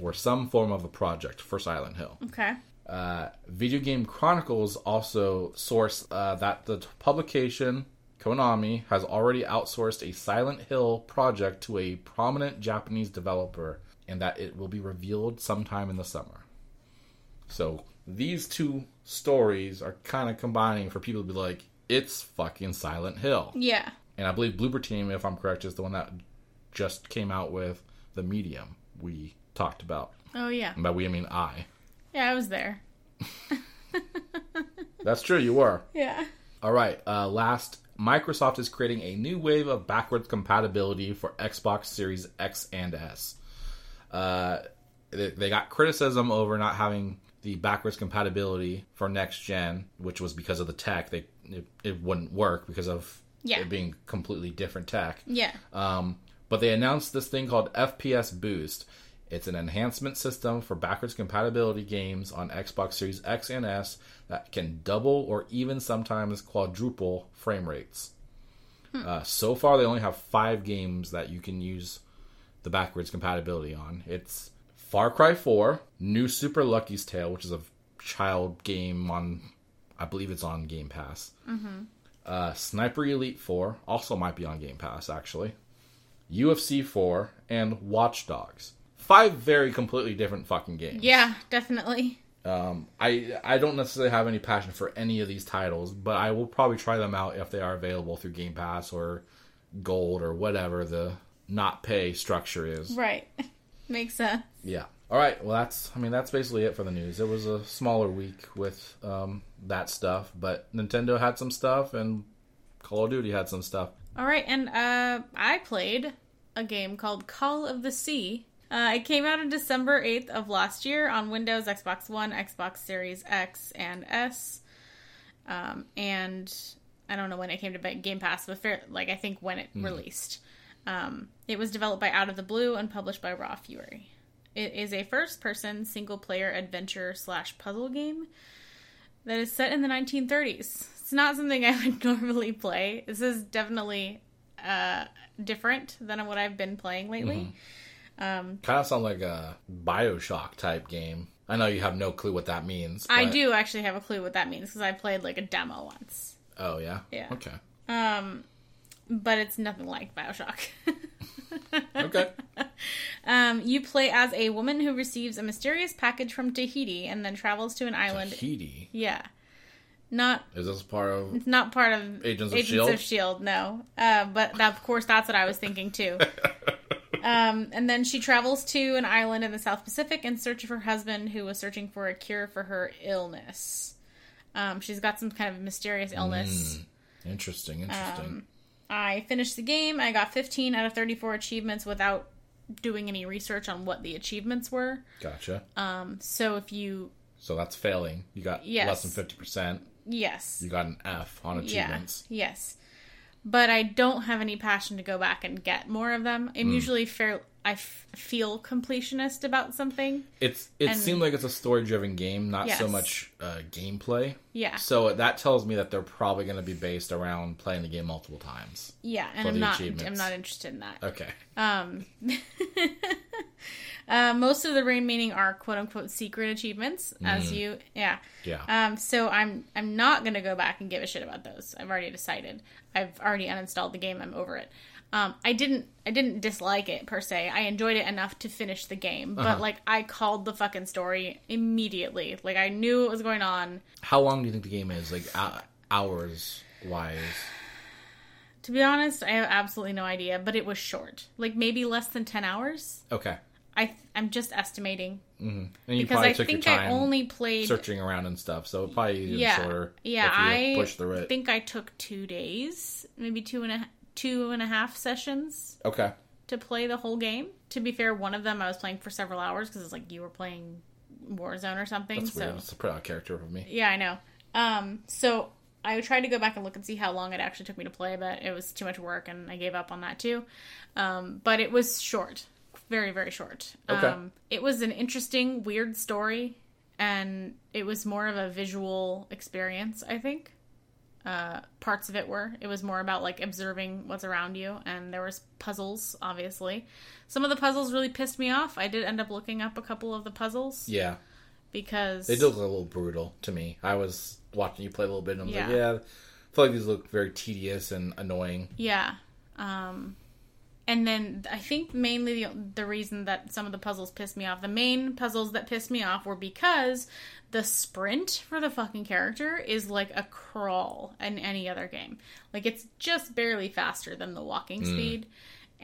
or some form of a project for Silent Hill. Okay. Uh, Video Game Chronicles also source uh, that the publication Konami has already outsourced a Silent Hill project to a prominent Japanese developer, and that it will be revealed sometime in the summer. So these two stories are kind of combining for people to be like, "It's fucking Silent Hill," Yeah. And I believe Bloober Team, if I'm correct, is the one that just came out with the Medium we talked about. Oh yeah. And by we, I mean I. Yeah, I was there. That's true, you were. Yeah. All right. Uh, last, Microsoft is creating a new wave of backwards compatibility for Xbox Series X and S. Uh, they, they got criticism over not having the backwards compatibility for next gen, which was because of the tech. They it, it wouldn't work because of Yeah. it being completely different tech. Yeah. Um, but they announced this thing called FPS Boost. It's an enhancement system for backwards compatibility games on Xbox Series X and S that can double or even sometimes quadruple frame rates. Uh, so far, they only have five games that you can use the backwards compatibility on. It's Far Cry 4, New Super Lucky's Tale, which is a child game on, I believe it's on Game Pass. Uh, Sniper Elite 4 also might be on Game Pass, actually. UFC 4, and Watch Dogs. Five very completely different fucking games. Yeah, definitely. Um, I I don't necessarily have any passion for any of these titles, but I will probably try them out if they are available through Game Pass or Gold or whatever the not pay structure is. Right. Makes sense. Yeah. All right. Well, that's I mean that's basically it for the news. It was a smaller week with um, that stuff, but Nintendo had some stuff and Call of Duty had some stuff. All right, and uh, I played a game called Call of the Sea. Uh, it came out on December 8th of last year on Windows, Xbox One, Xbox Series X and S. Um, and I don't know when it came to Game Pass, but fair, like I think when it released. Um, it was developed by Out of the Blue and published by Raw Fury. It is a first-person single-player adventure slash puzzle game that is set in the 1930s. It's not something I would normally play. This is definitely uh, different than what I've been playing lately. Um, Kind of sound like a Bioshock type game. I know you have no clue what that means. I do actually have a clue what that means because I played like a demo once. Oh yeah. Yeah. Okay. Um, but it's nothing like Bioshock. Okay. um, you play as a woman who receives a mysterious package from Tahiti and then travels to an island. Tahiti. Yeah. Not Is this part of? It's not part of Agents of S.H.I.E.L.D.? of Shield, no. Uh, but that, of course, that's what I was thinking too. um, and then she travels to an island in the South Pacific in search of her husband, who was searching for a cure for her illness. Um, she's got some kind of mysterious illness. Interesting. Interesting. Um, I finished the game. I got 15 out of 34 achievements without doing any research on what the achievements were. gotcha. Um, so if you, So that's failing. You got Yes. less than fifty percent. yes, You got an F on achievements. Yeah, yes. But I don't have any passion to go back and get more of them. I'm Hmm. usually fair. I f- feel completionist about something. It's it And- seemed like it's a story driven game, not so much uh, gameplay. Yeah, So that tells me that they're probably going to be based around playing the game multiple times. yeah, and I'm not. I'm not interested in that. Okay. Um, uh, most of the remaining are quote unquote secret achievements, as Mm. you, yeah. Yeah. Um, so I'm I'm not gonna go back and give a shit about those. I've already decided. I've already uninstalled the game. I'm over it. Um, I didn't I didn't dislike it per se. I enjoyed it enough to finish the game, but Uh-huh. like I called the fucking story immediately. Like I knew what was going on. How long do you think the game is? Like uh, hours wise? To be honest, I have absolutely no idea, but it was short. Like maybe less than ten hours. Okay. I I'm just estimating And you because probably I think I only played searching around and stuff, so it probably even yeah shorter. yeah if you I push through it. think I took two days, maybe two and a two and a half sessions okay. to play the whole game. To be fair, one of them I was playing for several hours because it's like you were playing Warzone or something. That's so weird. It's a pretty odd character for me. yeah, I know. Um, so I tried to go back and look and see how long it actually took me to play, but it was too much work and I gave up on that too. Um, but it was short, very very short. Okay. Um, it was an interesting, weird story, and it was more of a visual experience. I think. Uh, parts of it were. It was more about like observing what's around you, and there was puzzles. Obviously, some of the puzzles really pissed me off. I did end up looking up a couple of the puzzles Yeah. because They did look a little brutal to me. I was watching you play a little bit and I was Yeah. like, yeah, I feel like these look very tedious and annoying. Yeah. Um and then I think mainly the, the reason that some of the puzzles pissed me off, the main puzzles that pissed me off were because the sprint for the fucking character is like a crawl in any other game. Like it's just barely faster than the walking mm. speed.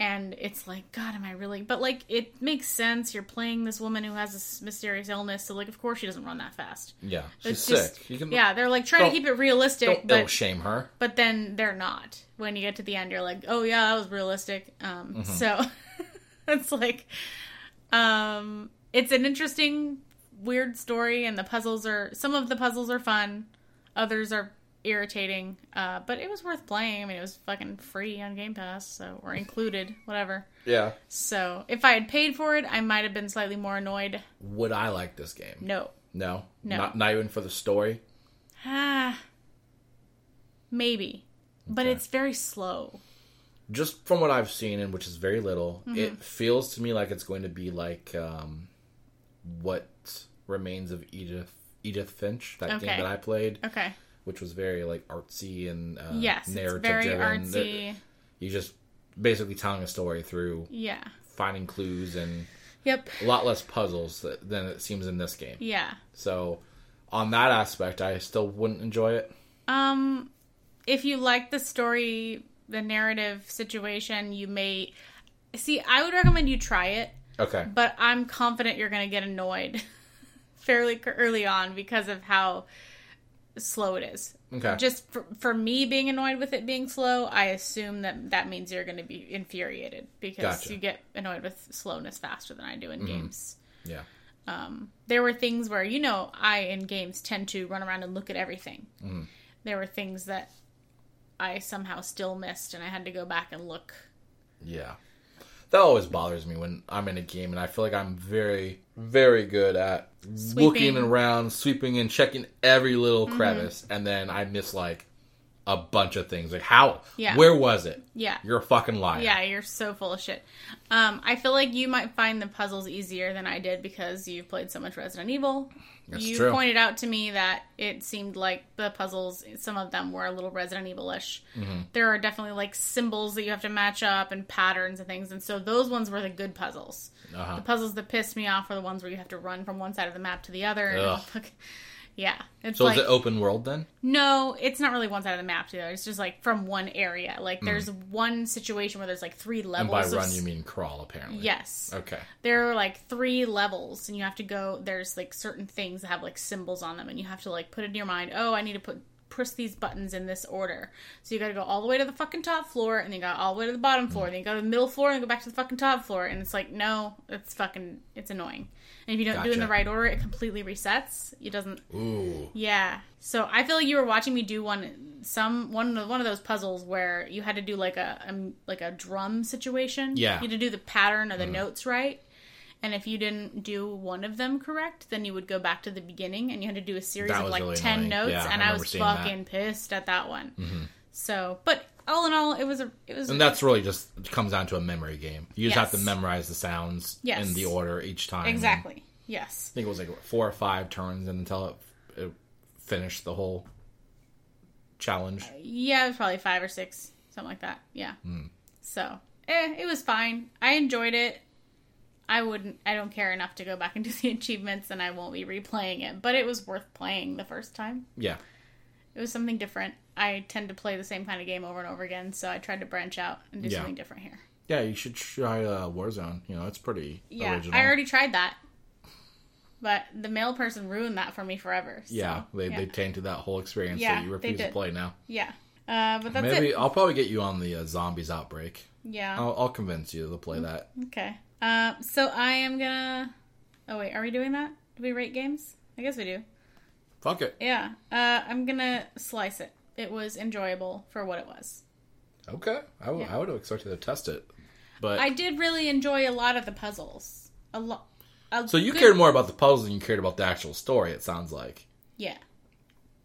And it's like, God, am I really? But like, it makes sense. You're playing this woman who has this mysterious illness, so like, of course she doesn't run that fast. Yeah. She's It's sick. can Yeah, they're like trying to keep it realistic, don't but shame her. but then they're not. When you get to the end, you're like, oh yeah, that was realistic. Um, So it's like, um, it's an interesting, weird story, and the puzzles are some of the puzzles are fun, others are irritating. Uh, but it was worth playing. I mean, it was fucking free on Game Pass, so or included, whatever. Yeah. So if I had paid for it, I might have been slightly more annoyed. Would I like this game? No, No. No. Not, not even for the story. ah, maybe, but it's very slow. Just from what I've seen, and which is very little, Mm-hmm. it feels to me like it's going to be like um, what remains of Edith Edith Finch, that Okay. game that I played, Okay. Which was very like artsy and uh, Yes, narrative very driven. artsy. You just basically telling a story through Yeah. finding clues and Yep. a lot less puzzles than it seems in this game. Yeah. So, on that aspect, I still wouldn't enjoy it. Um, if you like the story, the narrative situation, you may see. I would recommend you try it, Okay. but I'm confident you're going to get annoyed fairly early on because of how slow it is. Okay. Just for, for me being annoyed with it being slow, I assume that that means you're going to be infuriated because Gotcha. Mm-hmm. you get annoyed with slowness faster than I do in games. yeah. Um, there were things where you know I in games tend to run around and look at everything. Mm-hmm. There were things that I somehow still missed, and I had to go back and look. Yeah. That always bothers me when I'm in a game and I feel like I'm very, very good at looking around, sweeping and checking every little Mm-hmm. crevice, and then I miss like a bunch of things. Like, how? Yeah. Where was it? Yeah, You're a fucking liar. yeah, you're so full of shit. Um, I feel like you might find the puzzles easier than I did because you've played so much Resident Evil. That's you true. pointed out to me that it seemed like the puzzles, some of them were a little Resident Evil-ish. Mm-hmm. There are definitely like symbols that you have to match up and patterns and things, and so those ones were the good puzzles. Uh-huh. The puzzles that pissed me off were the ones where you have to run from one side of the map to the other. and Ugh. fuck- yeah, it's So like is it open world then? no, it's not really one side of the map to the other. It's just like from one area. Like there's mm. one situation where there's like three levels. And by run, s- you mean crawl, apparently. yes. Okay. There are like three levels, and you have to go. There's like certain things that have like symbols on them, and you have to like put it in your mind. Oh, I need to put push these buttons in this order. So you got to go all the way to the fucking top floor, and then you got all the way to the bottom floor, mm. and then you go to the middle floor, and go back to the fucking top floor. And it's like, no, it's fucking, it's annoying. And if you don't do it in the right order, it completely resets. It doesn't. Ooh. Yeah. So I feel like you were watching me do one some one of one of those puzzles where you had to do like a, a like a drum situation. Yeah. Mm. You had to do the pattern or the notes right. And if you didn't do one of them correct, then you would go back to the beginning and you had to do a series That of like really 10 annoying. notes Yeah, and I, remember was seeing that. fucking pissed at that one. So, but all in all, it was a it was And that's really just it comes down to a memory game. You just have to memorize the sounds Yes. in the order each time. exactly. Yes. I think it was like what, four or five turns until it, it finished the whole challenge. Yeah, it was probably five or six, something like that. Yeah. Hmm. So, eh, it was fine. I enjoyed it. I wouldn't. I don't care enough to go back and do the achievements, and I won't be replaying it. But it was worth playing the first time. Yeah. It was something different. I tend to play the same kind of game over and over again, so I tried to branch out and do Yeah. something different here. Yeah, you should try uh, Warzone. You know, it's pretty Yeah, original. I already tried that, but the male person ruined that for me forever. so, yeah, they, yeah. they tainted that whole experience Yeah, that you refuse to play now. yeah. Uh, but that's Maybe it. I'll probably get you on the uh, Zombies Outbreak. Yeah. I'll, I'll convince you to play Mm-hmm. that. Okay. Uh, so I am gonna. Oh wait, are we doing that? Do we rate games? I guess we do. Fuck it. Yeah. Uh, I'm gonna slice it. It was enjoyable for what it was. Okay, I, w- Yeah. I would have expected to test it, but I did really enjoy a lot of the puzzles. A lot. so you cared more about the puzzles than you cared about the actual story. It sounds like. Yeah.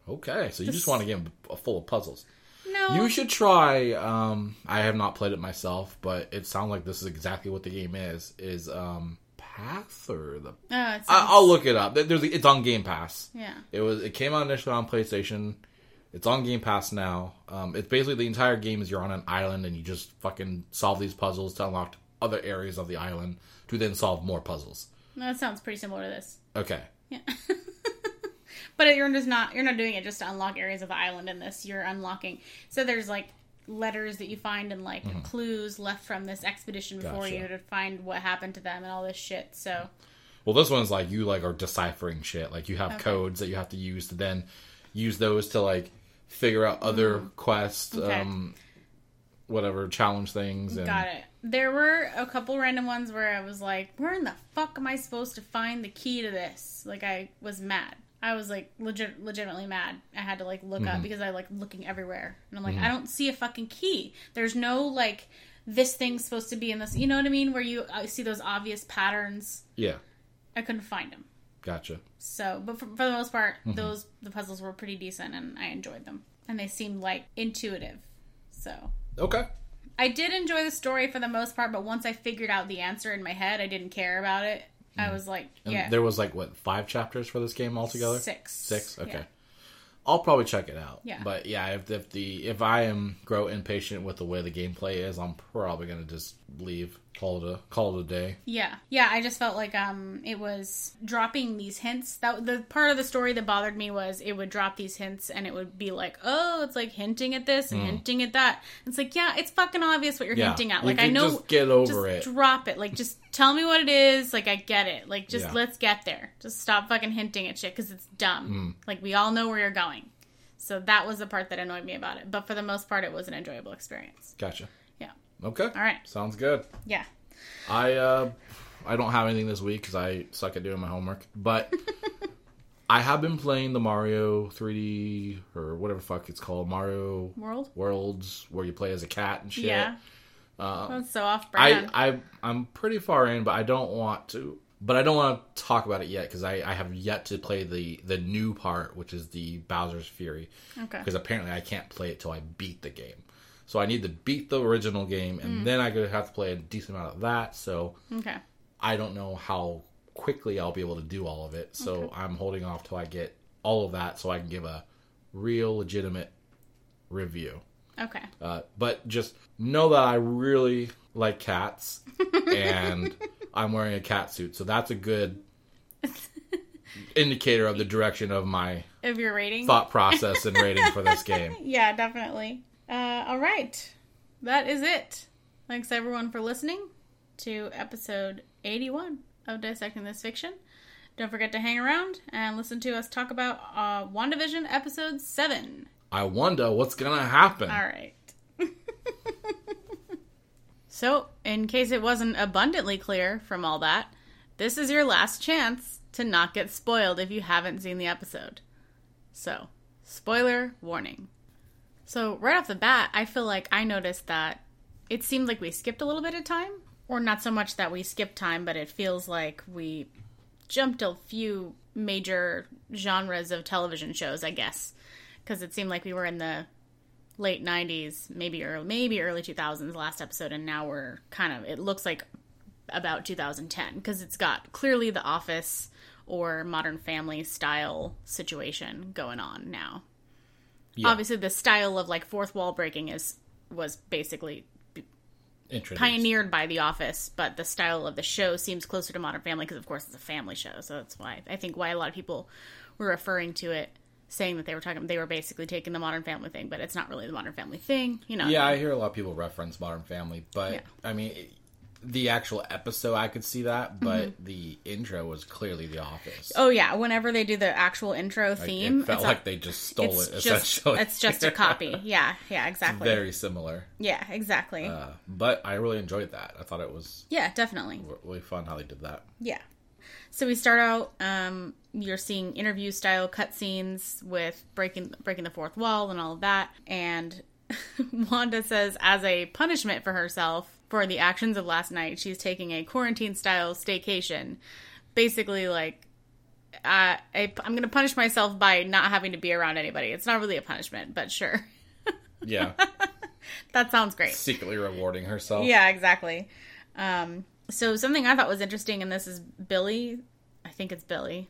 Okay, so you just want to get a full of puzzles. No. You should try. Um, I have not played it myself, but it sounds like this is exactly what the game is. Is um, Path or the? Oh, sounds, I, I'll look it up. There's it's on Game Pass. Yeah. It was. It came out initially on PlayStation. It's on Game Pass now. Um, it's basically the entire game is you're on an island and you just fucking solve these puzzles to unlock other areas of the island to then solve more puzzles. That sounds pretty similar to this. Okay. Yeah. but you're just not you're not doing it just to unlock areas of the island in this. You're unlocking so there's like letters that you find and like clues left from this expedition before Mm-hmm. Gotcha. you to find what happened to them and all this shit. So Well, this one's like you like are deciphering shit. Like you have Okay. codes that you have to use to then use those to like figure out other quests, Mm. Okay. um, whatever challenge things. And got it. There were a couple random ones where I was like, "Where in the fuck am I supposed to find the key to this?" Like I was mad. I was like legit, legitimately mad. I had to like look Mm-hmm. up because I like looking everywhere, and I'm like, I don't see a fucking key. There's no like this thing's supposed to be in this. You know what I mean? Where you uh, see those obvious patterns. yeah, I couldn't find them. gotcha. So, but for, for the most part, Mm-hmm. those the puzzles were pretty decent, and I enjoyed them, and they seemed like intuitive. So Okay. I did enjoy the story for the most part, but once I figured out the answer in my head, I didn't care about it. I mm. was like, And yeah, there was like what five chapters for this game altogether? six, Six. Okay. Yeah. I'll probably check it out. Yeah. But yeah, if, if the if I am grow impatient with the way the gameplay is, I'm probably gonna just leave. Call it a call it a day. Yeah, yeah. I just felt like um, it was dropping these hints. That the part of the story that bothered me was it would drop these hints and it would be like, oh, it's like hinting at this and hinting at that. It's like, yeah, it's fucking obvious what you're. Yeah. hinting at. Like I know, just get over just it. Drop it. Like just tell me what it is. Like I get it. Like just Yeah. let's get there. Just stop fucking hinting at shit because it's dumb. Hmm. Like we all know where you're going. So that was the part that annoyed me about it. But for the most part, it was an enjoyable experience. Gotcha. Okay. All right. Sounds good. Yeah. I uh I don't have anything this week because I suck at doing my homework, but I have been playing the Mario 3D or whatever the fuck it's called, Mario World. Worlds, where you play as a cat and shit. Yeah. Uh, That's so off brand. I, I I'm pretty far in, but I don't want to. But I don't want to talk about it yet because I, I have yet to play the the new part, which is the Bowser's Fury. okay. Because apparently I can't play it till I beat the game. So I need to beat the original game, and Mm. then I could have to play a decent amount of that. So Okay. I don't know how quickly I'll be able to do all of it. So I'm holding off till I get all of that, so I can give a real legitimate review. Okay. Uh, but just know that I really like cats, and I'm wearing a cat suit, so that's a good indicator of the direction of my Of your rating? thought process and rating for this game. Yeah, definitely. Uh, all right. That is it. Thanks everyone for listening to episode 81 of Dissecting This Fiction. Don't forget to hang around and listen to us talk about uh, WandaVision episode 7. I wonder what's gonna happen. All right. so, in case it wasn't abundantly clear from all that, this is your last chance to not get spoiled if you haven't seen the episode. So, spoiler warning. So, right off the bat, I feel like I noticed that it seemed like we skipped a little bit of time. Or not so much that we skipped time, but it feels like we jumped a few major genres of television shows, I guess. Because it seemed like we were in the late 90s, maybe early, maybe early 2000s last episode, and now we're kind of, it looks like about 2010. Because it's got clearly The Office or Modern Family style situation going on now Yeah, obviously the style of like fourth wall breaking is was basically introduced. pioneered by the office but the style of the show seems closer to modern family because of course it's a family show so that's why i think why a lot of people were referring to it saying that they were talking they were basically taking the Modern Family thing, but it's not really the Modern Family thing, you know. Yeah, I hear a lot of people reference Modern Family, but Yeah. I mean, the actual episode, I could see that, but the intro was clearly The Office. Mm-hmm. Oh yeah, whenever they do the actual intro Like, theme, it felt like a- they just stole it's it. just Essentially, it's just a copy. Yeah, yeah, exactly. Very similar, yeah, exactly. uh, but I really enjoyed that. I thought it was yeah, definitely. really fun how they did that. Yeah. So we start out. Um, you're seeing interview style cutscenes with breaking breaking the fourth wall and all of that. And Wanda says, as a punishment for herself for the actions of last night, she's taking a quarantine style staycation. Basically, like. Uh, I, I'm going to punish myself by not having to be around anybody. It's not really a punishment, but sure. Yeah, that sounds great. secretly rewarding herself. Yeah, exactly. Um, so something I thought was interesting, in this is Billy. I think it's Billy.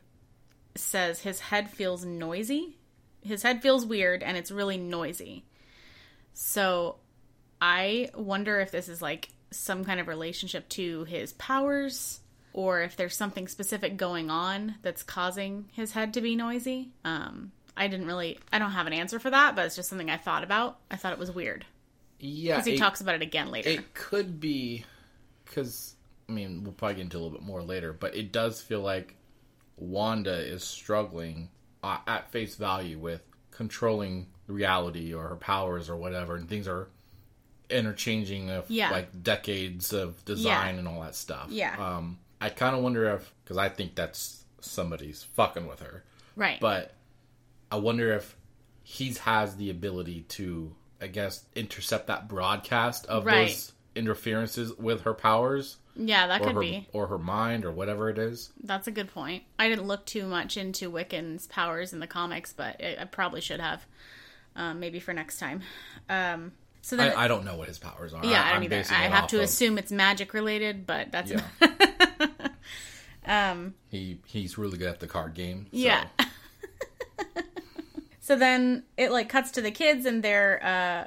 Says his head feels noisy. His head feels weird, and it's really noisy. So I wonder if this is like some kind of relationship to his powers, or if there's something specific going on that's causing his head to be noisy. Um, I didn't really. I don't have an answer for that, but it's just something I thought about. I thought it was weird yeah. because he it- talks about it again later. It could be because I mean we'll probably get into a little bit more later, but it does feel like Wanda is struggling uh, at face value with controlling reality or her powers or whatever, and things are interchanging of Yeah. like decades of design and all that stuff. Yeah. Um, I kind of wonder if because I think that's somebody's fucking with her, right. but I wonder if he's has the ability to, I guess, intercept that broadcast of Right. those interferences with her powers Yeah, that could her be. or her mind or whatever it is. That's a good point. I didn't look too much into Wiccan's powers in the comics, but I, I probably should have. Um, maybe for next time. Um, so then, I, I don't know what his powers are. yeah, I I'm don't either. I have to of- assume it's magic related, but that's Yeah. he he's really good at the card game. so- Yeah. so then it like cuts to the kids and they're uh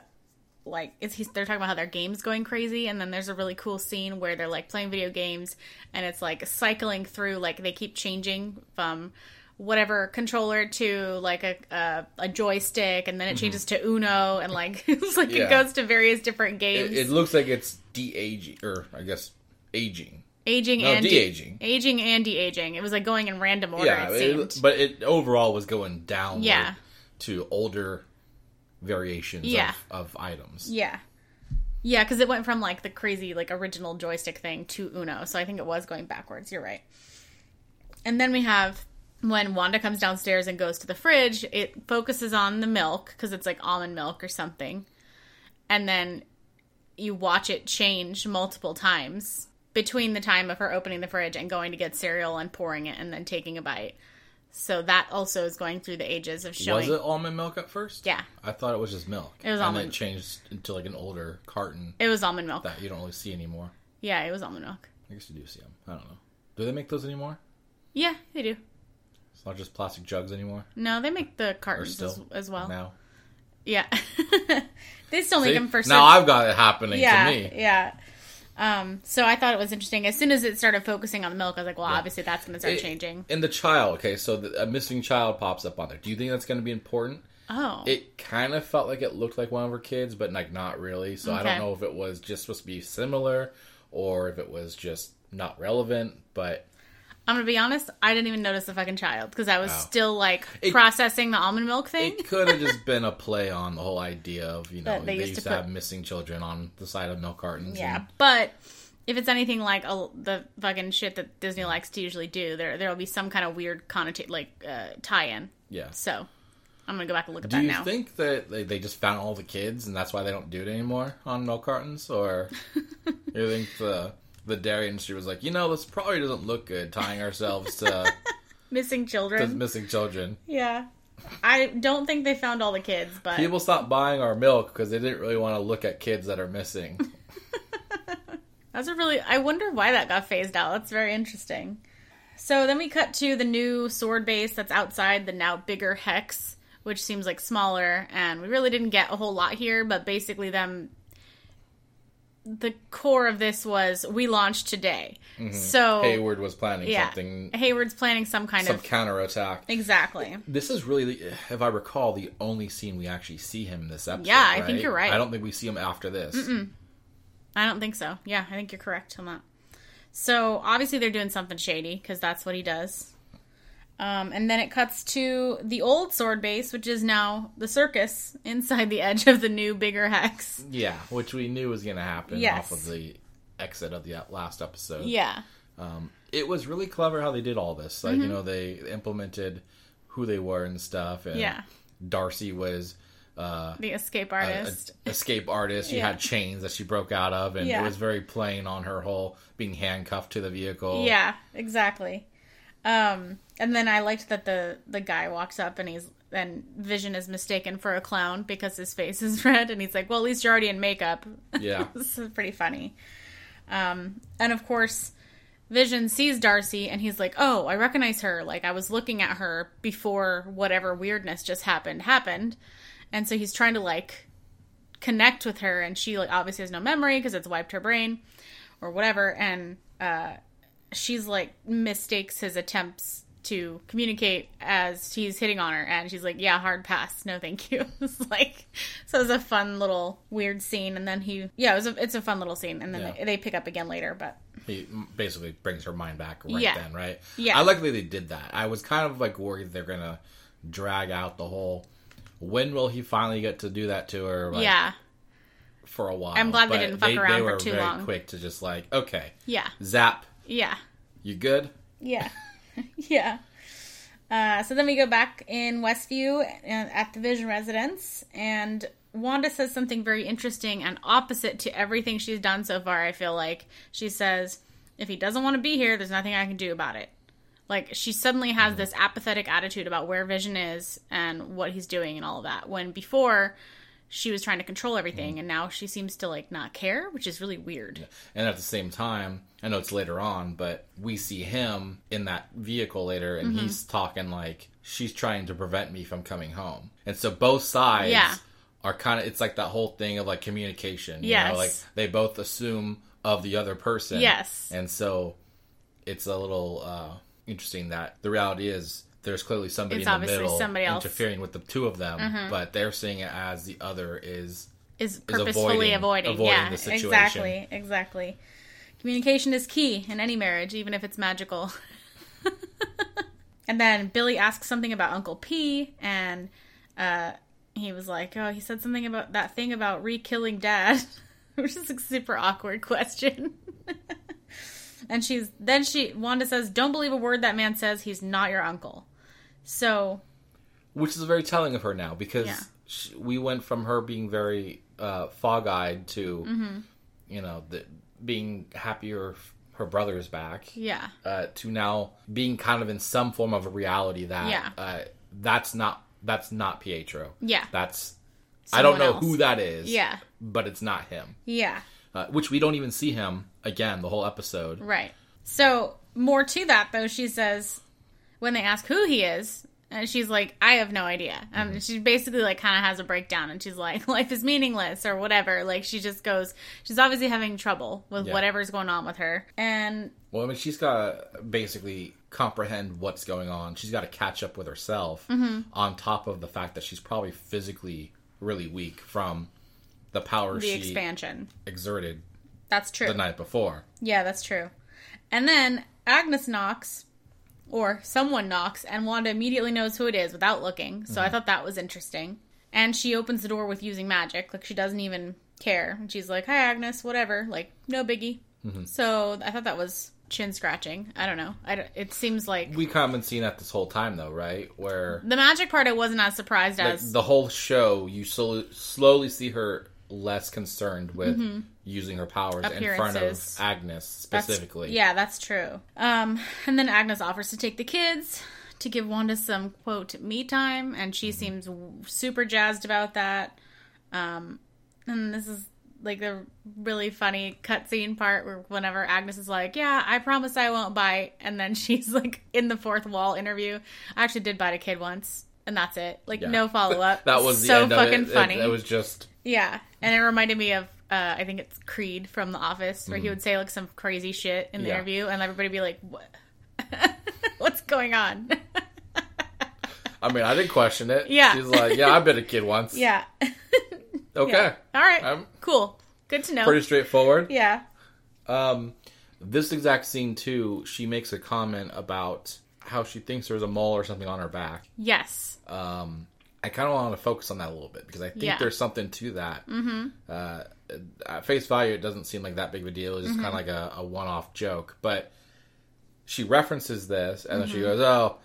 like it's he's, they're talking about how their game's going crazy and then there's a really cool scene where they're like playing video games and it's like cycling through like they keep changing from whatever controller to like a a, a joystick and then it changes to Uno and like it's like Mm-hmm. Yeah. it goes to various different games. it looks like it's de aging or I guess aging. aging No, and de- de-aging. aging and de-aging. It was like going in random order yeah, it it- but it overall was going down. Yeah. to older variations Yeah. of, of items. Yeah. Yeah, because it went from like the crazy, like original joystick thing to Uno. So I think it was going backwards. You're right. And then we have when Wanda comes downstairs and goes to the fridge, it focuses on the milk because it's like almond milk or something. And then you watch it change multiple times between the time of her opening the fridge and going to get cereal and pouring it and then taking a bite. So that also is going through the ages of showing. Was it almond milk at first? Yeah, I thought it was just milk. It was and then almond- it changed into like an older carton it was almond milk. that you don't really see anymore. Yeah, it was almond milk. I guess you do see them. I don't know. Do they make those anymore? Yeah, they do. It's not just plastic jugs anymore. No, they make the cartons as, still as well. now. Yeah, they still make them for now certain- I've got it happening yeah, to me. yeah. Um, so I thought it was interesting. As soon as it started focusing on the milk, I was like, well, obviously that's going to start It- changing. And the child, okay, so the, a missing child pops up on there. Do you think that's going to be important? Oh, It kind of felt like it looked like one of her kids, but like not really. So I don't know if it was just supposed to be similar or if it was just not relevant. But I'm gonna be honest. I didn't even notice the fucking child because I was still like It- processing the almond milk thing. it could have just been a play on the whole idea of you know they they, used used to put- have missing children on the side of milk cartons. yeah, and- but if it's anything like a, the fucking shit that Disney likes to usually do, there there will be some kind of weird connotation, like uh, tie-in. yeah. So I'm gonna go back and look at Do that now. Do you think that they, they just found all the kids and that's why they don't do it anymore on milk cartons, or you think the the dairy industry was like, you know, this probably doesn't look good tying ourselves to, Missing to children. missing children. Yeah. I don't think they found all the kids, but People stopped buying our milk because they didn't really want to look at kids that are missing. that's a really. I wonder why that got phased out. That's very interesting. So then we cut to the new sword base that's outside the now bigger hex, which seems like smaller, and we really didn't get a whole lot here, but basically them the core of this was we launched today. Mm-hmm. So Hayward was planning yeah, something, Hayward's planning some kind some of counterattack. exactly. This is really, if I recall, the only scene we actually see him in this episode. Yeah, I think you're right. I don't think we see him after this. I don't think so. Yeah, I think you're correct on that. So obviously they're doing something shady because that's what he does. Um, and then it cuts to the old sword base, which is now the circus inside the edge of the new bigger hex. Yeah, which we knew was going to happen Yes. off of the exit of the last episode. Yeah, Um, it was really clever how they did all this. Like, you know, they implemented who they were and stuff. And Mm-hmm. Yeah. Darcy was uh, the escape a, artist. a escape artist. She Yeah. had chains that she broke out of, and Yeah. it was very plain on her whole being handcuffed to the vehicle. Yeah, exactly. Um, and then I liked that the the guy walks up and he's and Vision is mistaken for a clown because his face is red, and he's like, "Well, at least you're already in makeup." Yeah. this is pretty funny. Um, and of course, Vision sees Darcy and he's like, "Oh, I recognize her. Like I was looking at her before whatever weirdness just happened happened." And so he's trying to like connect with her and she like obviously has no memory because it's wiped her brain or whatever and uh she's like mistakes his attempts to communicate as he's hitting on her and she's like yeah hard pass no thank you it's like so it was a fun little weird scene and then he yeah it was a, it's a fun little scene and then Yeah. they, they pick up again later but He basically brings her mind back right Yeah. then, right? Yeah. I like the they did that. I was kind of like worried they're going to drag out the whole. When will he finally get to do that to her? Like, yeah For a while. I'm glad they didn't fuck around they for were too very long. quick to just like, okay, yeah zap, yeah you good? Yeah. yeah. Uh, so then we go back in Westview uh, at the Vision residence, and Wanda says something very interesting and opposite to everything she's done so far, I feel like. She says, if he doesn't want to be here, there's nothing I can do about it. Like, she suddenly has this apathetic attitude about where Vision is and what he's doing and all of that, when before she was trying to control everything, and now she seems to, like, not care, which is really weird. And at the same time, I know it's later on, but we see him in that vehicle later, and Mm-hmm. he's talking like she's trying to prevent me from coming home. And so both sides Yeah. are kind of. It's like that whole thing of like communication. You Yes. know, like they both assume of the other person. Yes. And so it's a little uh, interesting that the reality is. There's clearly somebody It's in the middle somebody else. Mm-hmm. interfering with the two of them, but they're seeing it as the other is is purposefully avoiding- avoiding. avoiding yeah, the situation. exactly, exactly. Communication is key in any marriage, even if it's magical. and then Billy asks something about Uncle P, and uh, he was like, "Oh, he said something about that thing about re-killing Dad," which is a super awkward question. and she's then she Wanda says, "Don't believe a word that man says. He's not your uncle." So which is very telling of her now because Yeah. sh we went from her being very uh, fog-eyed to Mm-hmm. you know the, being happier her brother is back yeah, uh, to now being kind of in some form of a reality that Yeah. uh, that's not that's not Pietro yeah, that's I don't know else. who that is Yeah. but it's not him yeah. uh, which we don't even see him again the whole episode Right. So, more to that, though, she says, when they ask who he is, and she's like, I have no idea. And Mm-hmm. she basically, like, kind of has a breakdown, and she's like, life is meaningless, or whatever. Like, she just goes, she's obviously having trouble with Yeah. whatever's going on with her. And, Well, I mean, she's got to basically comprehend what's going on. She's got to catch up with herself Mm-hmm. on top of the fact that she's probably physically really weak from the power the she expansion. exerted That's true. the night before. Yeah, that's true. And then Agnes knocks, or someone knocks, and Wanda immediately knows who it is without looking. So I mm-hmm. thought that was interesting. And she opens the door with using magic. Like she doesn't even care. And she's like, Hi, Agnes, whatever. Like, no biggie. Mm-hmm. So I thought that was chin scratching. I don't know. I don't- it seems like. We been seeing that this whole time, though, right? Where The magic part I wasn't as surprised like, as. the whole show, you slowly, slowly see her less concerned with mm-hmm. Using her powers in front of. Agnes That's- specifically. Yeah, that's true. Um, and then Agnes offers to take the kids to give Wanda some quote me time, and she Mm-hmm. seems w- super jazzed about that. Um, and this is like the really funny cutscene part where whenever Agnes is like, "Yeah, I promise I won't bite," and then she's like in the fourth wall interview. I actually did bite a kid once, and that's it. Like Yeah. no follow up. That was the so fucking it. It- funny. It, was just Yeah, and it reminded me of uh, I think it's Creed from The Office, where he would say like some crazy shit in the Yeah. interview, and everybody would be like, "What? What's going on?" I mean, I didn't question it. Yeah. She's like, yeah, I've been a kid once. yeah. Okay. Yeah. All right. Um, cool. Good to know. Pretty straightforward. yeah. Um, this exact scene too, she makes a comment about how she thinks there's a mole or something on her back. Yes. Um, I kind of want to focus on that a little bit because I think Yeah. there's something to that. Mm-hmm. Uh, at face value, it doesn't seem like that big of a deal. It's just Mm-hmm. kind of like a, a one-off joke, but she references this and then Mm-hmm. she goes, "Oh,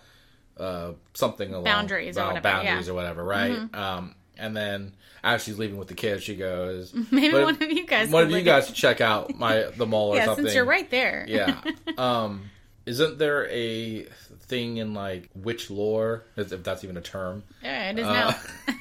uh, something along Boundaries or well, whatever, boundaries yeah. or whatever, right?" Um, and then as she's leaving with the kids, she goes, Maybe one of you guys. one of you guys check out my the mole or Yeah, something." since you're right there. Yeah. Um, isn't there a thing in like witch lore, if if that's even a term, Yeah, it is Uh, now.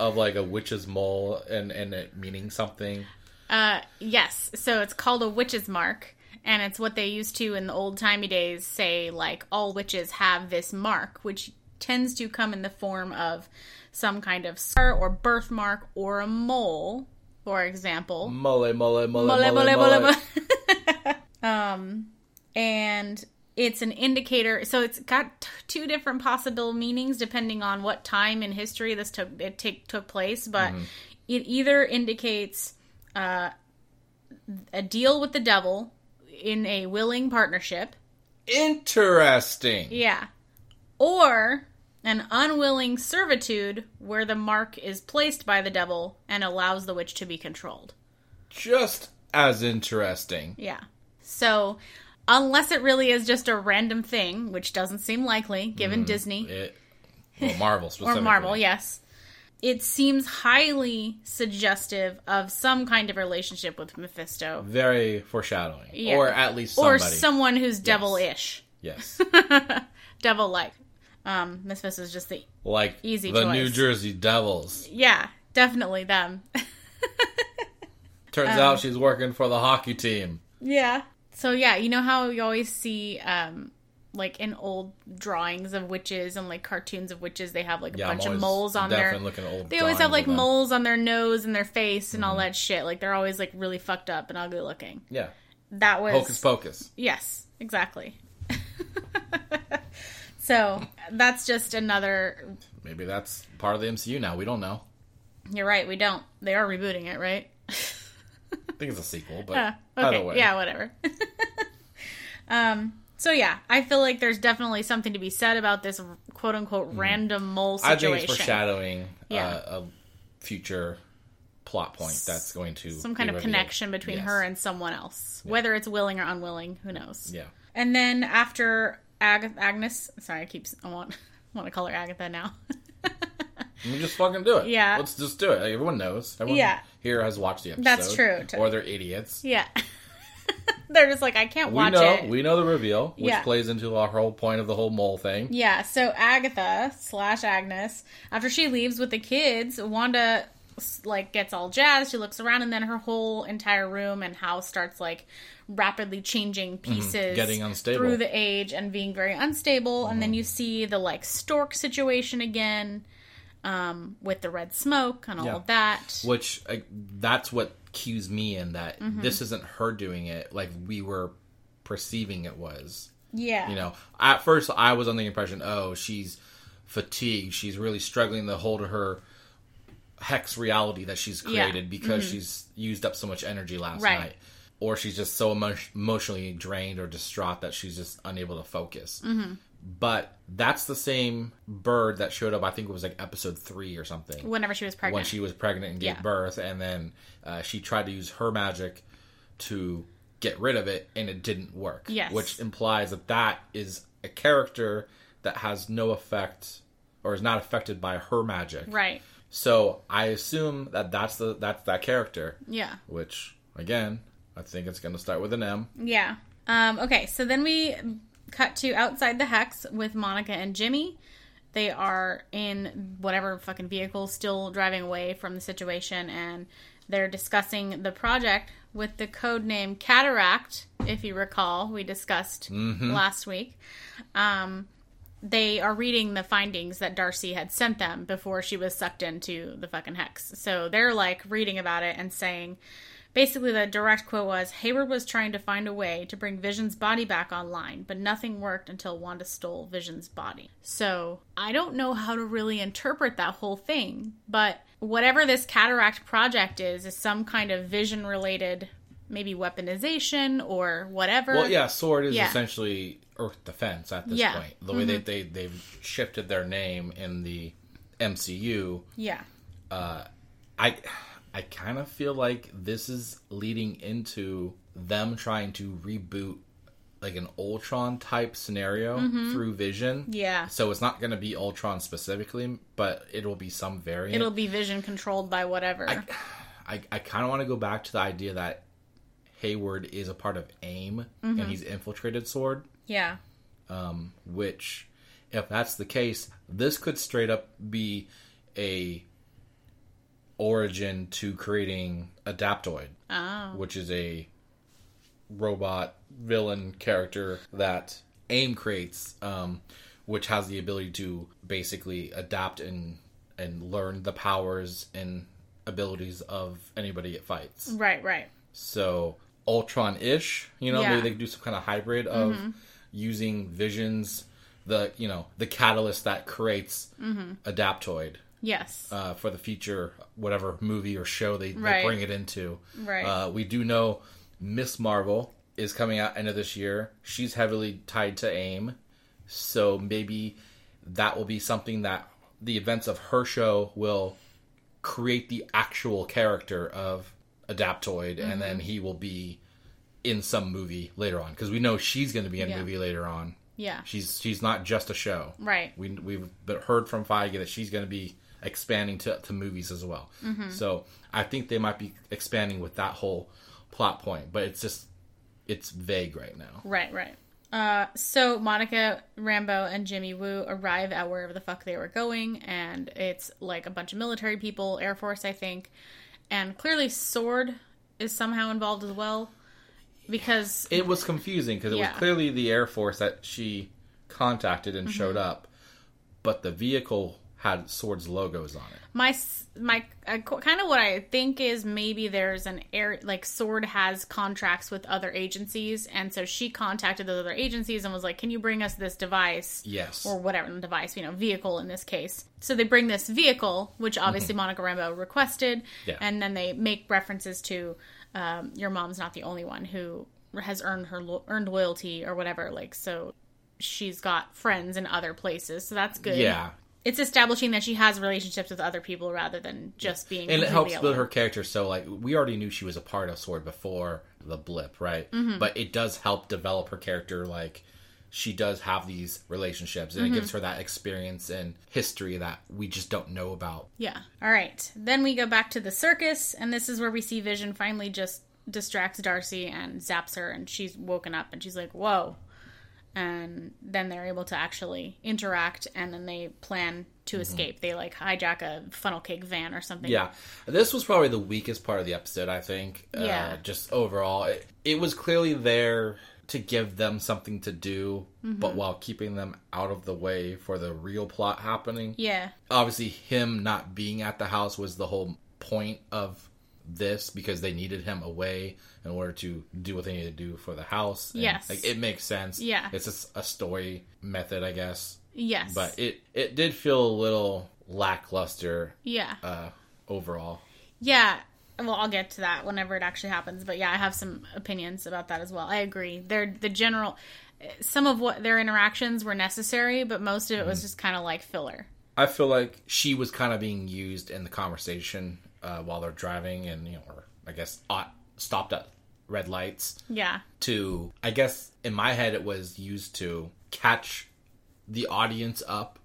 Of like a witch's mole and and it meaning something? Uh, yes. So it's called a witch's mark, and it's what they used to in the old timey days say like all witches have this mark, which tends to come in the form of some kind of scar or birthmark or a mole, for example. Mole, mole, mole, Mole, mole, mole, mole. mole, mole. um, and it's an indicator. So it's got t- two different possible meanings depending on what time in history this took it take took place. But it either indicates uh, a deal with the devil in a willing partnership, Interesting. yeah, or an unwilling servitude where the mark is placed by the devil and allows the witch to be controlled. Just as interesting. Yeah. So, unless it really is just a random thing, which doesn't seem likely given Disney It, well, Marvel or. Marvel, yes, it seems highly suggestive of some kind of relationship with Mephisto Very foreshadowing, Yeah. or at least or someone who's devil-ish, yes, devil-like. Um, Mephisto's just the like Easy the choice. New Jersey Devils. yeah, definitely them. Turns Um, out she's working for the hockey team. Yeah. So yeah, you know how you always see um like in old drawings of witches and like cartoons of witches they have like a Yeah, bunch of moles on their definitely looking at old. they always have like. Mm-hmm. moles on their nose and their face and all that shit. Like they're always like really fucked up and ugly looking. Yeah, That was hocus pocus. Yes, exactly. so that's just another Maybe that's part of the MCU now. We don't know. you're right, we don't. They are rebooting it, right? I think it's a sequel, but Uh, okay, way, yeah, whatever. um, so yeah, I feel like there's definitely something to be said about this quote unquote random mole Mm-hmm. I think it's foreshadowing Yeah. uh, a future plot point that's going to Some kind of revealed. connection between Yes. her and someone else, whether it's willing or unwilling, who knows? Yeah, And then after Ag- Agnes, sorry, I keep I want I want to call her Agatha now. we just fucking do it. Yeah. let's just do it. Like, everyone knows. Everyone Yeah. here has watched the episode. That's true. Or they're idiots. yeah, they're just like I can't We watch know. it. We know the reveal, which Yeah. plays into our whole point of the whole mole thing. Yeah, so Agatha slash Agnes, after she leaves with the kids, Wanda like gets all jazzed. She looks around, and then her whole entire room and house starts like rapidly changing pieces, Mm-hmm. Getting unstable. through the age and being very unstable. And Mm-hmm. then you see the like stork situation again, um, with the red smoke and all Yeah. of that. Which that's what cues me in that Mm-hmm. this isn't her doing it like we were perceiving it was. Yeah, You know, at first I was under the impression, oh, she's fatigued. She's really struggling to hold her hex reality that she's Yeah. created because she's used up so much energy last Mm-hmm. Right. night. Or she's just so emo- emotionally drained or distraught that she's just unable to focus. Mm-hmm. But that's the same bird that showed up, I think it was like episode three or something whenever she was pregnant. when she was pregnant and gave Yeah. birth, and then uh, she tried to use her magic to get rid of it, and it didn't work. Yes. which implies that that is a character that has no effect or is not affected by her magic. right. So I assume that that's the that's that character. Yeah. Which again, I think it's going to start with an M. Yeah. Um, okay, so then we cut to outside the hex with Monica and Jimmy. They are in whatever fucking vehicle, still driving away from the situation, and they're discussing the project with the code name Cataract, if you recall, we discussed last week. Um, they are reading the findings that Darcy had sent them before she was sucked into the fucking hex. So they're like reading about it and saying basically the direct quote was Hayward was trying to find a way to bring Vision's body back online, but nothing worked until Wanda stole Vision's body. So I don't know how to really interpret that whole thing, but whatever this cataract project is, is some kind of vision related maybe weaponization or whatever. Well, yeah, Sword is Yeah. essentially Earth Defense at this Yeah. point. The way that they they've shifted their name in the MCU, Yeah. Uh, I I kind of feel like this is leading into them trying to reboot like an Ultron type scenario through Vision. Mm-hmm. Yeah. So it's not going to be Ultron specifically, but it'll be some variant. It'll be vision controlled by whatever. I, I kind of want to go back to the idea that Hayward is a part of AIM Mm-hmm. and he's infiltrated Sword. yeah. which if that's the case this could straight up be a origin to creating adaptoid Oh. which is a robot villain character that aim creates um, which has the ability to basically adapt and and learn the powers and abilities of anybody it fights Right, right. so Ultron ish, you know, Yeah. Mm-hmm. maybe they could do some kind of hybrid of using visions, the you know, the catalyst that creates Mm-hmm. Adaptoid Yes. uh, for the future, whatever movie or show they, they bring it into. Right. Uh, we do know Miss Marvel is coming out end of this year. She's heavily tied to AIM, so maybe that will be something that the events of her show will create the actual character of Adaptoid, and Mm-hmm. then he will be in some movie later on because we know she's going to be in a movie later on. yeah. She's she's not just a show. Right. We we've heard from Feige that she's going to be expanding to, to movies as well. Mm-hmm. So I think they might be expanding with that whole plot point, but it's just it's vague right now. Right, right. Uh, so Monica Rambeau and Jimmy Woo arrive at wherever the fuck they were going, and it's like a bunch of military people, Air Force, I think, and clearly Sword is somehow involved as well, because It was confusing because it Yeah. Mm-hmm. was clearly the Air Force that she contacted and showed up, but the vehicle had Sword's logos on it. my my uh, kind of what I think is maybe there's an air like Sword has contracts with other agencies, and so she contacted those other agencies and was like, "Can you bring us this device?" Yes. or whatever the device, you know, vehicle in this case. So they bring this vehicle, which obviously Monica Rambeau requested, Yeah. and then they make references to um, your mom's not the only one who has earned her lo- earned loyalty or whatever. Like, so she's got friends in other places, so that's good. yeah. It's establishing that she has relationships with other people rather than just being. and it helps completely build her character so like we already knew she was a part of sword before the blip right Mm-hmm. but it does help develop her character like she does have these relationships and Mm-hmm. it gives her that experience and history that we just don't know about Yeah. All right. Then we go back to the circus, and this is where we see Vision finally just distracts Darcy and zaps her, and she's woken up, and she's like, "Whoa!" And then they're able to actually interact, and then they plan to escape. They like hijack a funnel cake van or something. yeah this was probably the weakest part of the episode i think Yeah. uh, just overall it, it was clearly there to give them something to do Mm-hmm. but while keeping them out of the way for the real plot happening Yeah. obviously him not being at the house was the whole point of this because they needed him away in order to do what they needed to do for the house. And, Yes. like it makes sense. Yeah. it's just a story method, I guess. Yes. But it it did feel a little lackluster yeah. uh, overall. Yeah. Well, I'll get to that whenever it actually happens. But yeah, I have some opinions about that as well. I agree. They're the general. Some of what their interactions were necessary, but most of it Mm-hmm. was just kind of like filler. I feel like she was kind of being used in the conversation uh, while they're driving, and you know, or I guess uh, stopped at red lights. Yeah. to I guess in my head it was used to catch the audience up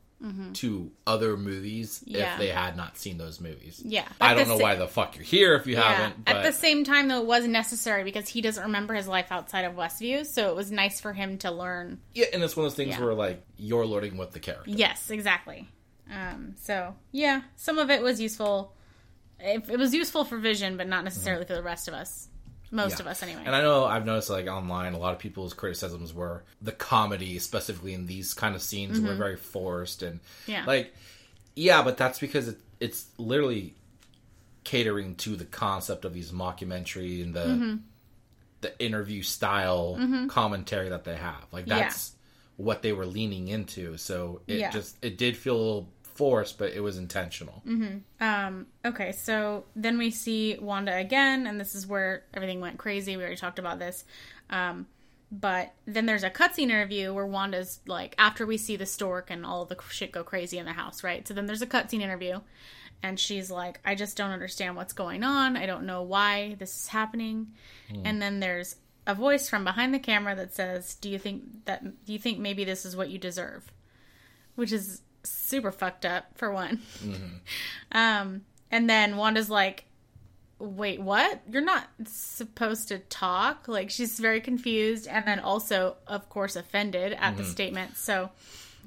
to other movies Mm-hmm. Yeah. if they had not seen those movies. Yeah. I don't know sa- why the fuck you're here if you Yeah. haven't, but At the same time, though, it was necessary because he doesn't remember his life outside of Westview, so it was nice for him to learn. yeah, and it's one of those things Yeah. where like you're learning with the character. Yes, exactly. Um, so yeah, some of it was useful. It, it was useful for Vision, but not necessarily Mm-hmm. for the rest of us. Most Yeah. of us, anyway. And I know I've noticed like online, a lot of people's criticisms were the comedy, specifically in these kind of scenes, were very forced and Mm-hmm. Yeah. like yeah, but that's because it, it's literally catering to the concept of these mockumentary and the Mm-hmm. the interview style commentary that they have. Like Yeah. that's what they were leaning into. So it Yeah. just it did feel a little forced, but it was intentional. Um, okay, so then we see Wanda again, and this is where everything went crazy. We already talked about this. Um, but then there's a cutscene interview where Wanda's like, after we see the stork and all the shit go crazy in the house, right? So then there's a cutscene interview, and she's like, I just don't understand what's going on. I don't know why this is happening. And then there's a voice from behind the camera that says, "Do you think that? Do you think maybe this is what you deserve?" Which is super fucked up for one. Um, and then Wanda's like, wait, what? You're not supposed to talk? Like, she's very confused and then also, of course, offended at the statement. So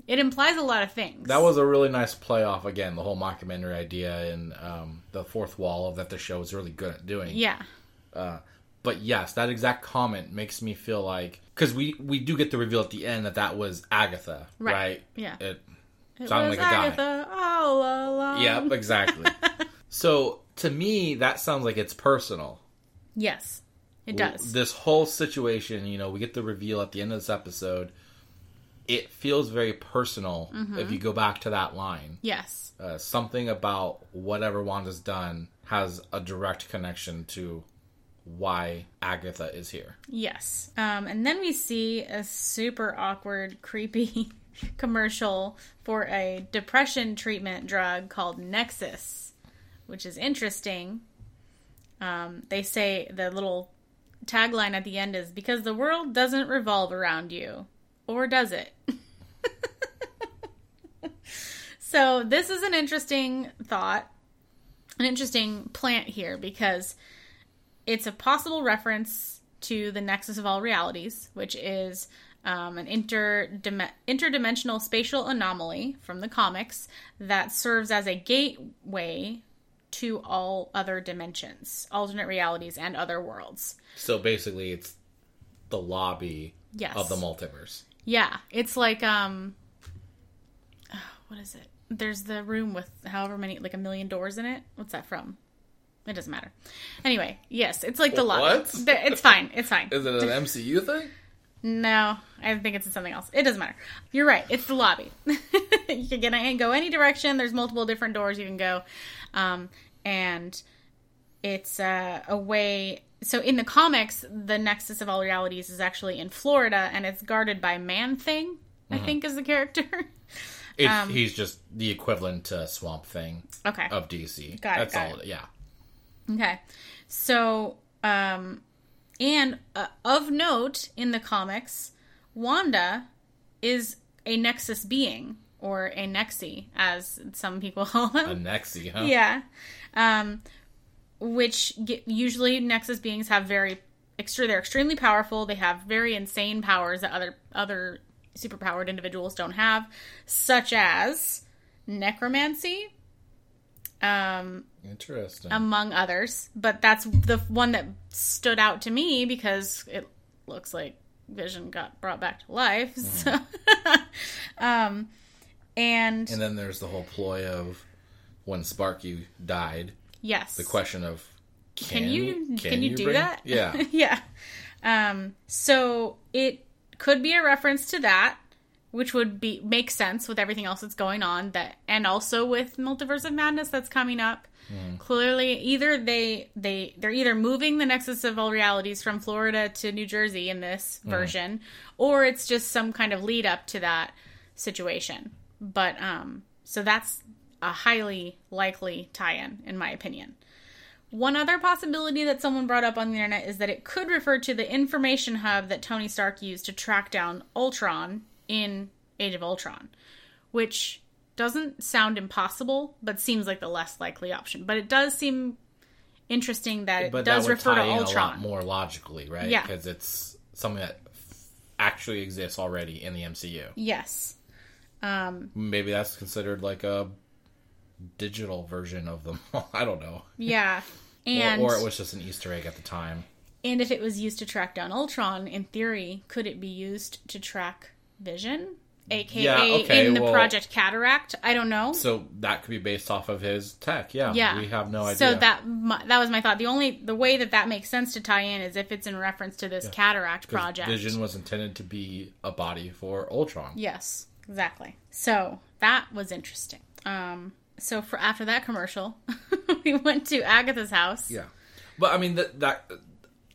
it implies a lot of things. That was a really nice playoff again, the whole mockumentary idea and um, the fourth wall of that the show is really good at doing. Yeah. But yes, that exact comment makes me feel like because we we do get the reveal at the end that that was Agatha, Right. right? Yeah. It It was like a guy. Agatha all along. Yep, exactly. so to me, that sounds like it's personal. Yes, it does. This whole situation, you know, we get the reveal at the end of this episode. It feels very personal Mm-hmm. if you go back to that line. yes. Uh, something about whatever Wanda's done has a direct connection to why Agatha is here. Yes. Um, and then we see a super awkward, creepy commercial for a depression treatment drug called Nexus, which is interesting. Um, they say the little tagline at the end is because the world doesn't revolve around you. Or does it? so, this is an interesting thought, an interesting plant here because it's a possible reference to the nexus of all realities, which is um, an interdim- interdimensional spatial anomaly from the comics that serves as a gateway to all other dimensions, alternate realities, and other worlds. So basically, it's the lobby Yes. of the multiverse. Yeah, it's like um, what is it? There's the room with however many, like a million doors in it. What's that from? It doesn't matter. Anyway, yes, it's like the lobby. What? There- It's fine. It's fine. Is it an MCU thing? No, I think it's something else. It doesn't matter. You're right. It's the lobby. you can get and go any direction. There's multiple different doors you can go, um, and it's uh, a way. So in the comics, the Nexus of all realities is actually in Florida, and it's guarded by Man Thing. I think is the character. Um, he's just the equivalent to Swamp Thing okay. of DC. Got it, That's got all. it. Yeah. Okay. So, um, and uh, of note in the comics, Wanda is a Nexus being, or a Nexi, as some people call them. A. Nexi, huh? yeah. Um, which get, usually Nexus beings have very extra. They're extremely powerful. They have very insane powers that other other superpowered individuals don't have, such as necromancy. Um, Interesting. among others. But that's the one that stood out to me because it looks like Vision got brought back to life. So, um, and, and then there's the whole ploy of when Sparky died, yes, the question of can, you can, you, do bring- that? Yeah. yeah. Um, so it could be a reference to that. Which would be make sense with everything else that's going on that, and also with Multiverse of Madness that's coming up. Clearly either they they they're either moving the nexus of all realities from Florida to New Jersey in this version or it's just some kind of lead up to that situation. But um so that's a highly likely tie-in in my opinion. One other possibility that someone brought up on the internet is that it could refer to the information hub that Tony Stark used to track down Ultron in Age of Ultron, which doesn't sound impossible, but seems like the less likely option. But it does seem interesting that it But does that refer to tie in a lot Ultron. more logically, right? Yeah. Because it's something that actually exists already in the MCU. Yes. Um, Maybe that's considered like a digital version of them. I don't know. yeah. Or, And or it was just an Easter egg at the time. And if it was used to track down Ultron, in theory, could it be used to track Vision? AKA Yeah, okay, in the well- Project Cataract? I don't know. So that could be based off of his tech. Yeah. yeah. We have no idea. So that that was my thought. The only the way that that makes sense to tie in is if it's in reference to this Cataract project. Vision was intended to be a body for Ultron. Yes, exactly. So that was interesting. Um, so for after that commercial, we went to Agatha's house. Yeah. But I mean that that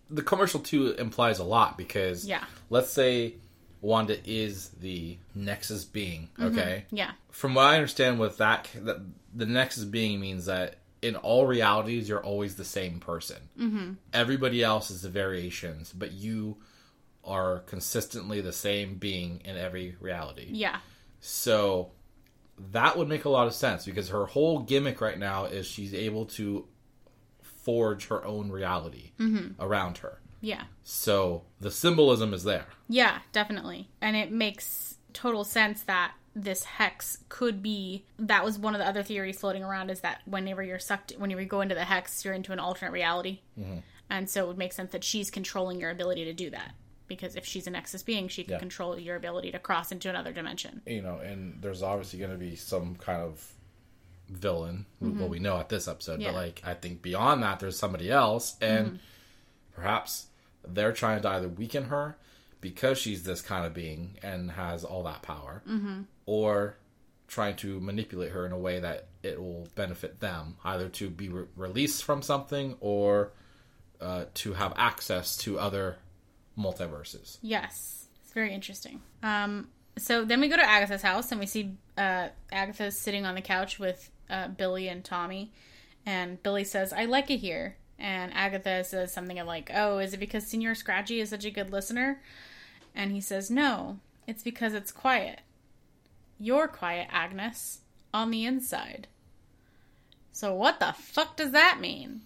the commercial too implies a lot because Yeah. let's say Wanda is the Nexus being, okay? Yeah. From what I understand with that, that the Nexus being means that in all realities you're always the same person. Mm-hmm. Everybody else is the variations, but you are consistently the same being in every reality. Yeah. So that would make a lot of sense because her whole gimmick right now is she's able to forge her own reality around her. Yeah. So the symbolism is there. Yeah, definitely. And it makes total sense that this hex could be that was one of the other theories floating around is that whenever you're sucked whenever you go into the hex you're into an alternate reality mm-hmm. and so it would make sense that she's controlling your ability to do that because if she's a nexus being she can Yeah. control your ability to cross into another dimension You know, and there's obviously going to be some kind of villain. Well, mm-hmm. we know at this episode, Yeah. but like I think beyond that, there's somebody else, and mm-hmm. perhaps they're trying to either weaken her because she's this kind of being and has all that power, or trying to manipulate her in a way that it will benefit them, either to be re- released from something or uh, to have access to other multiverses. Yes, it's very interesting. Um, so then we go to Agatha's house and we see uh, Agatha sitting on the couch with uh, Billy and Tommy, and Billy says, "I like it here," and Agatha says something like, "Oh, is it because Senor Scratchy is such a good listener?" And he says, "No, it's because it's quiet. You're quiet, Agnes, on the inside." So what the fuck does that mean?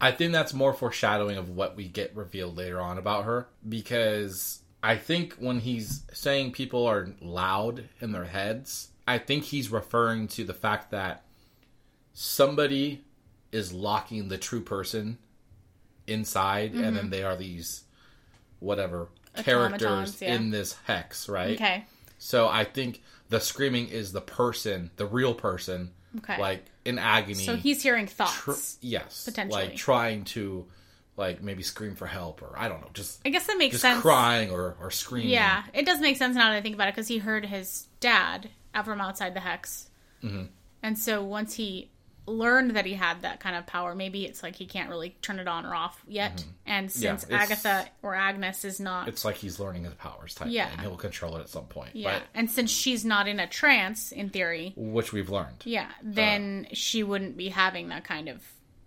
I think that's more foreshadowing of what we get revealed later on about her because I think when he's saying people are loud in their heads, I think he's referring to the fact that somebody is locking the true person inside and then they are these whatever characters yeah. in this hex, right? Okay. So I think the screaming is the person, the real person, Okay. like in agony So he's hearing thoughts. tr- yes, Potentially. like trying to, like maybe scream for help or I don't know, just I guess that makes just sense. crying or or screaming. Yeah, it does make sense now that I think about it because he heard his dad out from outside the hex, Mm-hmm. and so once he learned that he had that kind of power, maybe it's like he can't really turn it on or off yet. And Mm-hmm. Yeah, since it's- Agatha or Agnes is not, it's like he's learning his powers type Yeah. thing. He'll control it at some point. yeah, and since she's not in a trance in theory, which we've learned. yeah, then she wouldn't be having that kind of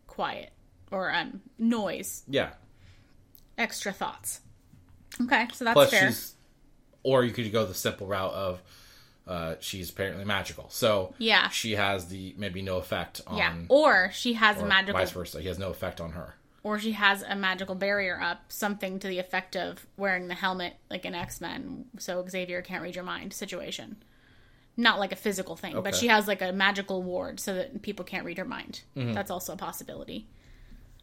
quiet or um noise, Yeah. extra thoughts. Okay, so that's Plus, fair. she's, or you could go the simple route of. Uh, she's apparently magical, so Yeah. she has the maybe no effect on, Yeah, or she has a magical vice versa. He has no effect on her. or she has a magical barrier up, something to the effect of wearing the helmet like an X Men, so Xavier can't read your mind situation. Not like a physical thing, but she has like a magical ward so that people can't read her mind. Mm-hmm. That's also a possibility.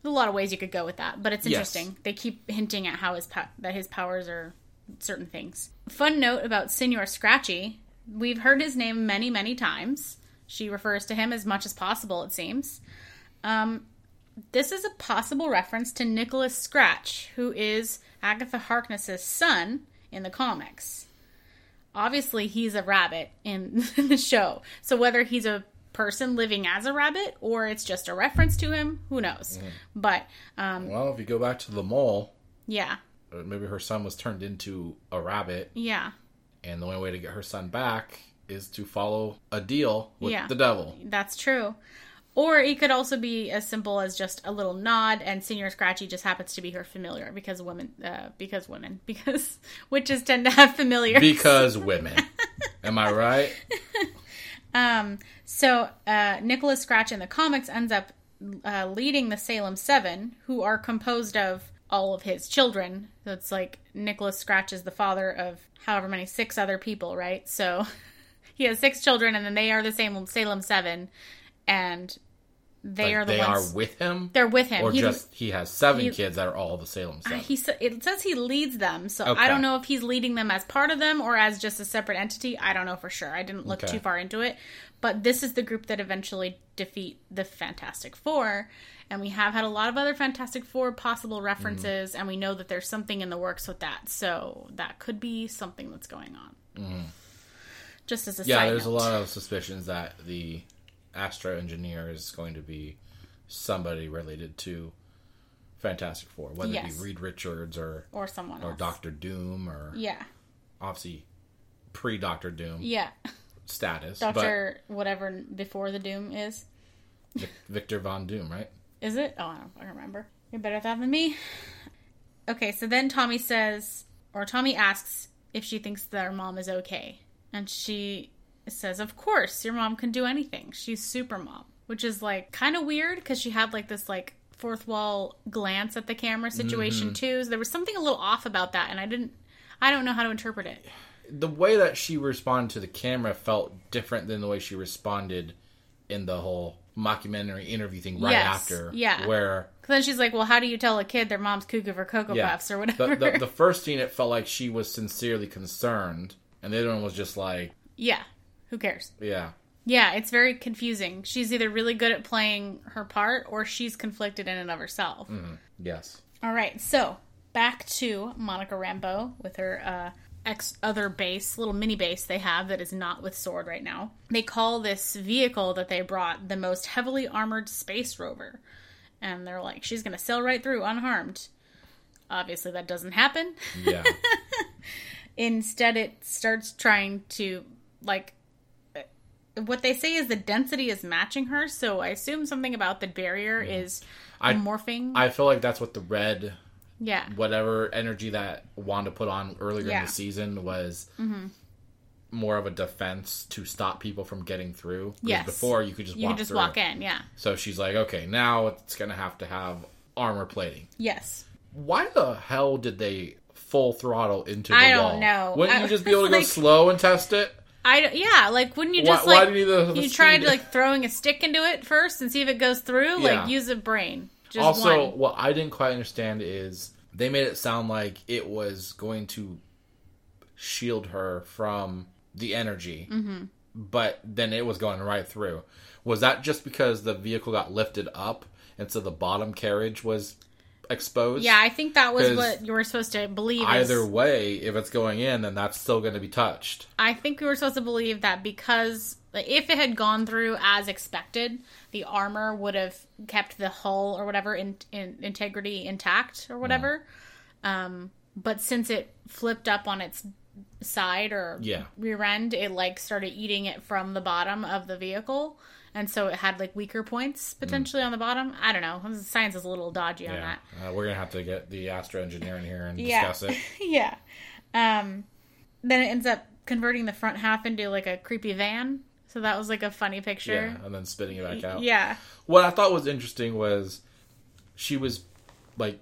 There's a lot of ways you could go with that, but it's Yes. interesting. They keep hinting at how his po- that his powers are certain things. Fun note about Senor Scratchy: we've heard his name many, many times. She refers to him as much as possible. It seems. Um, this is a possible reference to Nicholas Scratch, who is Agatha Harkness's son in the comics. Obviously, he's a rabbit in the show. So whether he's a person living as a rabbit or it's just a reference to him, who knows? But um, Well, if you go back to the mole, yeah, uh, maybe her son was turned into a rabbit, yeah, and the only way to get her son back is to follow a deal with Yeah. the devil. that's true. Or it could also be as simple as just a little nod, and Senor Scratchy just happens to be her familiar because women, uh, because women, because witches tend to have familiars. Because women. Am I right? Um, so uh, Nicholas Scratch in the comics ends up uh, leading the Salem Seven, who are composed of all of his children. So it's like Nicholas Scratch is the father of however many six other people, right? So he has six children, and then they are the same Salem Seven, and they Like, are the they ones. are with him, they're with him. or He- just he has seven he- kids that are all the Salem Uh, he it says he leads them, so Okay. I don't know if he's leading them as part of them or as just a separate entity. I don't know for sure. I didn't look Okay. too far into it, but this is the group that eventually defeat the Fantastic Four, and we have had a lot of other Fantastic Four possible references, Mm-hmm. and we know that there's something in the works with that, so that could be something that's going on. Just as a yeah, there's a lot of suspicions that the Astro Engineer is going to be somebody related to Fantastic Four, whether it be Reed Richards or or someone or else. Doctor Doom or Yeah, obviously pre Doctor Doom yeah. Status, Doctor whatever before the Doom is. Victor Von Doom, right? Is it? Oh, I don't fucking remember. You're better at that than me. Okay, so then Tommy says, or Tommy asks if she thinks that her mom is okay. And she says, Of course, your mom can do anything. She's super mom. Which is like kind of weird because she had like this like fourth wall glance at the camera situation mm-hmm. too. So there was something a little off about that, and I didn't, I don't know how to interpret it. The way that she responded to the camera felt different than the way she responded in the whole mockumentary interview thing right Yes, after. yeah. Where then she's like, Well, how do you tell a kid their mom's cuckoo for Cocoa yeah, Puffs or whatever? The, the, the first scene, it felt like she was sincerely concerned, and the other one was just like, yeah, who cares? yeah, Yeah, it's very confusing. She's either really good at playing her part or she's conflicted in and of herself. yes, All right, so back to Monica Rambeau with her uh, ex other base, little mini base they have that is not with Sword right now. They call this vehicle that they brought the most heavily armored space rover. And they're like, she's going to sail right through unharmed. Obviously, that doesn't happen. yeah, Instead, it starts trying to, like, what they say is the density is matching her. So I assume something about the barrier is I- morphing. I feel like that's what the red yeah. whatever energy that Wanda put on earlier in Yeah. Mm-hmm. the season was more of a defense to stop people from getting through. Yes. Before you could just You walk can just through. walk in. Yeah. So she's like, okay, now it's gonna have to have armor plating. Yes. Why the hell did they full throttle into the I don't wall? know. Wouldn't I you just be able to go like- slow and test it? I yeah, like wouldn't you just why like do you need the- the you tried like throwing a stick into it first and see if it goes through? Yeah. Like use a brain. Just also, one. what I didn't quite understand is they made it sound like it was going to shield her from the energy, mm-hmm. but then it was going right through. Was that just because the vehicle got lifted up and so the bottom carriage was exposed? Yeah, I think that was what you were supposed to believe. is- Either way, if it's going in, then that's still going to be touched. I think we were supposed to believe that because like, if it had gone through as expected, the armor would have kept the hull or whatever in, in integrity intact or whatever. Um, but since it flipped up on its side or Yeah. rear end, it like started eating it from the bottom of the vehicle. And so it had like weaker points potentially on the bottom. I don't know. Science is a little dodgy on that. uh, we're gonna have to get the astro engineer in here and Yeah. discuss it. yeah. Um, then it ends up converting the front half into like a creepy van. So that was like a funny picture. Yeah, and then spitting it back out. Yeah. What I thought was interesting was she was like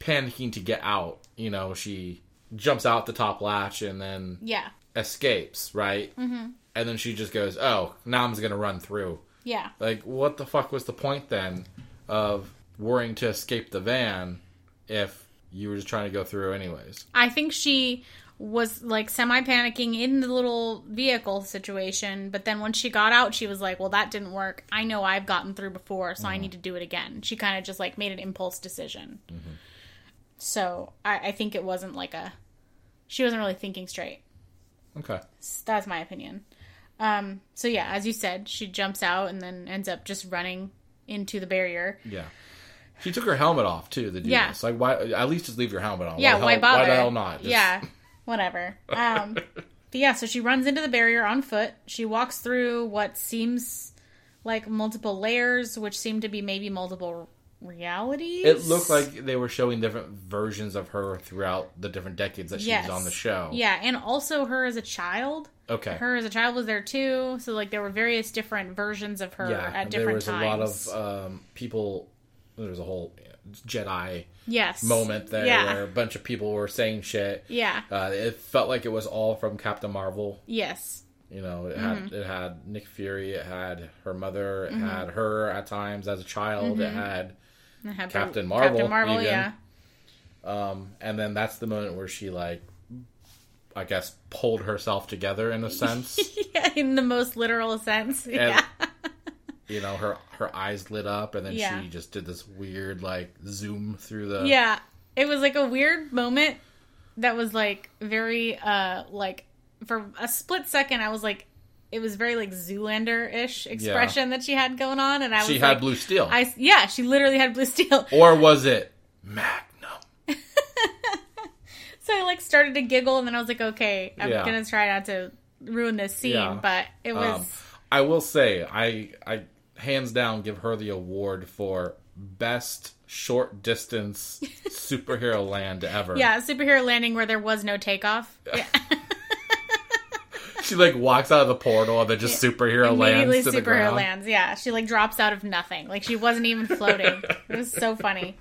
panicking to get out. You know, she jumps out the top latch and then Yeah. escapes, right? Mm-hmm. And then she just goes, "Oh, now I'm just gonna run through." Yeah. Like, what the fuck was the point then of worrying to escape the van if you were just trying to go through anyways? I think she was like semi panicking in the little vehicle situation, but then when she got out, she was like, Well, that didn't work. I know I've gotten through before, so I need to do it again. She kind of just like made an impulse decision. So I, I think it wasn't like a. She wasn't really thinking straight. Okay. That's my opinion. Um, so yeah, as you said, she jumps out and then ends up just running into the barrier. Yeah. She took her helmet off too. To do Yeah. this, like, why? At least just leave your helmet on. Yeah, the why hell, bother? Why the hell not? Just- Yeah, whatever. Um, but yeah, so she runs into the barrier on foot. She walks through what seems like multiple layers, which seem to be maybe multiple realities. It looked like they were showing different versions of her throughout the different decades that she Yes. was on the show. Yeah, and also her as a child. Okay. Her as a child was there too. So like there were various different versions of her yeah. at there different was times. a lot of um, people. There was a whole Jedi yes moment there Yeah. where a bunch of people were saying shit. Yeah. Uh, it felt like it was all from Captain Marvel. Yes. You know, it had it had Nick Fury, it had her mother, Mm-hmm. it had her at times as a child, it had Captain Marvel, Captain Marvel, even. yeah. um and then that's the moment where she like I guess pulled herself together in a sense. yeah, in the most literal sense. and yeah. You know, her her eyes lit up and then Yeah. she just did this weird like zoom through the Yeah. It was like a weird moment that was like very uh like for a split second I was like it was very like Zoolander ish expression that she had going on and I was She like, had blue steel. I yeah, she literally had blue steel. or was it Magnum? So I like started to giggle and then I was like, okay, I'm Yeah. gonna try not to ruin this scene, Yeah. but it was Um, I will say, I I hands down give her the award for best short distance superhero land ever. yeah, superhero landing where there was no takeoff. Yeah. She like walks out of the portal and then just superhero lands to the superhero ground. lands. Yeah, she like drops out of nothing. Like she wasn't even floating. it was so funny.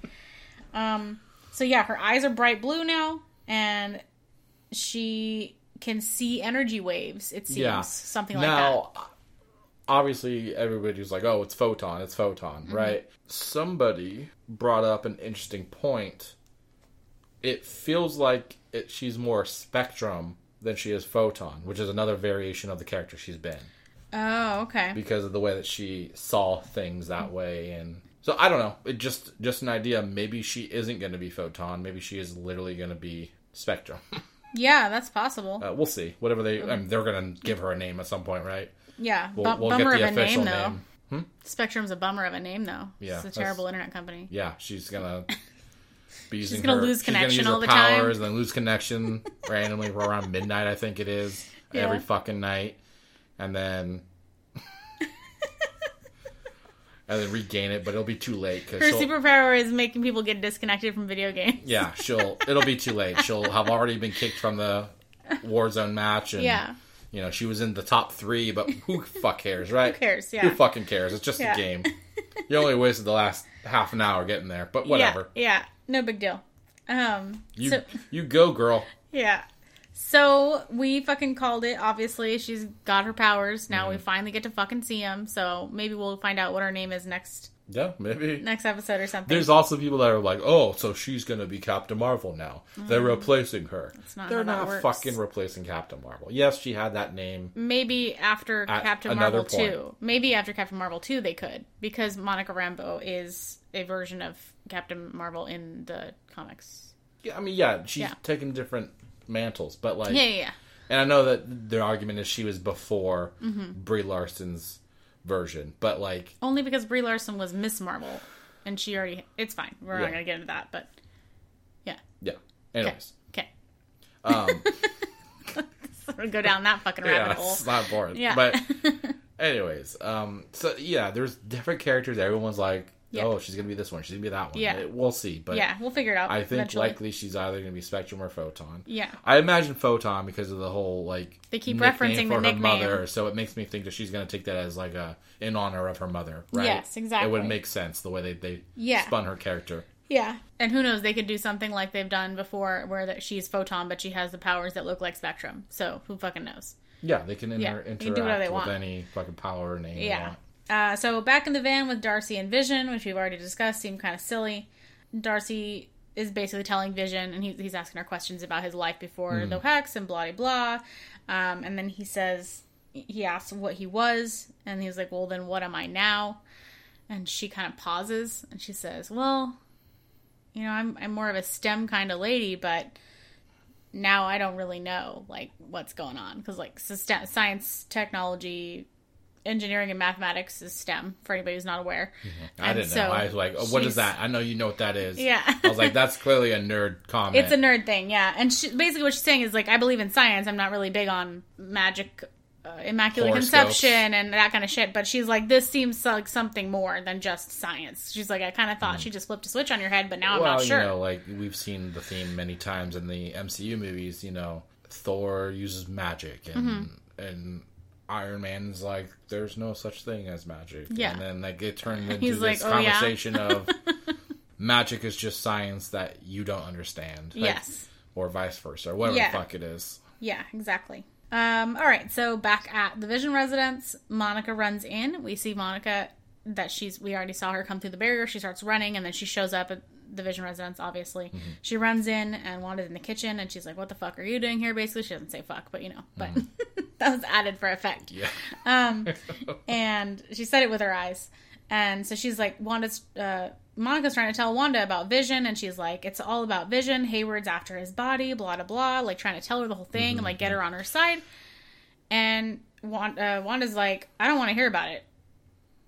Um. So yeah, her eyes are bright blue now, and she can see energy waves. It seems Yeah. something like that. Obviously, everybody's like, "Oh, it's photon, it's photon," Mm-hmm. right? Somebody brought up an interesting point. It feels like it, she's more spectrum than she is photon, which is another variation of the character she's been. Oh, okay. because of the way that she saw things that way and so i don't know it just just an idea maybe she isn't going to be photon maybe she is literally going to be spectrum Yeah, that's possible. uh, we'll see whatever they I mean, they're going to give her a name at some point right yeah, we'll, we'll bummer of a name though. name hmm? Spectrum's a bummer of a name though. Yeah, it's a terrible internet company. yeah she's to be using gonna her- lose she's gonna connection her all the time. powers and then lose connection randomly around midnight i think it is Yeah. every fucking night and then and then regain it but it'll be too late because Her superpower is making people get disconnected from video games. Yeah, she'll. It'll be too late. She'll have already been kicked from the Warzone match, and Yeah. You know she was in the top three. But who fuck cares, right? Who cares? Yeah. Who fucking cares? It's just Yeah. a game. You only wasted the last half an hour getting there, but whatever. Yeah, yeah, no big deal. Um, You so you go, girl. yeah, so we fucking called it. Obviously, she's got her powers now. We Mm-hmm. finally get to fucking see him. So maybe we'll find out what her name is next Yeah, maybe. next episode or something. There's also people that are like, "Oh, so she's gonna be Captain Marvel now? They're replacing her." Not They're not fucking replacing Captain Marvel. Yes, she had that name. maybe after Captain Marvel point. two. Maybe after Captain Marvel two, they could because Monica Rambeau is a version of Captain Marvel in the comics. Yeah, I mean, yeah, she's Yeah. taking different mantles, but like, Yeah, yeah, yeah. And I know that their argument is she was before Mm-hmm. Brie Larson's version, but like, Only because Brie Larson was Miss Marvel, and she already. It's fine. We're Yeah. not gonna get into that, but yeah. yeah. Anyways, Okay. um, go down that fucking yeah, rabbit hole. it's not boring. Yeah. But anyways, um, so yeah, there's different characters. Everyone's like, Yeah. oh, she's gonna be this one. She's gonna be that one. Yeah. It- we'll see. But yeah, we'll figure it out. I think eventually. likely she's either gonna be Spectrum or Photon. Yeah. I imagine Photon because of the whole like They keep referencing for her nickname. mother, so it makes me think that she's gonna take that as like a in honor of her mother, right? Yes, exactly. It would make sense the way they they Yeah. spun her character. Yeah. And who knows? They could do something like they've done before, where that she's photon, but she has the powers that look like spectrum. So who fucking knows? Yeah, they can inter- Yeah, interact they with want. any fucking power name. Yeah. Uh, so back in the van with Darcy and Vision, which we've already discussed, seemed kind of silly. Darcy is basically telling Vision, and he, he's asking her questions about his life before the hex and blah blah. Um, and then he says he asks what he was, and he's like, "Well, then what am I now?" And she kind of pauses, and she says, "Well, you know, I'm I'm more of a STEM kind of lady, but." Now I don't really know like what's going on because like science, technology, engineering and mathematics is STEM for anybody who's not aware. I And didn't so know. I was like, oh, what is that? I know you know what that is. Yeah. I was like, that's clearly a nerd comment. It's a nerd thing, yeah. And she, basically, what she's saying is like, I believe in science. I'm not really big on magic, uh, immaculate Horoscopes. conception, and that kind of shit. But she's like, this seems like something more than just science. She's like, I kind of thought she just flipped a switch on your head, but now I'm Hmm. not sure. you know, like we've seen the theme many times in the MCU movies. You know, Thor uses magic, and Mm-hmm. and Iron Man's like, there's no such thing as magic. Yeah. and then like it turned into He's this like, "Oh, yeah?" conversation of magic is just science that you don't understand. Like, yes. or vice versa, or whatever Yeah. the fuck it is. Yeah, exactly. Um, all right, so back at the Vision residence, Monica runs in. We see Monica that she's we already saw her come through the barrier. She starts running and then she shows up at the Vision residence, obviously. She runs in and Wanda's in the kitchen and she's like, What the fuck are you doing here? Basically, she doesn't say fuck, but you know, but that was added for effect. Yeah. Um, and she said it with her eyes. And so she's like, Wanda's, uh, Monica's trying to tell Wanda about Vision, and she's like, it's all about Vision. Hayward's after his body, blah, blah, blah. Like, trying to tell her the whole thing and, like, get her on her side. And Wanda, uh, Wanda's like, I don't want to hear about it.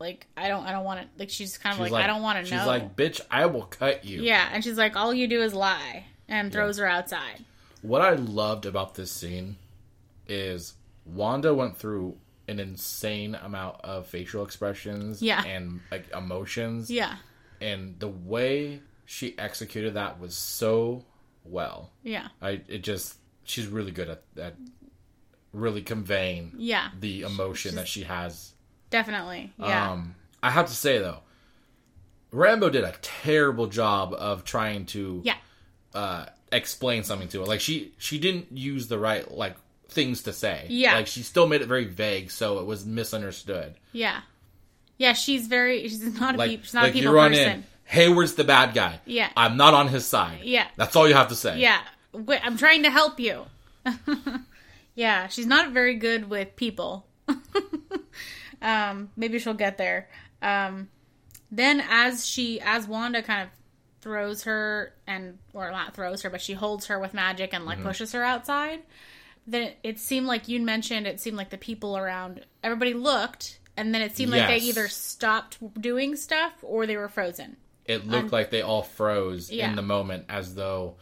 Like, I don't, I don't want to, like, she's kind of She's like, I don't want to know. She's like, bitch, I will cut you. yeah. And she's like, all you do is lie. And throws her outside. What I loved about this scene is Wanda went through an insane amount of facial expressions Yeah. and like emotions. Yeah. And the way she executed that was so well. Yeah. I it just she's really good at at really conveying Yeah. the emotion that she has. Definitely. Yeah. Um I have to say though, Rambeau did a terrible job of trying to yeah. uh explain something to her. Like she she didn't use the right like things to say. Yeah. Like she still made it very vague so it was misunderstood. Yeah. Yeah, she's very she's not a Like, peop, she's not like a you people run person. in, Hayward's the bad guy. Yeah. I'm not on his side. Yeah. That's all you have to say. Yeah. Wait, I'm trying to help you. yeah, she's not very good with people. um, maybe she'll get there. Um, then as she as Wanda kind of throws her and or not throws her, but she holds her with magic and like Mm-hmm. pushes her outside, then it, seemed like you mentioned it seemed like the people around everybody looked and then it seemed like they either stopped doing stuff or they were frozen. It looked like they all froze Yeah. in the moment as though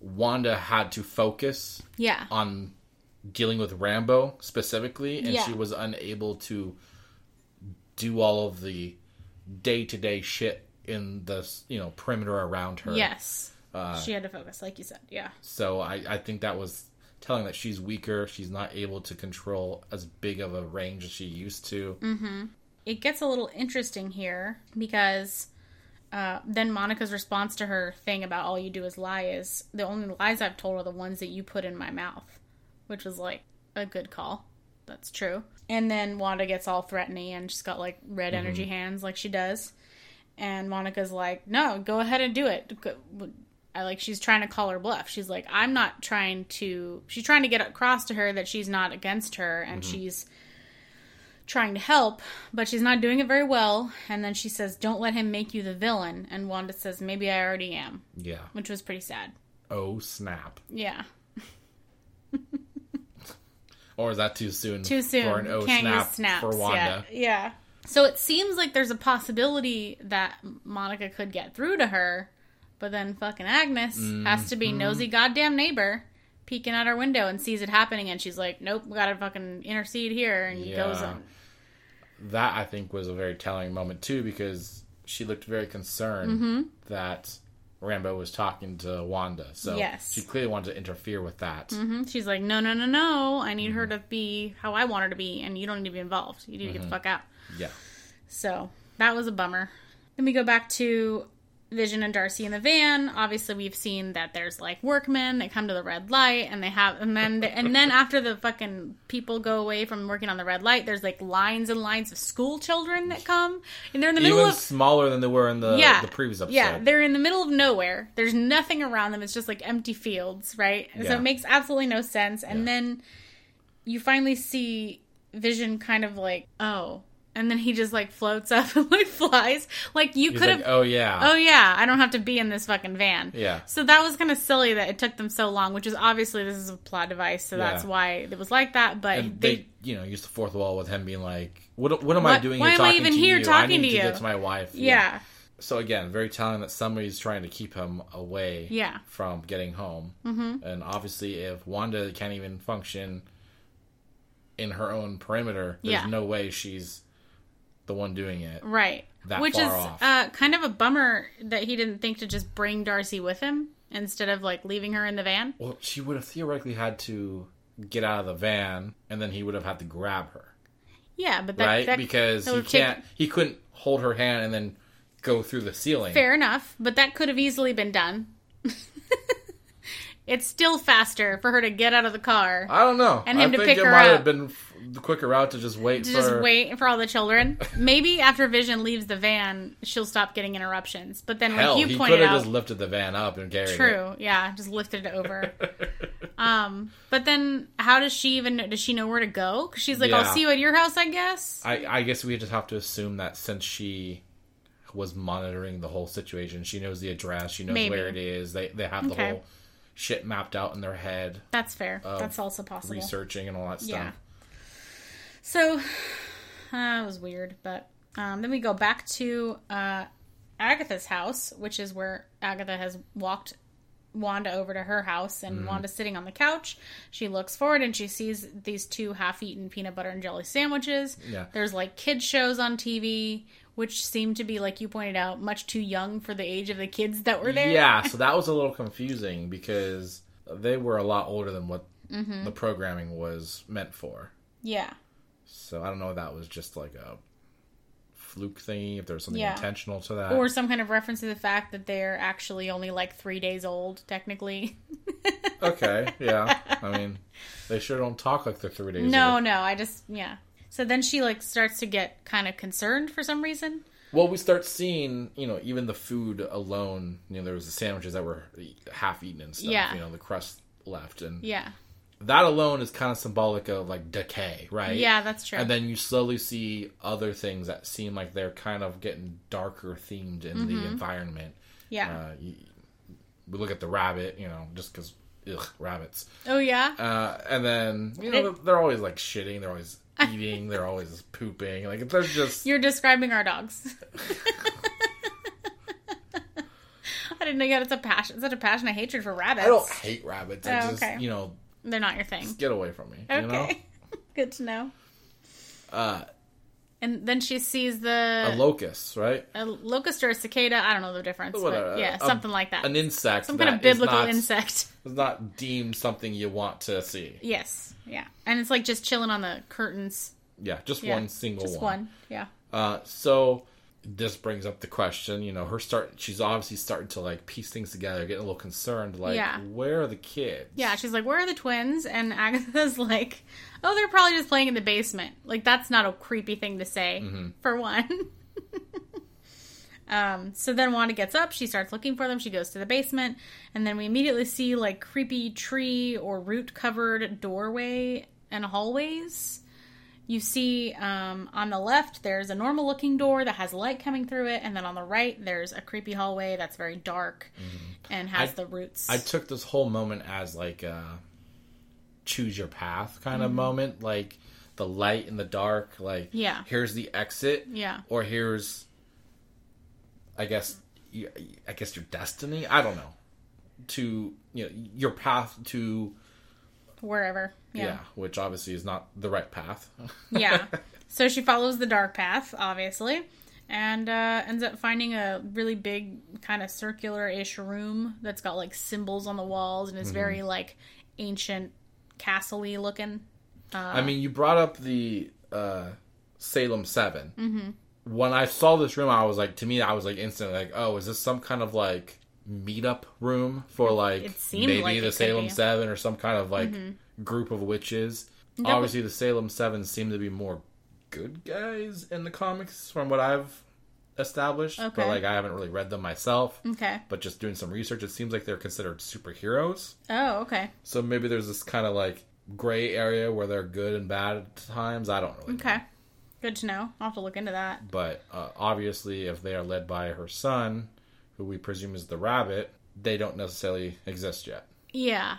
Wanda had to focus Yeah. on dealing with Rambeau specifically, and Yeah. she was unable to do all of the day to day shit in the you know perimeter around her. Yes. Uh, she had to focus, like you said. Yeah. So I, I think that was telling that she's weaker. She's not able to control as big of a range as she used to. Mm. it gets a little interesting here because uh, then Monica's response to her thing about all you do is lie is the only lies I've told are the ones that you put in my mouth, which was like a good call. That's true. And then Wanda gets all threatening and she's got like red mm-hmm. energy hands like she does. And Monica's like, no, go ahead and do it. I like she's trying to call her bluff. She's like, I'm not trying to. She's trying to get across to her that she's not against her and mm-hmm. she's trying to help, but she's not doing it very well. And then she says, Don't let him make you the villain. And Wanda says, Maybe I already am, Yeah. which was pretty sad. Oh snap! Yeah. Or is that too soon? Too soon. for an Can't snap use snaps. for Wanda? Yeah. yeah. So it seems like there's a possibility that Monica could get through to her, but then fucking Agnes has to Mm-hmm. be nosy goddamn neighbor peeking out her window and sees it happening and she's like, Nope, we gotta fucking intercede here and Yeah. goes on. That I think was a very telling moment too, because she looked very concerned Mm-hmm. that Rambeau was talking to Wanda. So Yes. she clearly wanted to interfere with that. Mhm. She's like, no, no, no, no. I need Mm-hmm. her to be how I want her to be, and you don't need to be involved. You need to get the fuck out. Yeah. So that was a bummer. Then we go back to Vision and Darcy in the van. Obviously, we've seen that there's like workmen. They come to the red light, and they have, and then and then after the fucking people go away from working on the red light, there's like lines and lines of school children that come, and they're in the middle Even of smaller than they were in the, yeah, the previous episode. Yeah, they're in the middle of nowhere. There's nothing around them. It's just like empty fields, right? And So it makes absolutely no sense. And Yeah. then you finally see Vision kind of like, oh, and then he just like floats up and like flies. Like you could have. like, oh yeah. Oh yeah, I don't have to be in this fucking van. Yeah. So that was kind of silly that it took them so long, which is obviously this is a plot device, so that's why it was like that. But they, they, you know, used the fourth wall with him being like, "What? What am I doing why here am I talking even to here you? talking I need to to you?" get to my wife." yeah, So again, very telling that somebody's trying to keep him away. Yeah. From getting home. Mm-hmm. And obviously, if Wanda can't even function in her own perimeter, there's Yeah. no way she's the one doing it. right. That Which far is off. uh, kind of a bummer that he didn't think to just bring Darcy with him instead of like leaving her in the van. Well, she would have theoretically had to get out of the van, and then he would have had to grab her, Yeah, but that, right? that because that he taken- can't. He couldn't hold her hand and then go through the ceiling. Fair enough, but that could have easily been done. It's still faster for her to get out of the car I don't know. And him I to think pick it her might up. have been the quicker route to just wait to for just wait for all the children. Maybe after Vision leaves the van, she'll stop getting interruptions. But then, Hell, like you he pointed could have out, just lifted the van up and carried true, yeah, just lifted it over. Um, but then how does she even know? Does she know where to go? Because she's like, Yeah. I'll see you at your house, I guess. I, I guess we just have to assume that since she was monitoring the whole situation, she knows the address, she knows Maybe. where it is. They they have the Okay. whole shit mapped out in their head, That's fair. That's also possible. researching and all that stuff. Yeah. So that was weird, but um, then we go back to uh, Agatha's house, which is where Agatha has walked Wanda over to her house, and Wanda's sitting on the couch. She looks forward and she sees these two half-eaten peanut butter and jelly sandwiches. Yeah. There's like kids shows on TV, which seemed to be, like you pointed out, much too young for the age of the kids that were there. Yeah, so that was a little confusing because they were a lot older than what Mm-hmm. the programming was meant for. Yeah. So I don't know if that was just like a fluke thingy, if there was something Yeah. intentional to that. Or some kind of reference to the fact that they're actually only like three days old, technically. okay, yeah. I mean, they sure don't talk like they're three days No, old. No, no, I just yeah. So then she like starts to get kind of concerned for some reason. Well, we start seeing, you know, even the food alone. You know, there was the sandwiches that were half eaten and stuff. Yeah. You know, the crust left, and Yeah. that alone is kind of symbolic of like decay, right? Yeah, that's true. And then you slowly see other things that seem like they're kind of getting darker themed in the environment. Mm-hmm. yeah. Uh, you, we look at the rabbit, you know, just because, ugh, rabbits. oh yeah. Uh, and then, you know, they're always like shitting, they're always eating, they're always pooping. Like, they're just. You're describing our dogs. I didn't know you had such a passion, such a passionate hatred for rabbits. I don't hate rabbits. I Oh, just, okay. you know, They're not your thing. get away from me. Okay. You know? Good to know. Uh, And then she sees the a locust, right? a locust or a cicada. I don't know the difference, Whatever. but yeah, A- something like that. An insect. Some kind of biblical not- insect. Is not deemed something you want to see. Yes, yeah, and it's like just chilling on the curtains. Yeah, just Yeah, one single just one. one. Yeah. Uh, so this brings up the question, you know, her start. She's obviously starting to like piece things together, getting a little concerned. Like, Yeah. where are the kids? Yeah, she's like, "Where are the twins?" And Agatha's like, "Oh, they're probably just playing in the basement." Like that's not a creepy thing to say, for one. um, so then Wanda gets up, she starts looking for them. She goes to the basement, and then we immediately see like creepy tree or root covered doorway and hallways. You see um, on the left, there's a normal looking door that has light coming through it, and then on the right, there's a creepy hallway that's very dark and has I- the roots. I took this whole moment as like a choose your path kind of moment, like the light and the dark. Like, Yeah. here's the exit, yeah. or here's, I guess, I guess your destiny. I don't know. To you know your path to wherever. Yeah, Yeah. which obviously is not the right path. Yeah. so she follows the dark path, obviously, and uh, ends up finding a really big, kind of circular ish room that's got like symbols on the walls and is Mm-hmm. very like ancient castle y looking. I mean, you brought up the uh, Salem 7 Mm-hmm. When I saw this room, I was like, to me, I was like instantly like, oh, is this some kind of like meetup room for like maybe like the Salem. Mm-hmm. Seven or some kind of like group of witches? Obviously, the Salem Seven seem to be more good guys in the comics from what I've established, Okay. but like I haven't really read them myself. Okay. But just doing some research, it seems like they're considered superheroes. Oh, okay. So maybe there's this kind of like gray area where they're good and bad at times. I don't really know. Okay. Good to know. I'll have to look into that. But uh, obviously, if they are led by her son, who we presume is the rabbit, they don't necessarily exist yet. Yeah.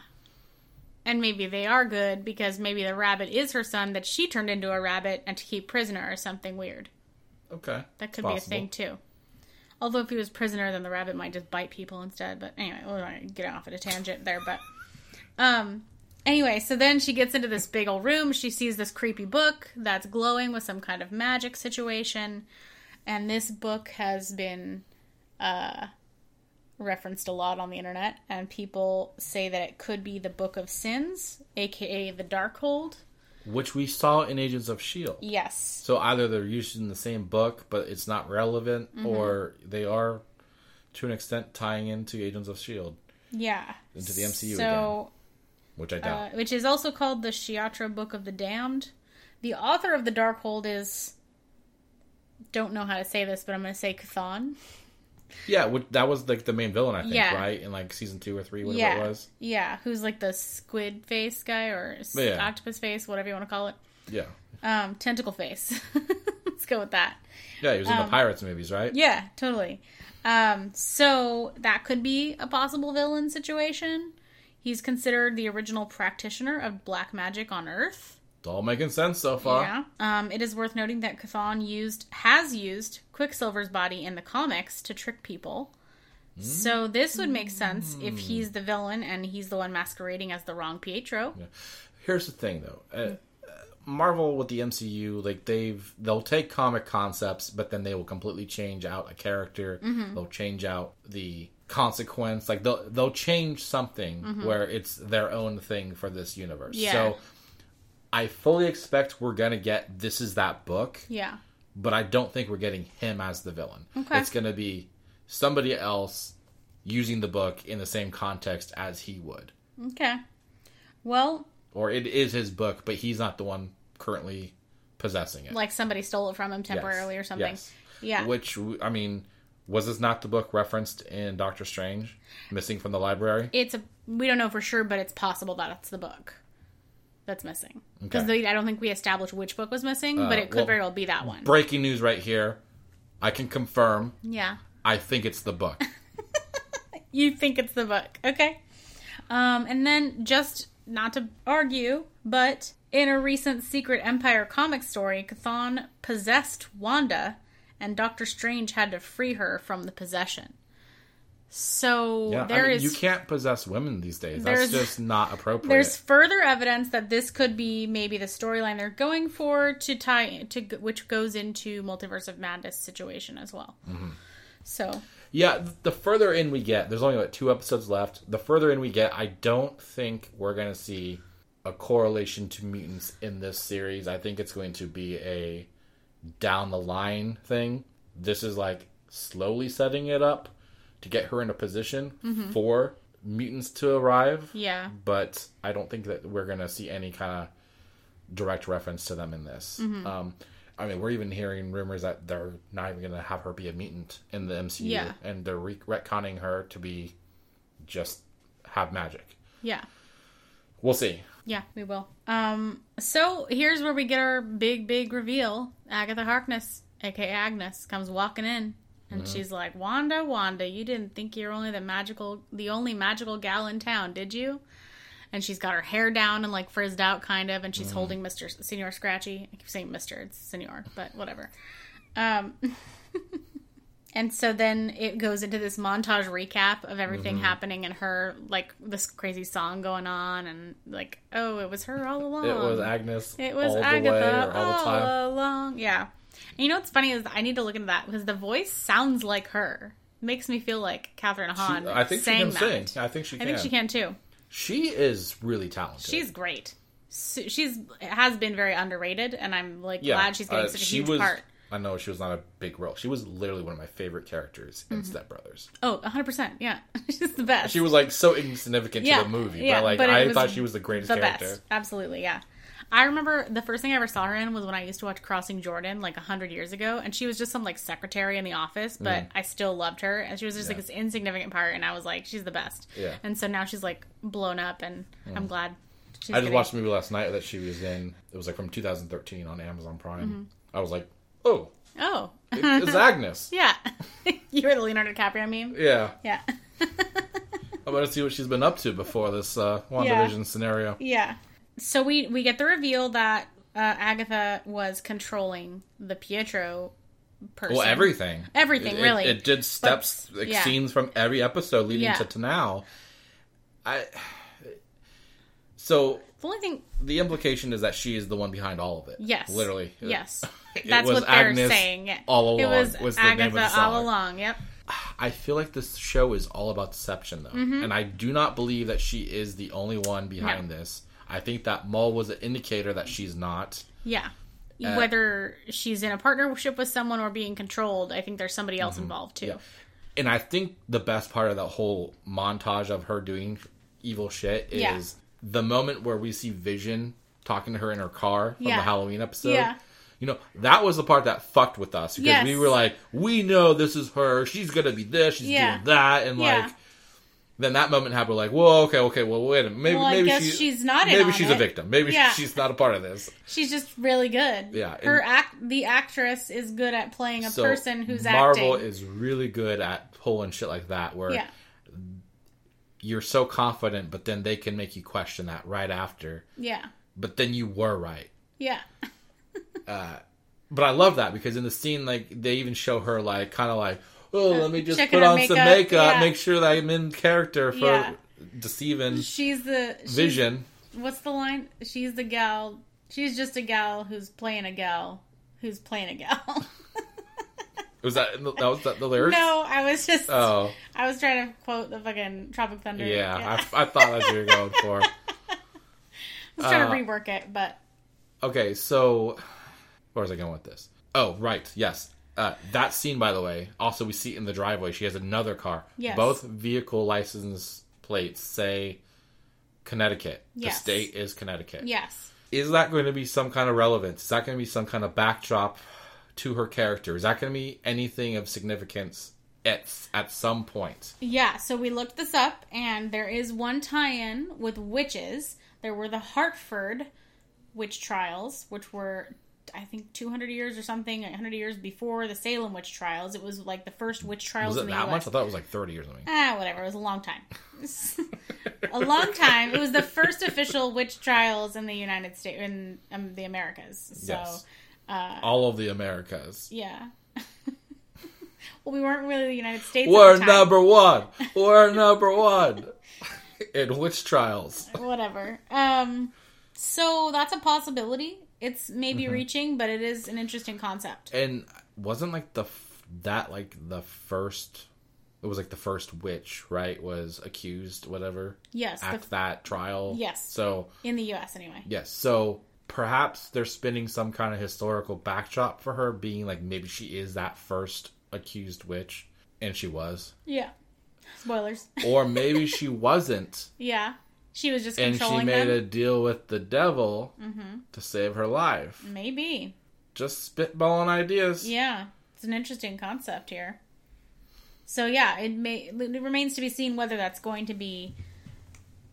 And maybe they are good because maybe the rabbit is her son that she turned into a rabbit and to keep prisoner or something weird. Okay. That could be a thing too. Although if he was prisoner, then the rabbit might just bite people instead. But anyway, we're gonna get off at a tangent there. But um, anyway, so then she gets into this big old room. She sees this creepy book that's glowing with some kind of magic situation, and this book has been uh referenced a lot on the internet, and people say that it could be the Book of Sins, aka the Darkhold. Which we saw in Agents of S.H.I.E.L.D. Yes. So either they're using the same book, but it's not relevant, Mm-hmm. or they are, to an extent, tying into Agents of S.H.I.E.L.D. Yeah. Into the MCU so, which I uh, doubt. which is also called the Shiatra Book of the Damned. The author of the Darkhold is don't know how to say this, but I'm going to say Chthon. Yeah, which, that was like the main villain, I think, Yeah. right? In like season two or three, whatever yeah, it was. yeah, who's like the squid face guy or Yeah. octopus face, whatever you want to call it. Yeah, Um, tentacle face. Let's go with that. yeah, he was in Um, the Pirates movies, right? Yeah, totally. Um, so that could be a possible villain situation. He's considered the original practitioner of black magic on Earth. It's all making sense so far. Yeah. Um, it is worth noting that Chthon used has used Quicksilver's body in the comics to trick people. So this would make sense if he's the villain and he's the one masquerading as the wrong Pietro. Here's the thing, though. Uh, Marvel with the MCU, like they've they'll take comic concepts, but then they will completely change out a character. Mm-hmm. They'll change out the consequence. Like they'll they'll change something where it's their own thing for this universe. Mm-hmm. Yeah. So I fully expect we're gonna get this is that book, Yeah. but I don't think we're getting him as the villain. Okay. It's gonna be somebody else using the book in the same context as he would Okay. Well, or it is his book, but he's not the one currently possessing it. like somebody stole it from him temporarily or something. Yes. Yeah. Which I mean, was this not the book referenced in Doctor Strange, missing from the library? it's a we don't know for sure, but it's possible that it's the book that's missing because Okay. I don't think we established which book was missing, but it could well, very well be that one. Breaking news right here. I can confirm. yeah, I think it's the book. you think it's the book, okay? Um, and then just not to argue, but in a recent Secret Empire comic story, Chthon possessed Wanda, and Doctor Strange had to free her from the possession. So Yeah, there I mean, is you can't possess women these days. That's just not appropriate. There's further evidence that this could be maybe the storyline they're going for to tie to which goes into multiverse of madness situation as well. Mm-hmm. So Yeah, the further in we get, there's only like two episodes left. The further in we get, I don't think we're going to see a correlation to mutants in this series. I think it's going to be a down the line thing. This is like slowly setting it up to get her in a position for mutants to arrive. yeah, But I don't think that we're going to see any kind of direct reference to them in this. Mm-hmm. Um, I mean, we're even hearing rumors that they're not even going to have her be a mutant in the MCU, Yeah. and they're re- retconning her to be just have magic. yeah, We'll see. yeah, we will. Um, so here's where we get our big, big reveal. Agatha Harkness, aka Agnes, comes walking in. And uh-huh. she's like, Wanda, Wanda, you didn't think you're only the magical, the only magical gal in town, did you? And she's got her hair down and like frizzed out, kind of, and she's uh-huh. holding Mister Senor Scratchy. I keep saying Mister, it's Senor, but whatever. Um, and so then it goes into this montage recap of everything mm-hmm. happening and her like this crazy song going on, and like, oh, it was her all along. It was Agnes. It was Agatha all the all along. Yeah. You know what's funny is I need to look into that because the voice sounds like her. Makes me feel like Kathryn Hahn. I think she can that. sing. I think she I think she can too. She is really talented. She's great. So- She's has been very underrated, and I'm like yeah, glad she's getting uh, such a she huge was, part. I know she was not a big role. She was literally one of my favorite characters in Mm-hmm. Step Brothers. Oh, 100 percent. Yeah, she's the best. She was like so insignificant Yeah, to the movie, yeah, but like but I was thought she was the greatest the character. best. Absolutely, yeah. I remember the first thing I ever saw her in was when I used to watch Crossing Jordan like a hundred years ago, and she was just some like secretary in the office, but I still loved her, and she was just like Mm. This insignificant part, and I was like, she's the best. Yeah. Mm. And so now she's like blown up, and I'm glad. She's I just getting- watched a movie last night that she was in. It was like from 2013 on Amazon Prime. Mm-hmm. I was like, oh, Oh, it- it's Agnes. yeah. you were the Leonardo DiCaprio meme. Yeah, Yeah. I'm gonna see what she's been up to before this uh, WandaVision scenario. Yeah. So we we get the reveal that uh, Agatha was controlling the Pietro person. Well, everything, Everything, It- it- really. It, did steps, like yeah. scenes from every episode leading Yeah. to, to now. I. So The only thing, the implication is that she is the one behind all of it. yes, literally. yes, It that's was what they're Agnes saying. All it along was, was of Agatha all along. Yep. I feel like this show is all about deception, though, Mm-hmm. and I do not believe that she is the only one behind this. I think that Mull was an indicator that she's not. Yeah. Uh, Whether she's in a partnership with someone or being controlled, I think there's somebody else involved too. Mm-hmm. Yeah. And I think the best part of that whole montage of her doing evil shit is Yeah. the moment where we see Vision talking to her in her car from Yeah. the Halloween episode. Yeah. You know, that was the part that fucked with us because Yes. we were like, we know this is her. She's going to be this. She's Yeah. doing that. And Yeah. like, then that moment happened. Like, whoa, okay, okay, well, wait a minute. Maybe, Well, I maybe she- she's not in Maybe she's it. a victim. Maybe Yeah. she's not a part of this. She's just really good. Yeah, Her act the actress is good at playing a So person who's acting. Marvel acting. is really good at pulling shit like that where yeah. you're so confident, but then they can make you question that right after. Yeah. But then you were right. Yeah. Uh, but I love that because in the scene, like they even show her like kind of like, oh, let me just put on some makeup, makeup, yeah. make sure that I'm in character for Yeah. deceiving She's the she's, Vision. What's the line? She's the gal. She's just a gal who's playing a gal who's playing a gal. Was that that was that the lyrics? no, I was just Oh I was trying to quote the fucking Tropic Thunder. yeah, I, I thought that's what you were going for. I was trying uh, to rework it, but Okay, so where was I going with this? Oh, right, yes. Uh, that scene, by the way, also we see in the driveway. She has another car. Yes. Both vehicle license plates say Connecticut. Yes. The state is Connecticut. yes. Is that going to be some kind of relevance? Is that going to be some kind of backdrop to her character? Is that going to be anything of significance at at some point? Yeah, so we looked this up, and there is one tie-in with witches. There were the Hartford witch trials, which were I think 200 years or something, 100 years before the Salem witch trials. It was like the first witch trials Was in it the that U.S. much? I thought it was like thirty or something. Ah, whatever. It was a long time. a long time. It was the first official witch trials in the United States, in um, the Americas. So, Yes. uh, All of the Americas. yeah. well, we weren't really the United States. We're number one. We're number one. In witch trials. whatever. Um, so that's a possibility. It's maybe Mm-hmm. reaching, but it is an interesting concept. And wasn't like the that like the first it was like the first witch, right? Was accused whatever Yes, at that trial. Yes. So, in the U.S. anyway. yes. So perhaps they're spinning some kind of historical backdrop for her being like maybe she is that first accused witch and she was. Yeah. Spoilers. Or maybe she wasn't yeah. She was just controlling. and she made them. Mm-hmm. a deal with the devil to save her life. Maybe. Just spitballing ideas. Yeah. It's an interesting concept here. So yeah, it may it remains to be seen whether that's going to be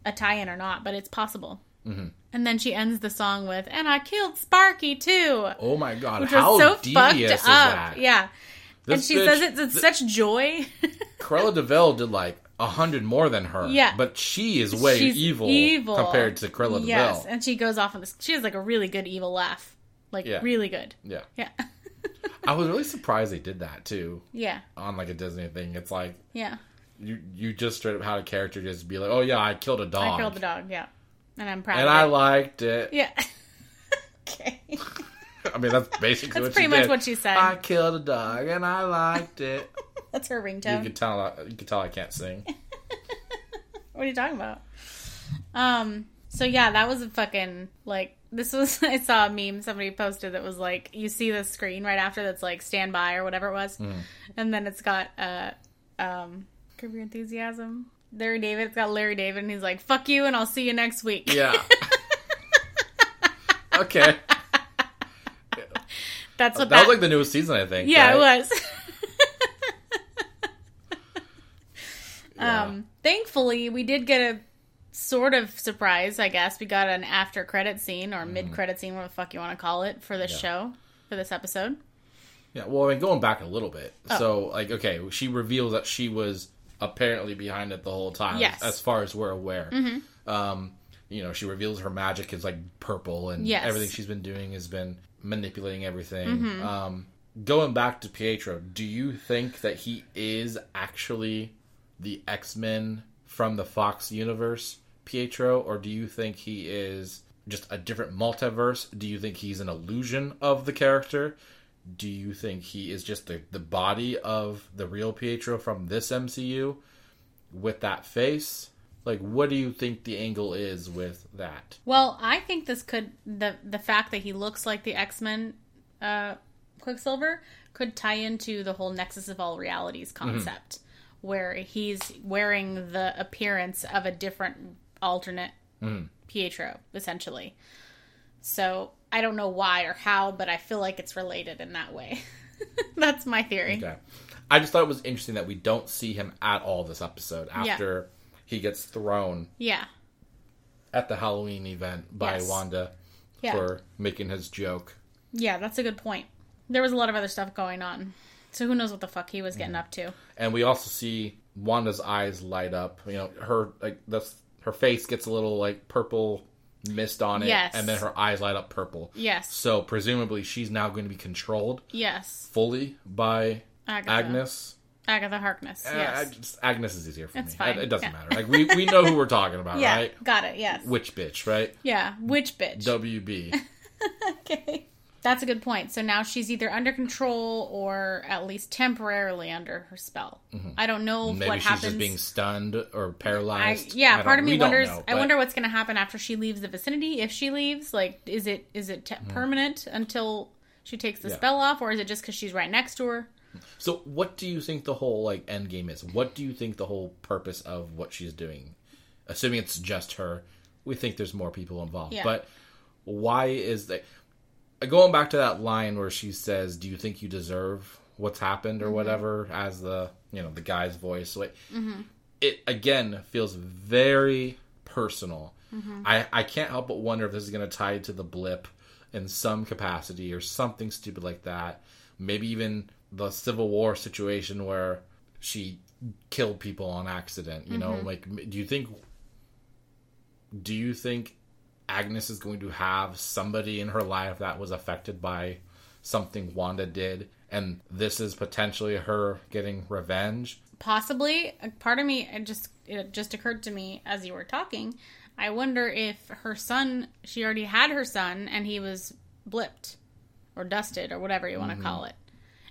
a tie-in or not, but it's possible. Mm-hmm. And then she ends the song with "And I killed Sparky too," Oh my god, which how was so fucked up. that? Yeah, and she bitch- says it's, it's such joy. Cruella de Vil did like a hundred more than her. Yeah. But she is way She's evil, evil. compared to Cruella yes, Deville. and she goes off on this. She has like a really good evil laugh, like Yeah. really good. Yeah. Yeah, I was really surprised they did that too yeah, on like a Disney thing. It's like yeah. you you just straight up had a character just be like, Oh yeah, I killed a dog. I killed the dog. Yeah, and I'm proud. And I liked it. Yeah. okay. I mean that's basically That's pretty much did. what she said. I killed a dog and I liked it. That's her ringtone. you could tell I- you could tell I can't sing. What are you talking about? Um. So yeah, that was a fucking like this was. I saw a meme somebody posted that was like you see the screen right after that's like stand by or whatever it was, and then it's got uh um Curb Your Enthusiasm. Larry David. It's got Larry David, and he's like, "Fuck you," and I'll see you next week. Yeah. okay. That's what That that, was like the newest season, I think. Yeah, right? it was. Yeah. Um, thankfully, we did get a sort of surprise. I guess we got an after credit scene or mid credit scene, whatever the fuck you want to call it, for this Mm-hmm. Yeah. show for this episode. Yeah, well, I mean, going back a little bit. Oh. So, like, okay, she reveals that she was apparently behind it the whole time. Yes. Mm-hmm. As far as we're aware. Um, you know, she reveals her magic is like purple, and Yes. everything she's been doing has been manipulating everything. Mm-hmm. Um, going back to Pietro, do you think that he is actually the X Men from the Fox universe, Pietro, or do you think he is just a different multiverse? Do you think he's an illusion of the character? Do you think he is just the, the body of the real Pietro from this MCU with that face? Like, what do you think the angle is with that? Well, I think this could the the fact that he looks like the X Men uh, Quicksilver could tie into the whole Nexus of all realities concept. Where he's wearing the appearance of a different alternate Mm-hmm. Pietro, essentially. So I don't know why or how, but I feel like it's related in that way. That's my theory. Okay. I just thought it was interesting that we don't see him at all this episode Yeah. after he gets thrown Yeah. at the Halloween event by Yes. Wanda Yeah. for making his joke. Yeah, that's a good point. There was a lot of other stuff going on. So who knows what the fuck he was getting up to. And we also see Wanda's eyes light up. You know, her like that's her face gets a little like purple mist on it, Yes. and then her eyes light up purple. Yes. So presumably she's now going to be controlled Yes. fully by Agatha. Agnes. Agatha Harkness. Uh, Yes. I just- Agnes is easier for It's me. fine. It, it doesn't Yeah. matter. Like we, we know who we're talking about, yeah. right? Got it. Yes. Witch bitch, right? yeah. Which bitch? WB. okay. That's a good point. So now she's either under control or at least temporarily under her spell. I don't know Mm-hmm. Maybe what she's happens. just being stunned or I, paralyzed. yeah, I part of me wonders. know, I wonder what's going to happen after she leaves the vicinity. If she leaves, like, is it is it te- permanent until she takes the Mm-hmm. Yeah. spell off, or is it just because she's right next to her? So, what do you think the whole like end game is? What do you think the whole purpose of what she's doing? Assuming it's just her, we think there's more people involved. Yeah. But why is that? Going back to that line where she says, "Do you think you deserve what's happened or Mm-hmm. whatever?" As the you know the guy's voice, like it again feels very personal. Mm-hmm. I I can't help but wonder if this is going to tie to the blip in some capacity or something stupid like that. Maybe even the Civil War situation where she killed people on accident. You Mm-hmm. know, like do you think do you think Agnes is going to have somebody in her life that was affected by something Wanda did and this is potentially her getting revenge? Possibly. Part of me, it just it just occurred to me as you were talking. I wonder if her son, she already had her son, and he was blipped or dusted or whatever you want to call it,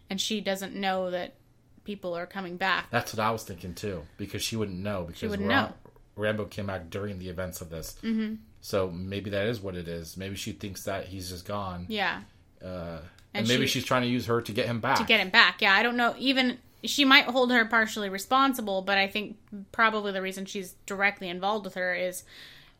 and she doesn't know that people are coming back. That's what I was thinking too, because she wouldn't know because wouldn't Ra- know. Rambeau came back during the events of this. Mm-hmm. So maybe that is what it is. Maybe she thinks that he's just gone, Yeah, uh, and, And maybe she- she's trying to use her to get him back. to get him back. Yeah, I don't know. Even she might hold her partially responsible, but I think probably the reason she's directly involved with her is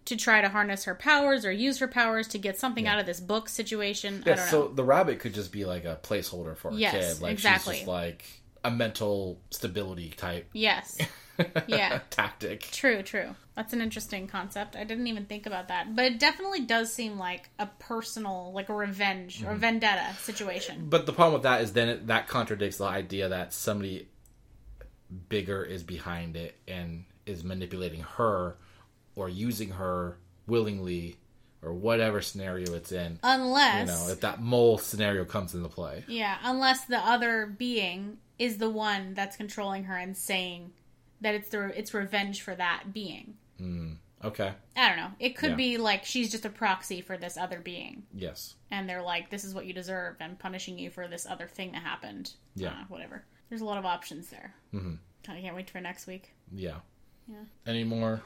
to try to harness her powers or use her powers to get something out of this book situation. I yeah, don't know. so the rabbit could just be like a placeholder for a Yes, kid. Like exactly. she's just like a mental stability type Yes. Yeah. tactic. True, true. That's an interesting concept. I didn't even think about that. But it definitely does seem like a personal, like a revenge or mm-hmm. vendetta situation. But the problem with that is then it, that contradicts the idea that somebody bigger is behind it and is manipulating her or using her willingly or whatever scenario it's in. Unless You know, if that mole scenario comes into play. Yeah, unless the other being is the one that's controlling her and saying that it's the it's revenge for that being. Okay. I don't know. It could Yeah. be like she's just a proxy for this other being, Yes. and they're like, "This is what you deserve," and punishing you for this other thing that happened. Yeah. Uh, whatever. There's a lot of options there. Mm-hmm. I can't wait for next week. Yeah. Yeah. Any more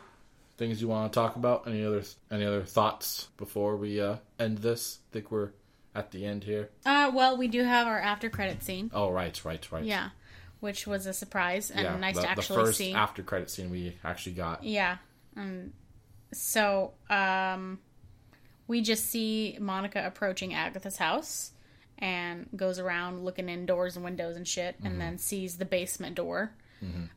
things you want to talk about? Any other any other thoughts before we uh, end this? I think we're at the end here. Uh, well, we do have our after credit scene. Oh, right, right, right. Yeah, which was a surprise and Yeah, nice the, to the actually first see. after credit scene we actually got. Yeah. Um, so um, we just see Monica approaching Agatha's house and goes around looking in doors and windows and shit, and then sees the basement door.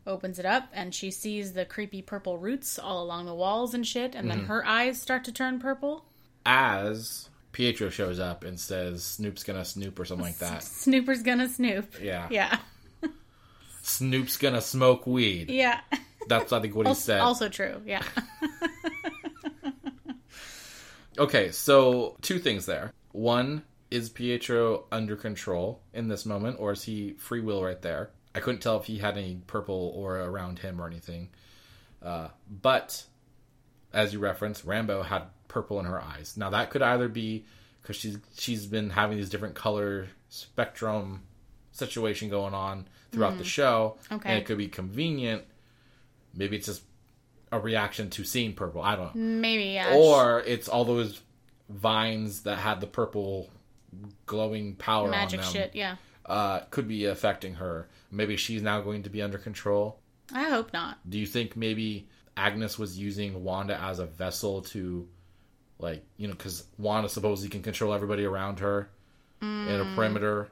Opens it up and she sees the creepy purple roots all along the walls and shit, and then her eyes start to turn purple. As Pietro shows up and says Snoop's gonna snoop or something like that. Snooper's gonna snoop. Yeah. Yeah. Snoop's gonna smoke weed. Yeah. That's I think what he said. also true. Yeah. Okay, so two things there. One, is Pietro under control in this moment, or is he free will right there? I couldn't tell if he had any purple aura around him or anything. Uh, but as you referenced, Rambeau had purple in her eyes. Now that could either be because she's she's been having these different color spectrum situation going on throughout the show, Okay. and it could be convenient. Maybe it's just a reaction to seeing purple. I don't know Maybe. Yeah. or it's all those vines that had the purple glowing power magic on them shit. Yeah. uh, could be affecting her maybe she's now going to be under control I hope not. Do you think maybe Agnes was using Wanda as a vessel to, like, you know, because Wanda supposedly can control everybody around her in Mm. a perimeter.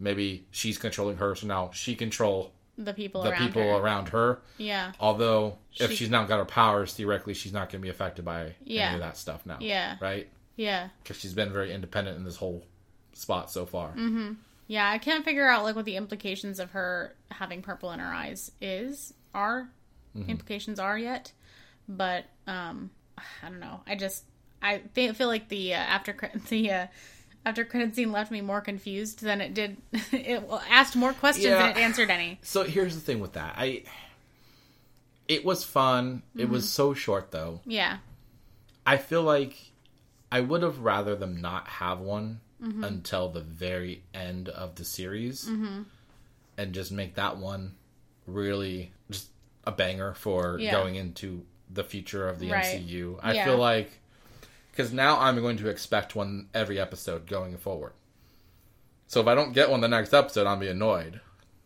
Maybe she's controlling her, so now she control The people the around people her. around her. Yeah. Although, if She- she's not got her powers, theoretically, she's not going to be affected by Yeah. any of that stuff now. Yeah. Right? Yeah. Because she's been very independent in this whole spot so far. Mm-hmm. Yeah, I can't figure out like what the implications of her having purple in her eyes is are Mm-hmm. implications are yet, but um, I don't know. I just I feel like the uh, after the uh, after credit scene left me more confused than it did. it well, asked more questions Yeah. than it answered any. So here's the thing with that. I. It was fun. It was Mm-hmm. so short, though. Yeah, I feel like I would have rather them not have one Mm-hmm. until the very end of the series and just make that one really just a banger for Yeah. going into the future of the Right. MCU. I Yeah. feel like because now I'm going to expect one every episode going forward. So if I don't get one the next episode, I'll be annoyed.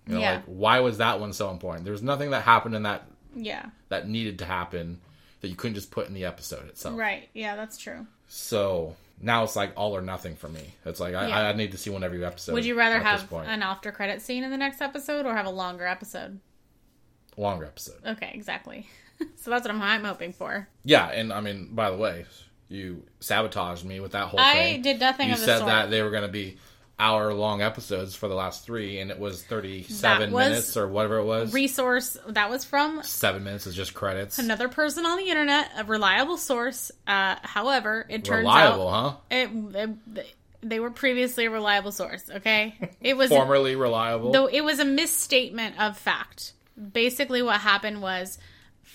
You know, Yeah. like why was that one so important? There was nothing that happened in that yeah, that needed to happen that you couldn't just put in the episode itself. right. Yeah, that's true. So now it's like all or nothing for me. It's like I, Yeah. I need to see one every episode. Would you rather have an after credit scene in the next episode or have a longer episode? longer episode? Okay, exactly. so that's what I'm, I'm hoping for. Yeah, and I mean, by the way, you sabotaged me with that whole I thing. did nothing You of the said sort. that they were going to be hour long episodes for the last three, and it was thirty seven minutes or whatever it was. resource that was from Seven minutes is just credits. another person on the internet, a reliable source. Uh, however, it turns Reliable, out huh? it, it- they were previously a reliable source. Okay, it was Formerly reliable. though it was a misstatement of fact. Basically, what happened was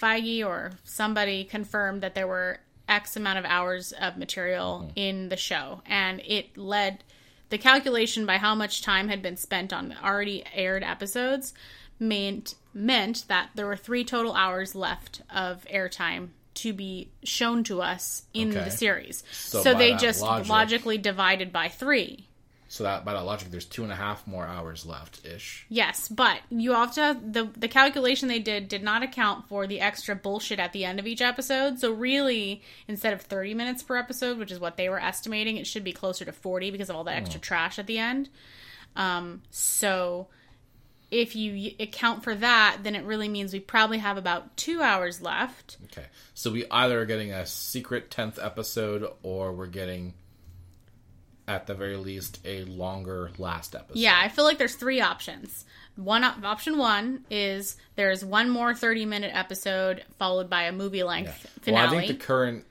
Feige or somebody confirmed that there were X amount of hours of material hmm. in the show, and it led the calculation by how much time had been spent on the already aired episodes meant meant that there were three total hours left of airtime to be shown to us in Okay. the series. So So, they just logic- logically divided by three. So that by that logic, there's two and a half more hours left ish. Yes, but you have to the the calculation they did did not account for the extra bullshit at the end of each episode. So really, instead of 30 minutes per episode, which is what they were estimating, it should be closer to 40 because of all the extra trash at the end. Um so if you account for that, then it really means we probably have about 2 hours left. Okay, so we either are getting a secret tenth episode, or we're getting, at the very least, a longer last episode. Yeah, I feel like there's three options. One option 1 is there's one more 30 minute episode followed by a movie length finale. Well, I think the current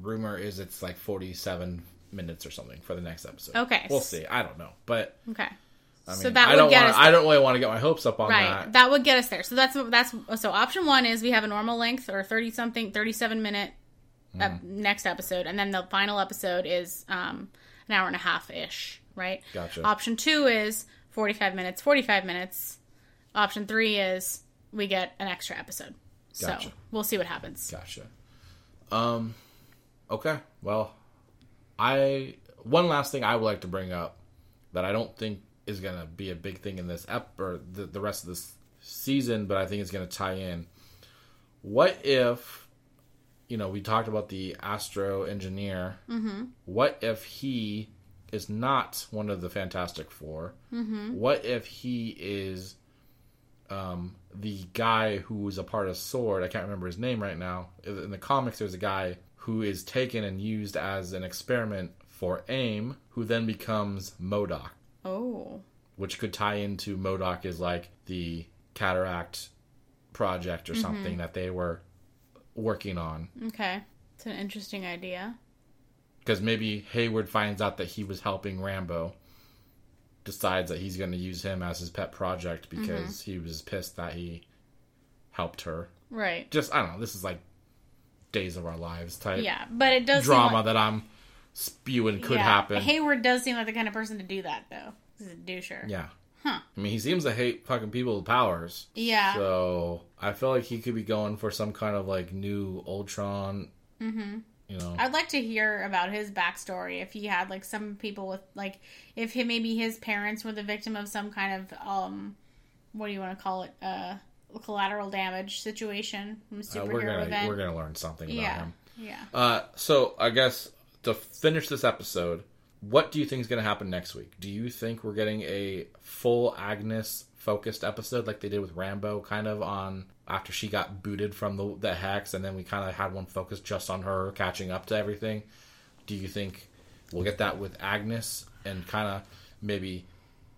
rumor is it's like 47 minutes or something for the next episode. Okay. We'll see. I don't know. But Okay. I mean, so that I would don't get wanna, us I don't really want to get my hopes up on right. that. That. would get us there. So that's that's so option one is we have a normal length or thirty something, thirty seven minute uh, Mm-hmm. next episode, and then the final episode is um, an hour and a half ish. Right. Gotcha. Option two is forty five minutes, forty five minutes. Option three is we get an extra episode. Gotcha. So we'll see what happens. Gotcha. Um, okay. Well, I one last thing I would like to bring up that I don't think is going to be a big thing in this ep or the, the rest of this season, but I think it's going to tie in. What if, you know, we talked about the astro engineer. Mm-hmm. What if he is not one of the Fantastic 4 Mm-hmm. What if he is um, the guy who was a part of Sword, I can't remember his name right now. In the comics, there's a guy who is taken and used as an experiment for AIM, who then becomes MODOK, Oh. which could tie into MODOK is like the cataract project or something that they were working on. Okay. It's an interesting idea. Because maybe Hayward finds out that he was helping Rambeau, decides that he's going to use him as his pet project mm-hmm. because he was pissed that he helped her. Right. just I don't know. This is like days of our lives type Yeah, but it does drama like- that I'm spewing could yeah, happen. Hayward does seem like the kind of person to do that, though. He's a doucher. yeah. Huh. I mean, he seems to hate fucking people with powers. Yeah. So I feel like he could be going for some kind of like new Ultron. Mm-hmm. You know. I'd like to hear about his backstory. If he had like some people with like, if he, maybe his parents were the victim of some kind of um, what do you want to call it? Uh, collateral damage situation from Uh, we're gonna event. we're gonna learn something about yeah, him. yeah. Uh, so I guess to finish this episode, what do you think is going to happen next week? Do you think we're getting a full Agnes focused episode like they did with Rambeau, kind of on after she got booted from the the hex, and then we kind of had one focused just on her catching up to everything? Do you think we'll get that with Agnes and kind of maybe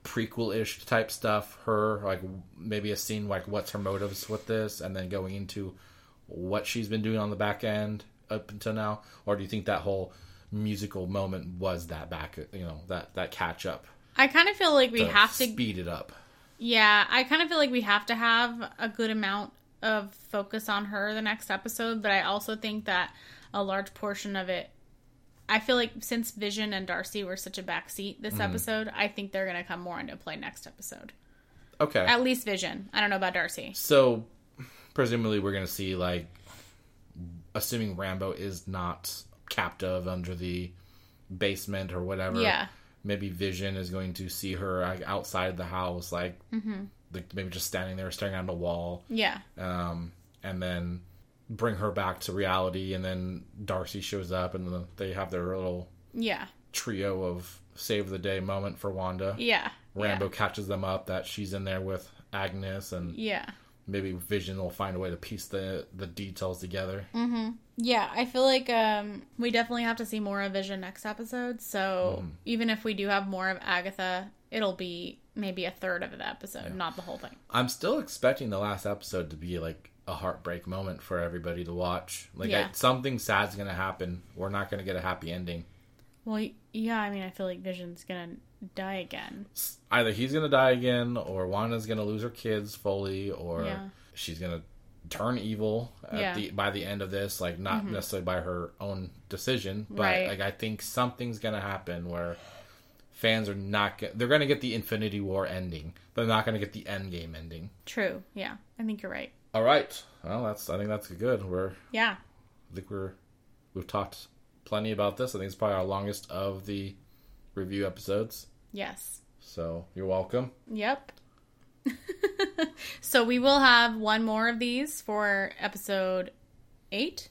prequel ish type stuff? Her like maybe a scene like what's her motives with this, and then going into what she's been doing on the back end up until now, or do you think that whole musical moment was that back, you know, that that catch up? I kind of feel like we have to speed it up. Yeah, I kind of feel like we have to have a good amount of focus on her the next episode, but I also think that a large portion of it I feel like since Vision and Darcy were such a backseat this mm-hmm. episode, I think they're going to come more into play next episode. Okay, At least Vision. I don't know about Darcy. so presumably we're gonna see like, assuming Rambeau is not captive under the basement or whatever. Yeah. Maybe Vision is going to see her like, outside the house, like, like maybe just standing there staring at the wall. Yeah. um, and then bring her back to reality. And then Darcy shows up, and the, they have their little Yeah. trio of save the day moment for Wanda. Yeah. Rambeau catches them up that she's in there with Agnes, and Yeah. Maybe Vision will find a way to piece the the details together. Yeah, I feel like um, we definitely have to see more of Vision next episode. So even if we do have more of Agatha, it'll be maybe a third of the episode, not the whole thing. I'm still expecting the last episode to be like a heartbreak moment for everybody to watch. Like Yeah. I, something sad's gonna happen. We're not gonna get a happy ending. Well, yeah, I mean, I feel like Vision's gonna die again. either he's gonna die again or Wanda's gonna lose her kids fully or Yeah. she's gonna turn evil at Yeah. Mm-hmm. the by the end of this like not necessarily by her own decision but Right. like I think something's gonna happen where fans are not get, they're gonna get the Infinity War ending they're not gonna get the end game ending True. Yeah, I think you're right. all right well that's I think that's good we're Yeah. I think we're we've talked plenty about this I think it's probably our longest of the review episodes Yes. so you're welcome Yep. so we will have one more of these for episode eight.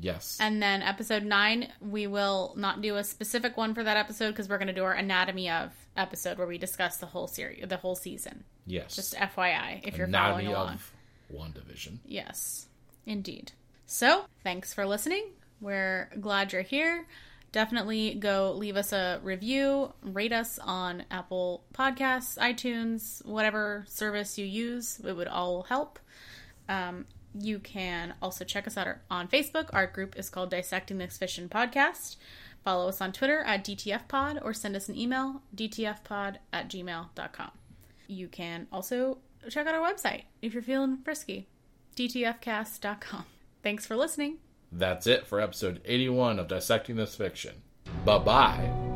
yes And then episode nine, we will not do a specific one for that episode because we're going to do our anatomy of episode where we discuss the whole series, the whole season. yes Just FYI, if you're Anatomy following along. of WandaVision. Yes, indeed. So, thanks for listening. We're glad you're here. Definitely go leave us a review, rate us on Apple Podcasts, iTunes, whatever service you use. It would all help. Um, you can also check us out on Facebook. Our group is called Dissecting This Fiction Podcast. Follow us on Twitter at DTFPod or send us an email, dtfpod at gmail.com. You can also check out our website if you're feeling frisky, dtfcast.com. Thanks for listening. That's it for episode 81 of Dissecting This Fiction. Bye bye.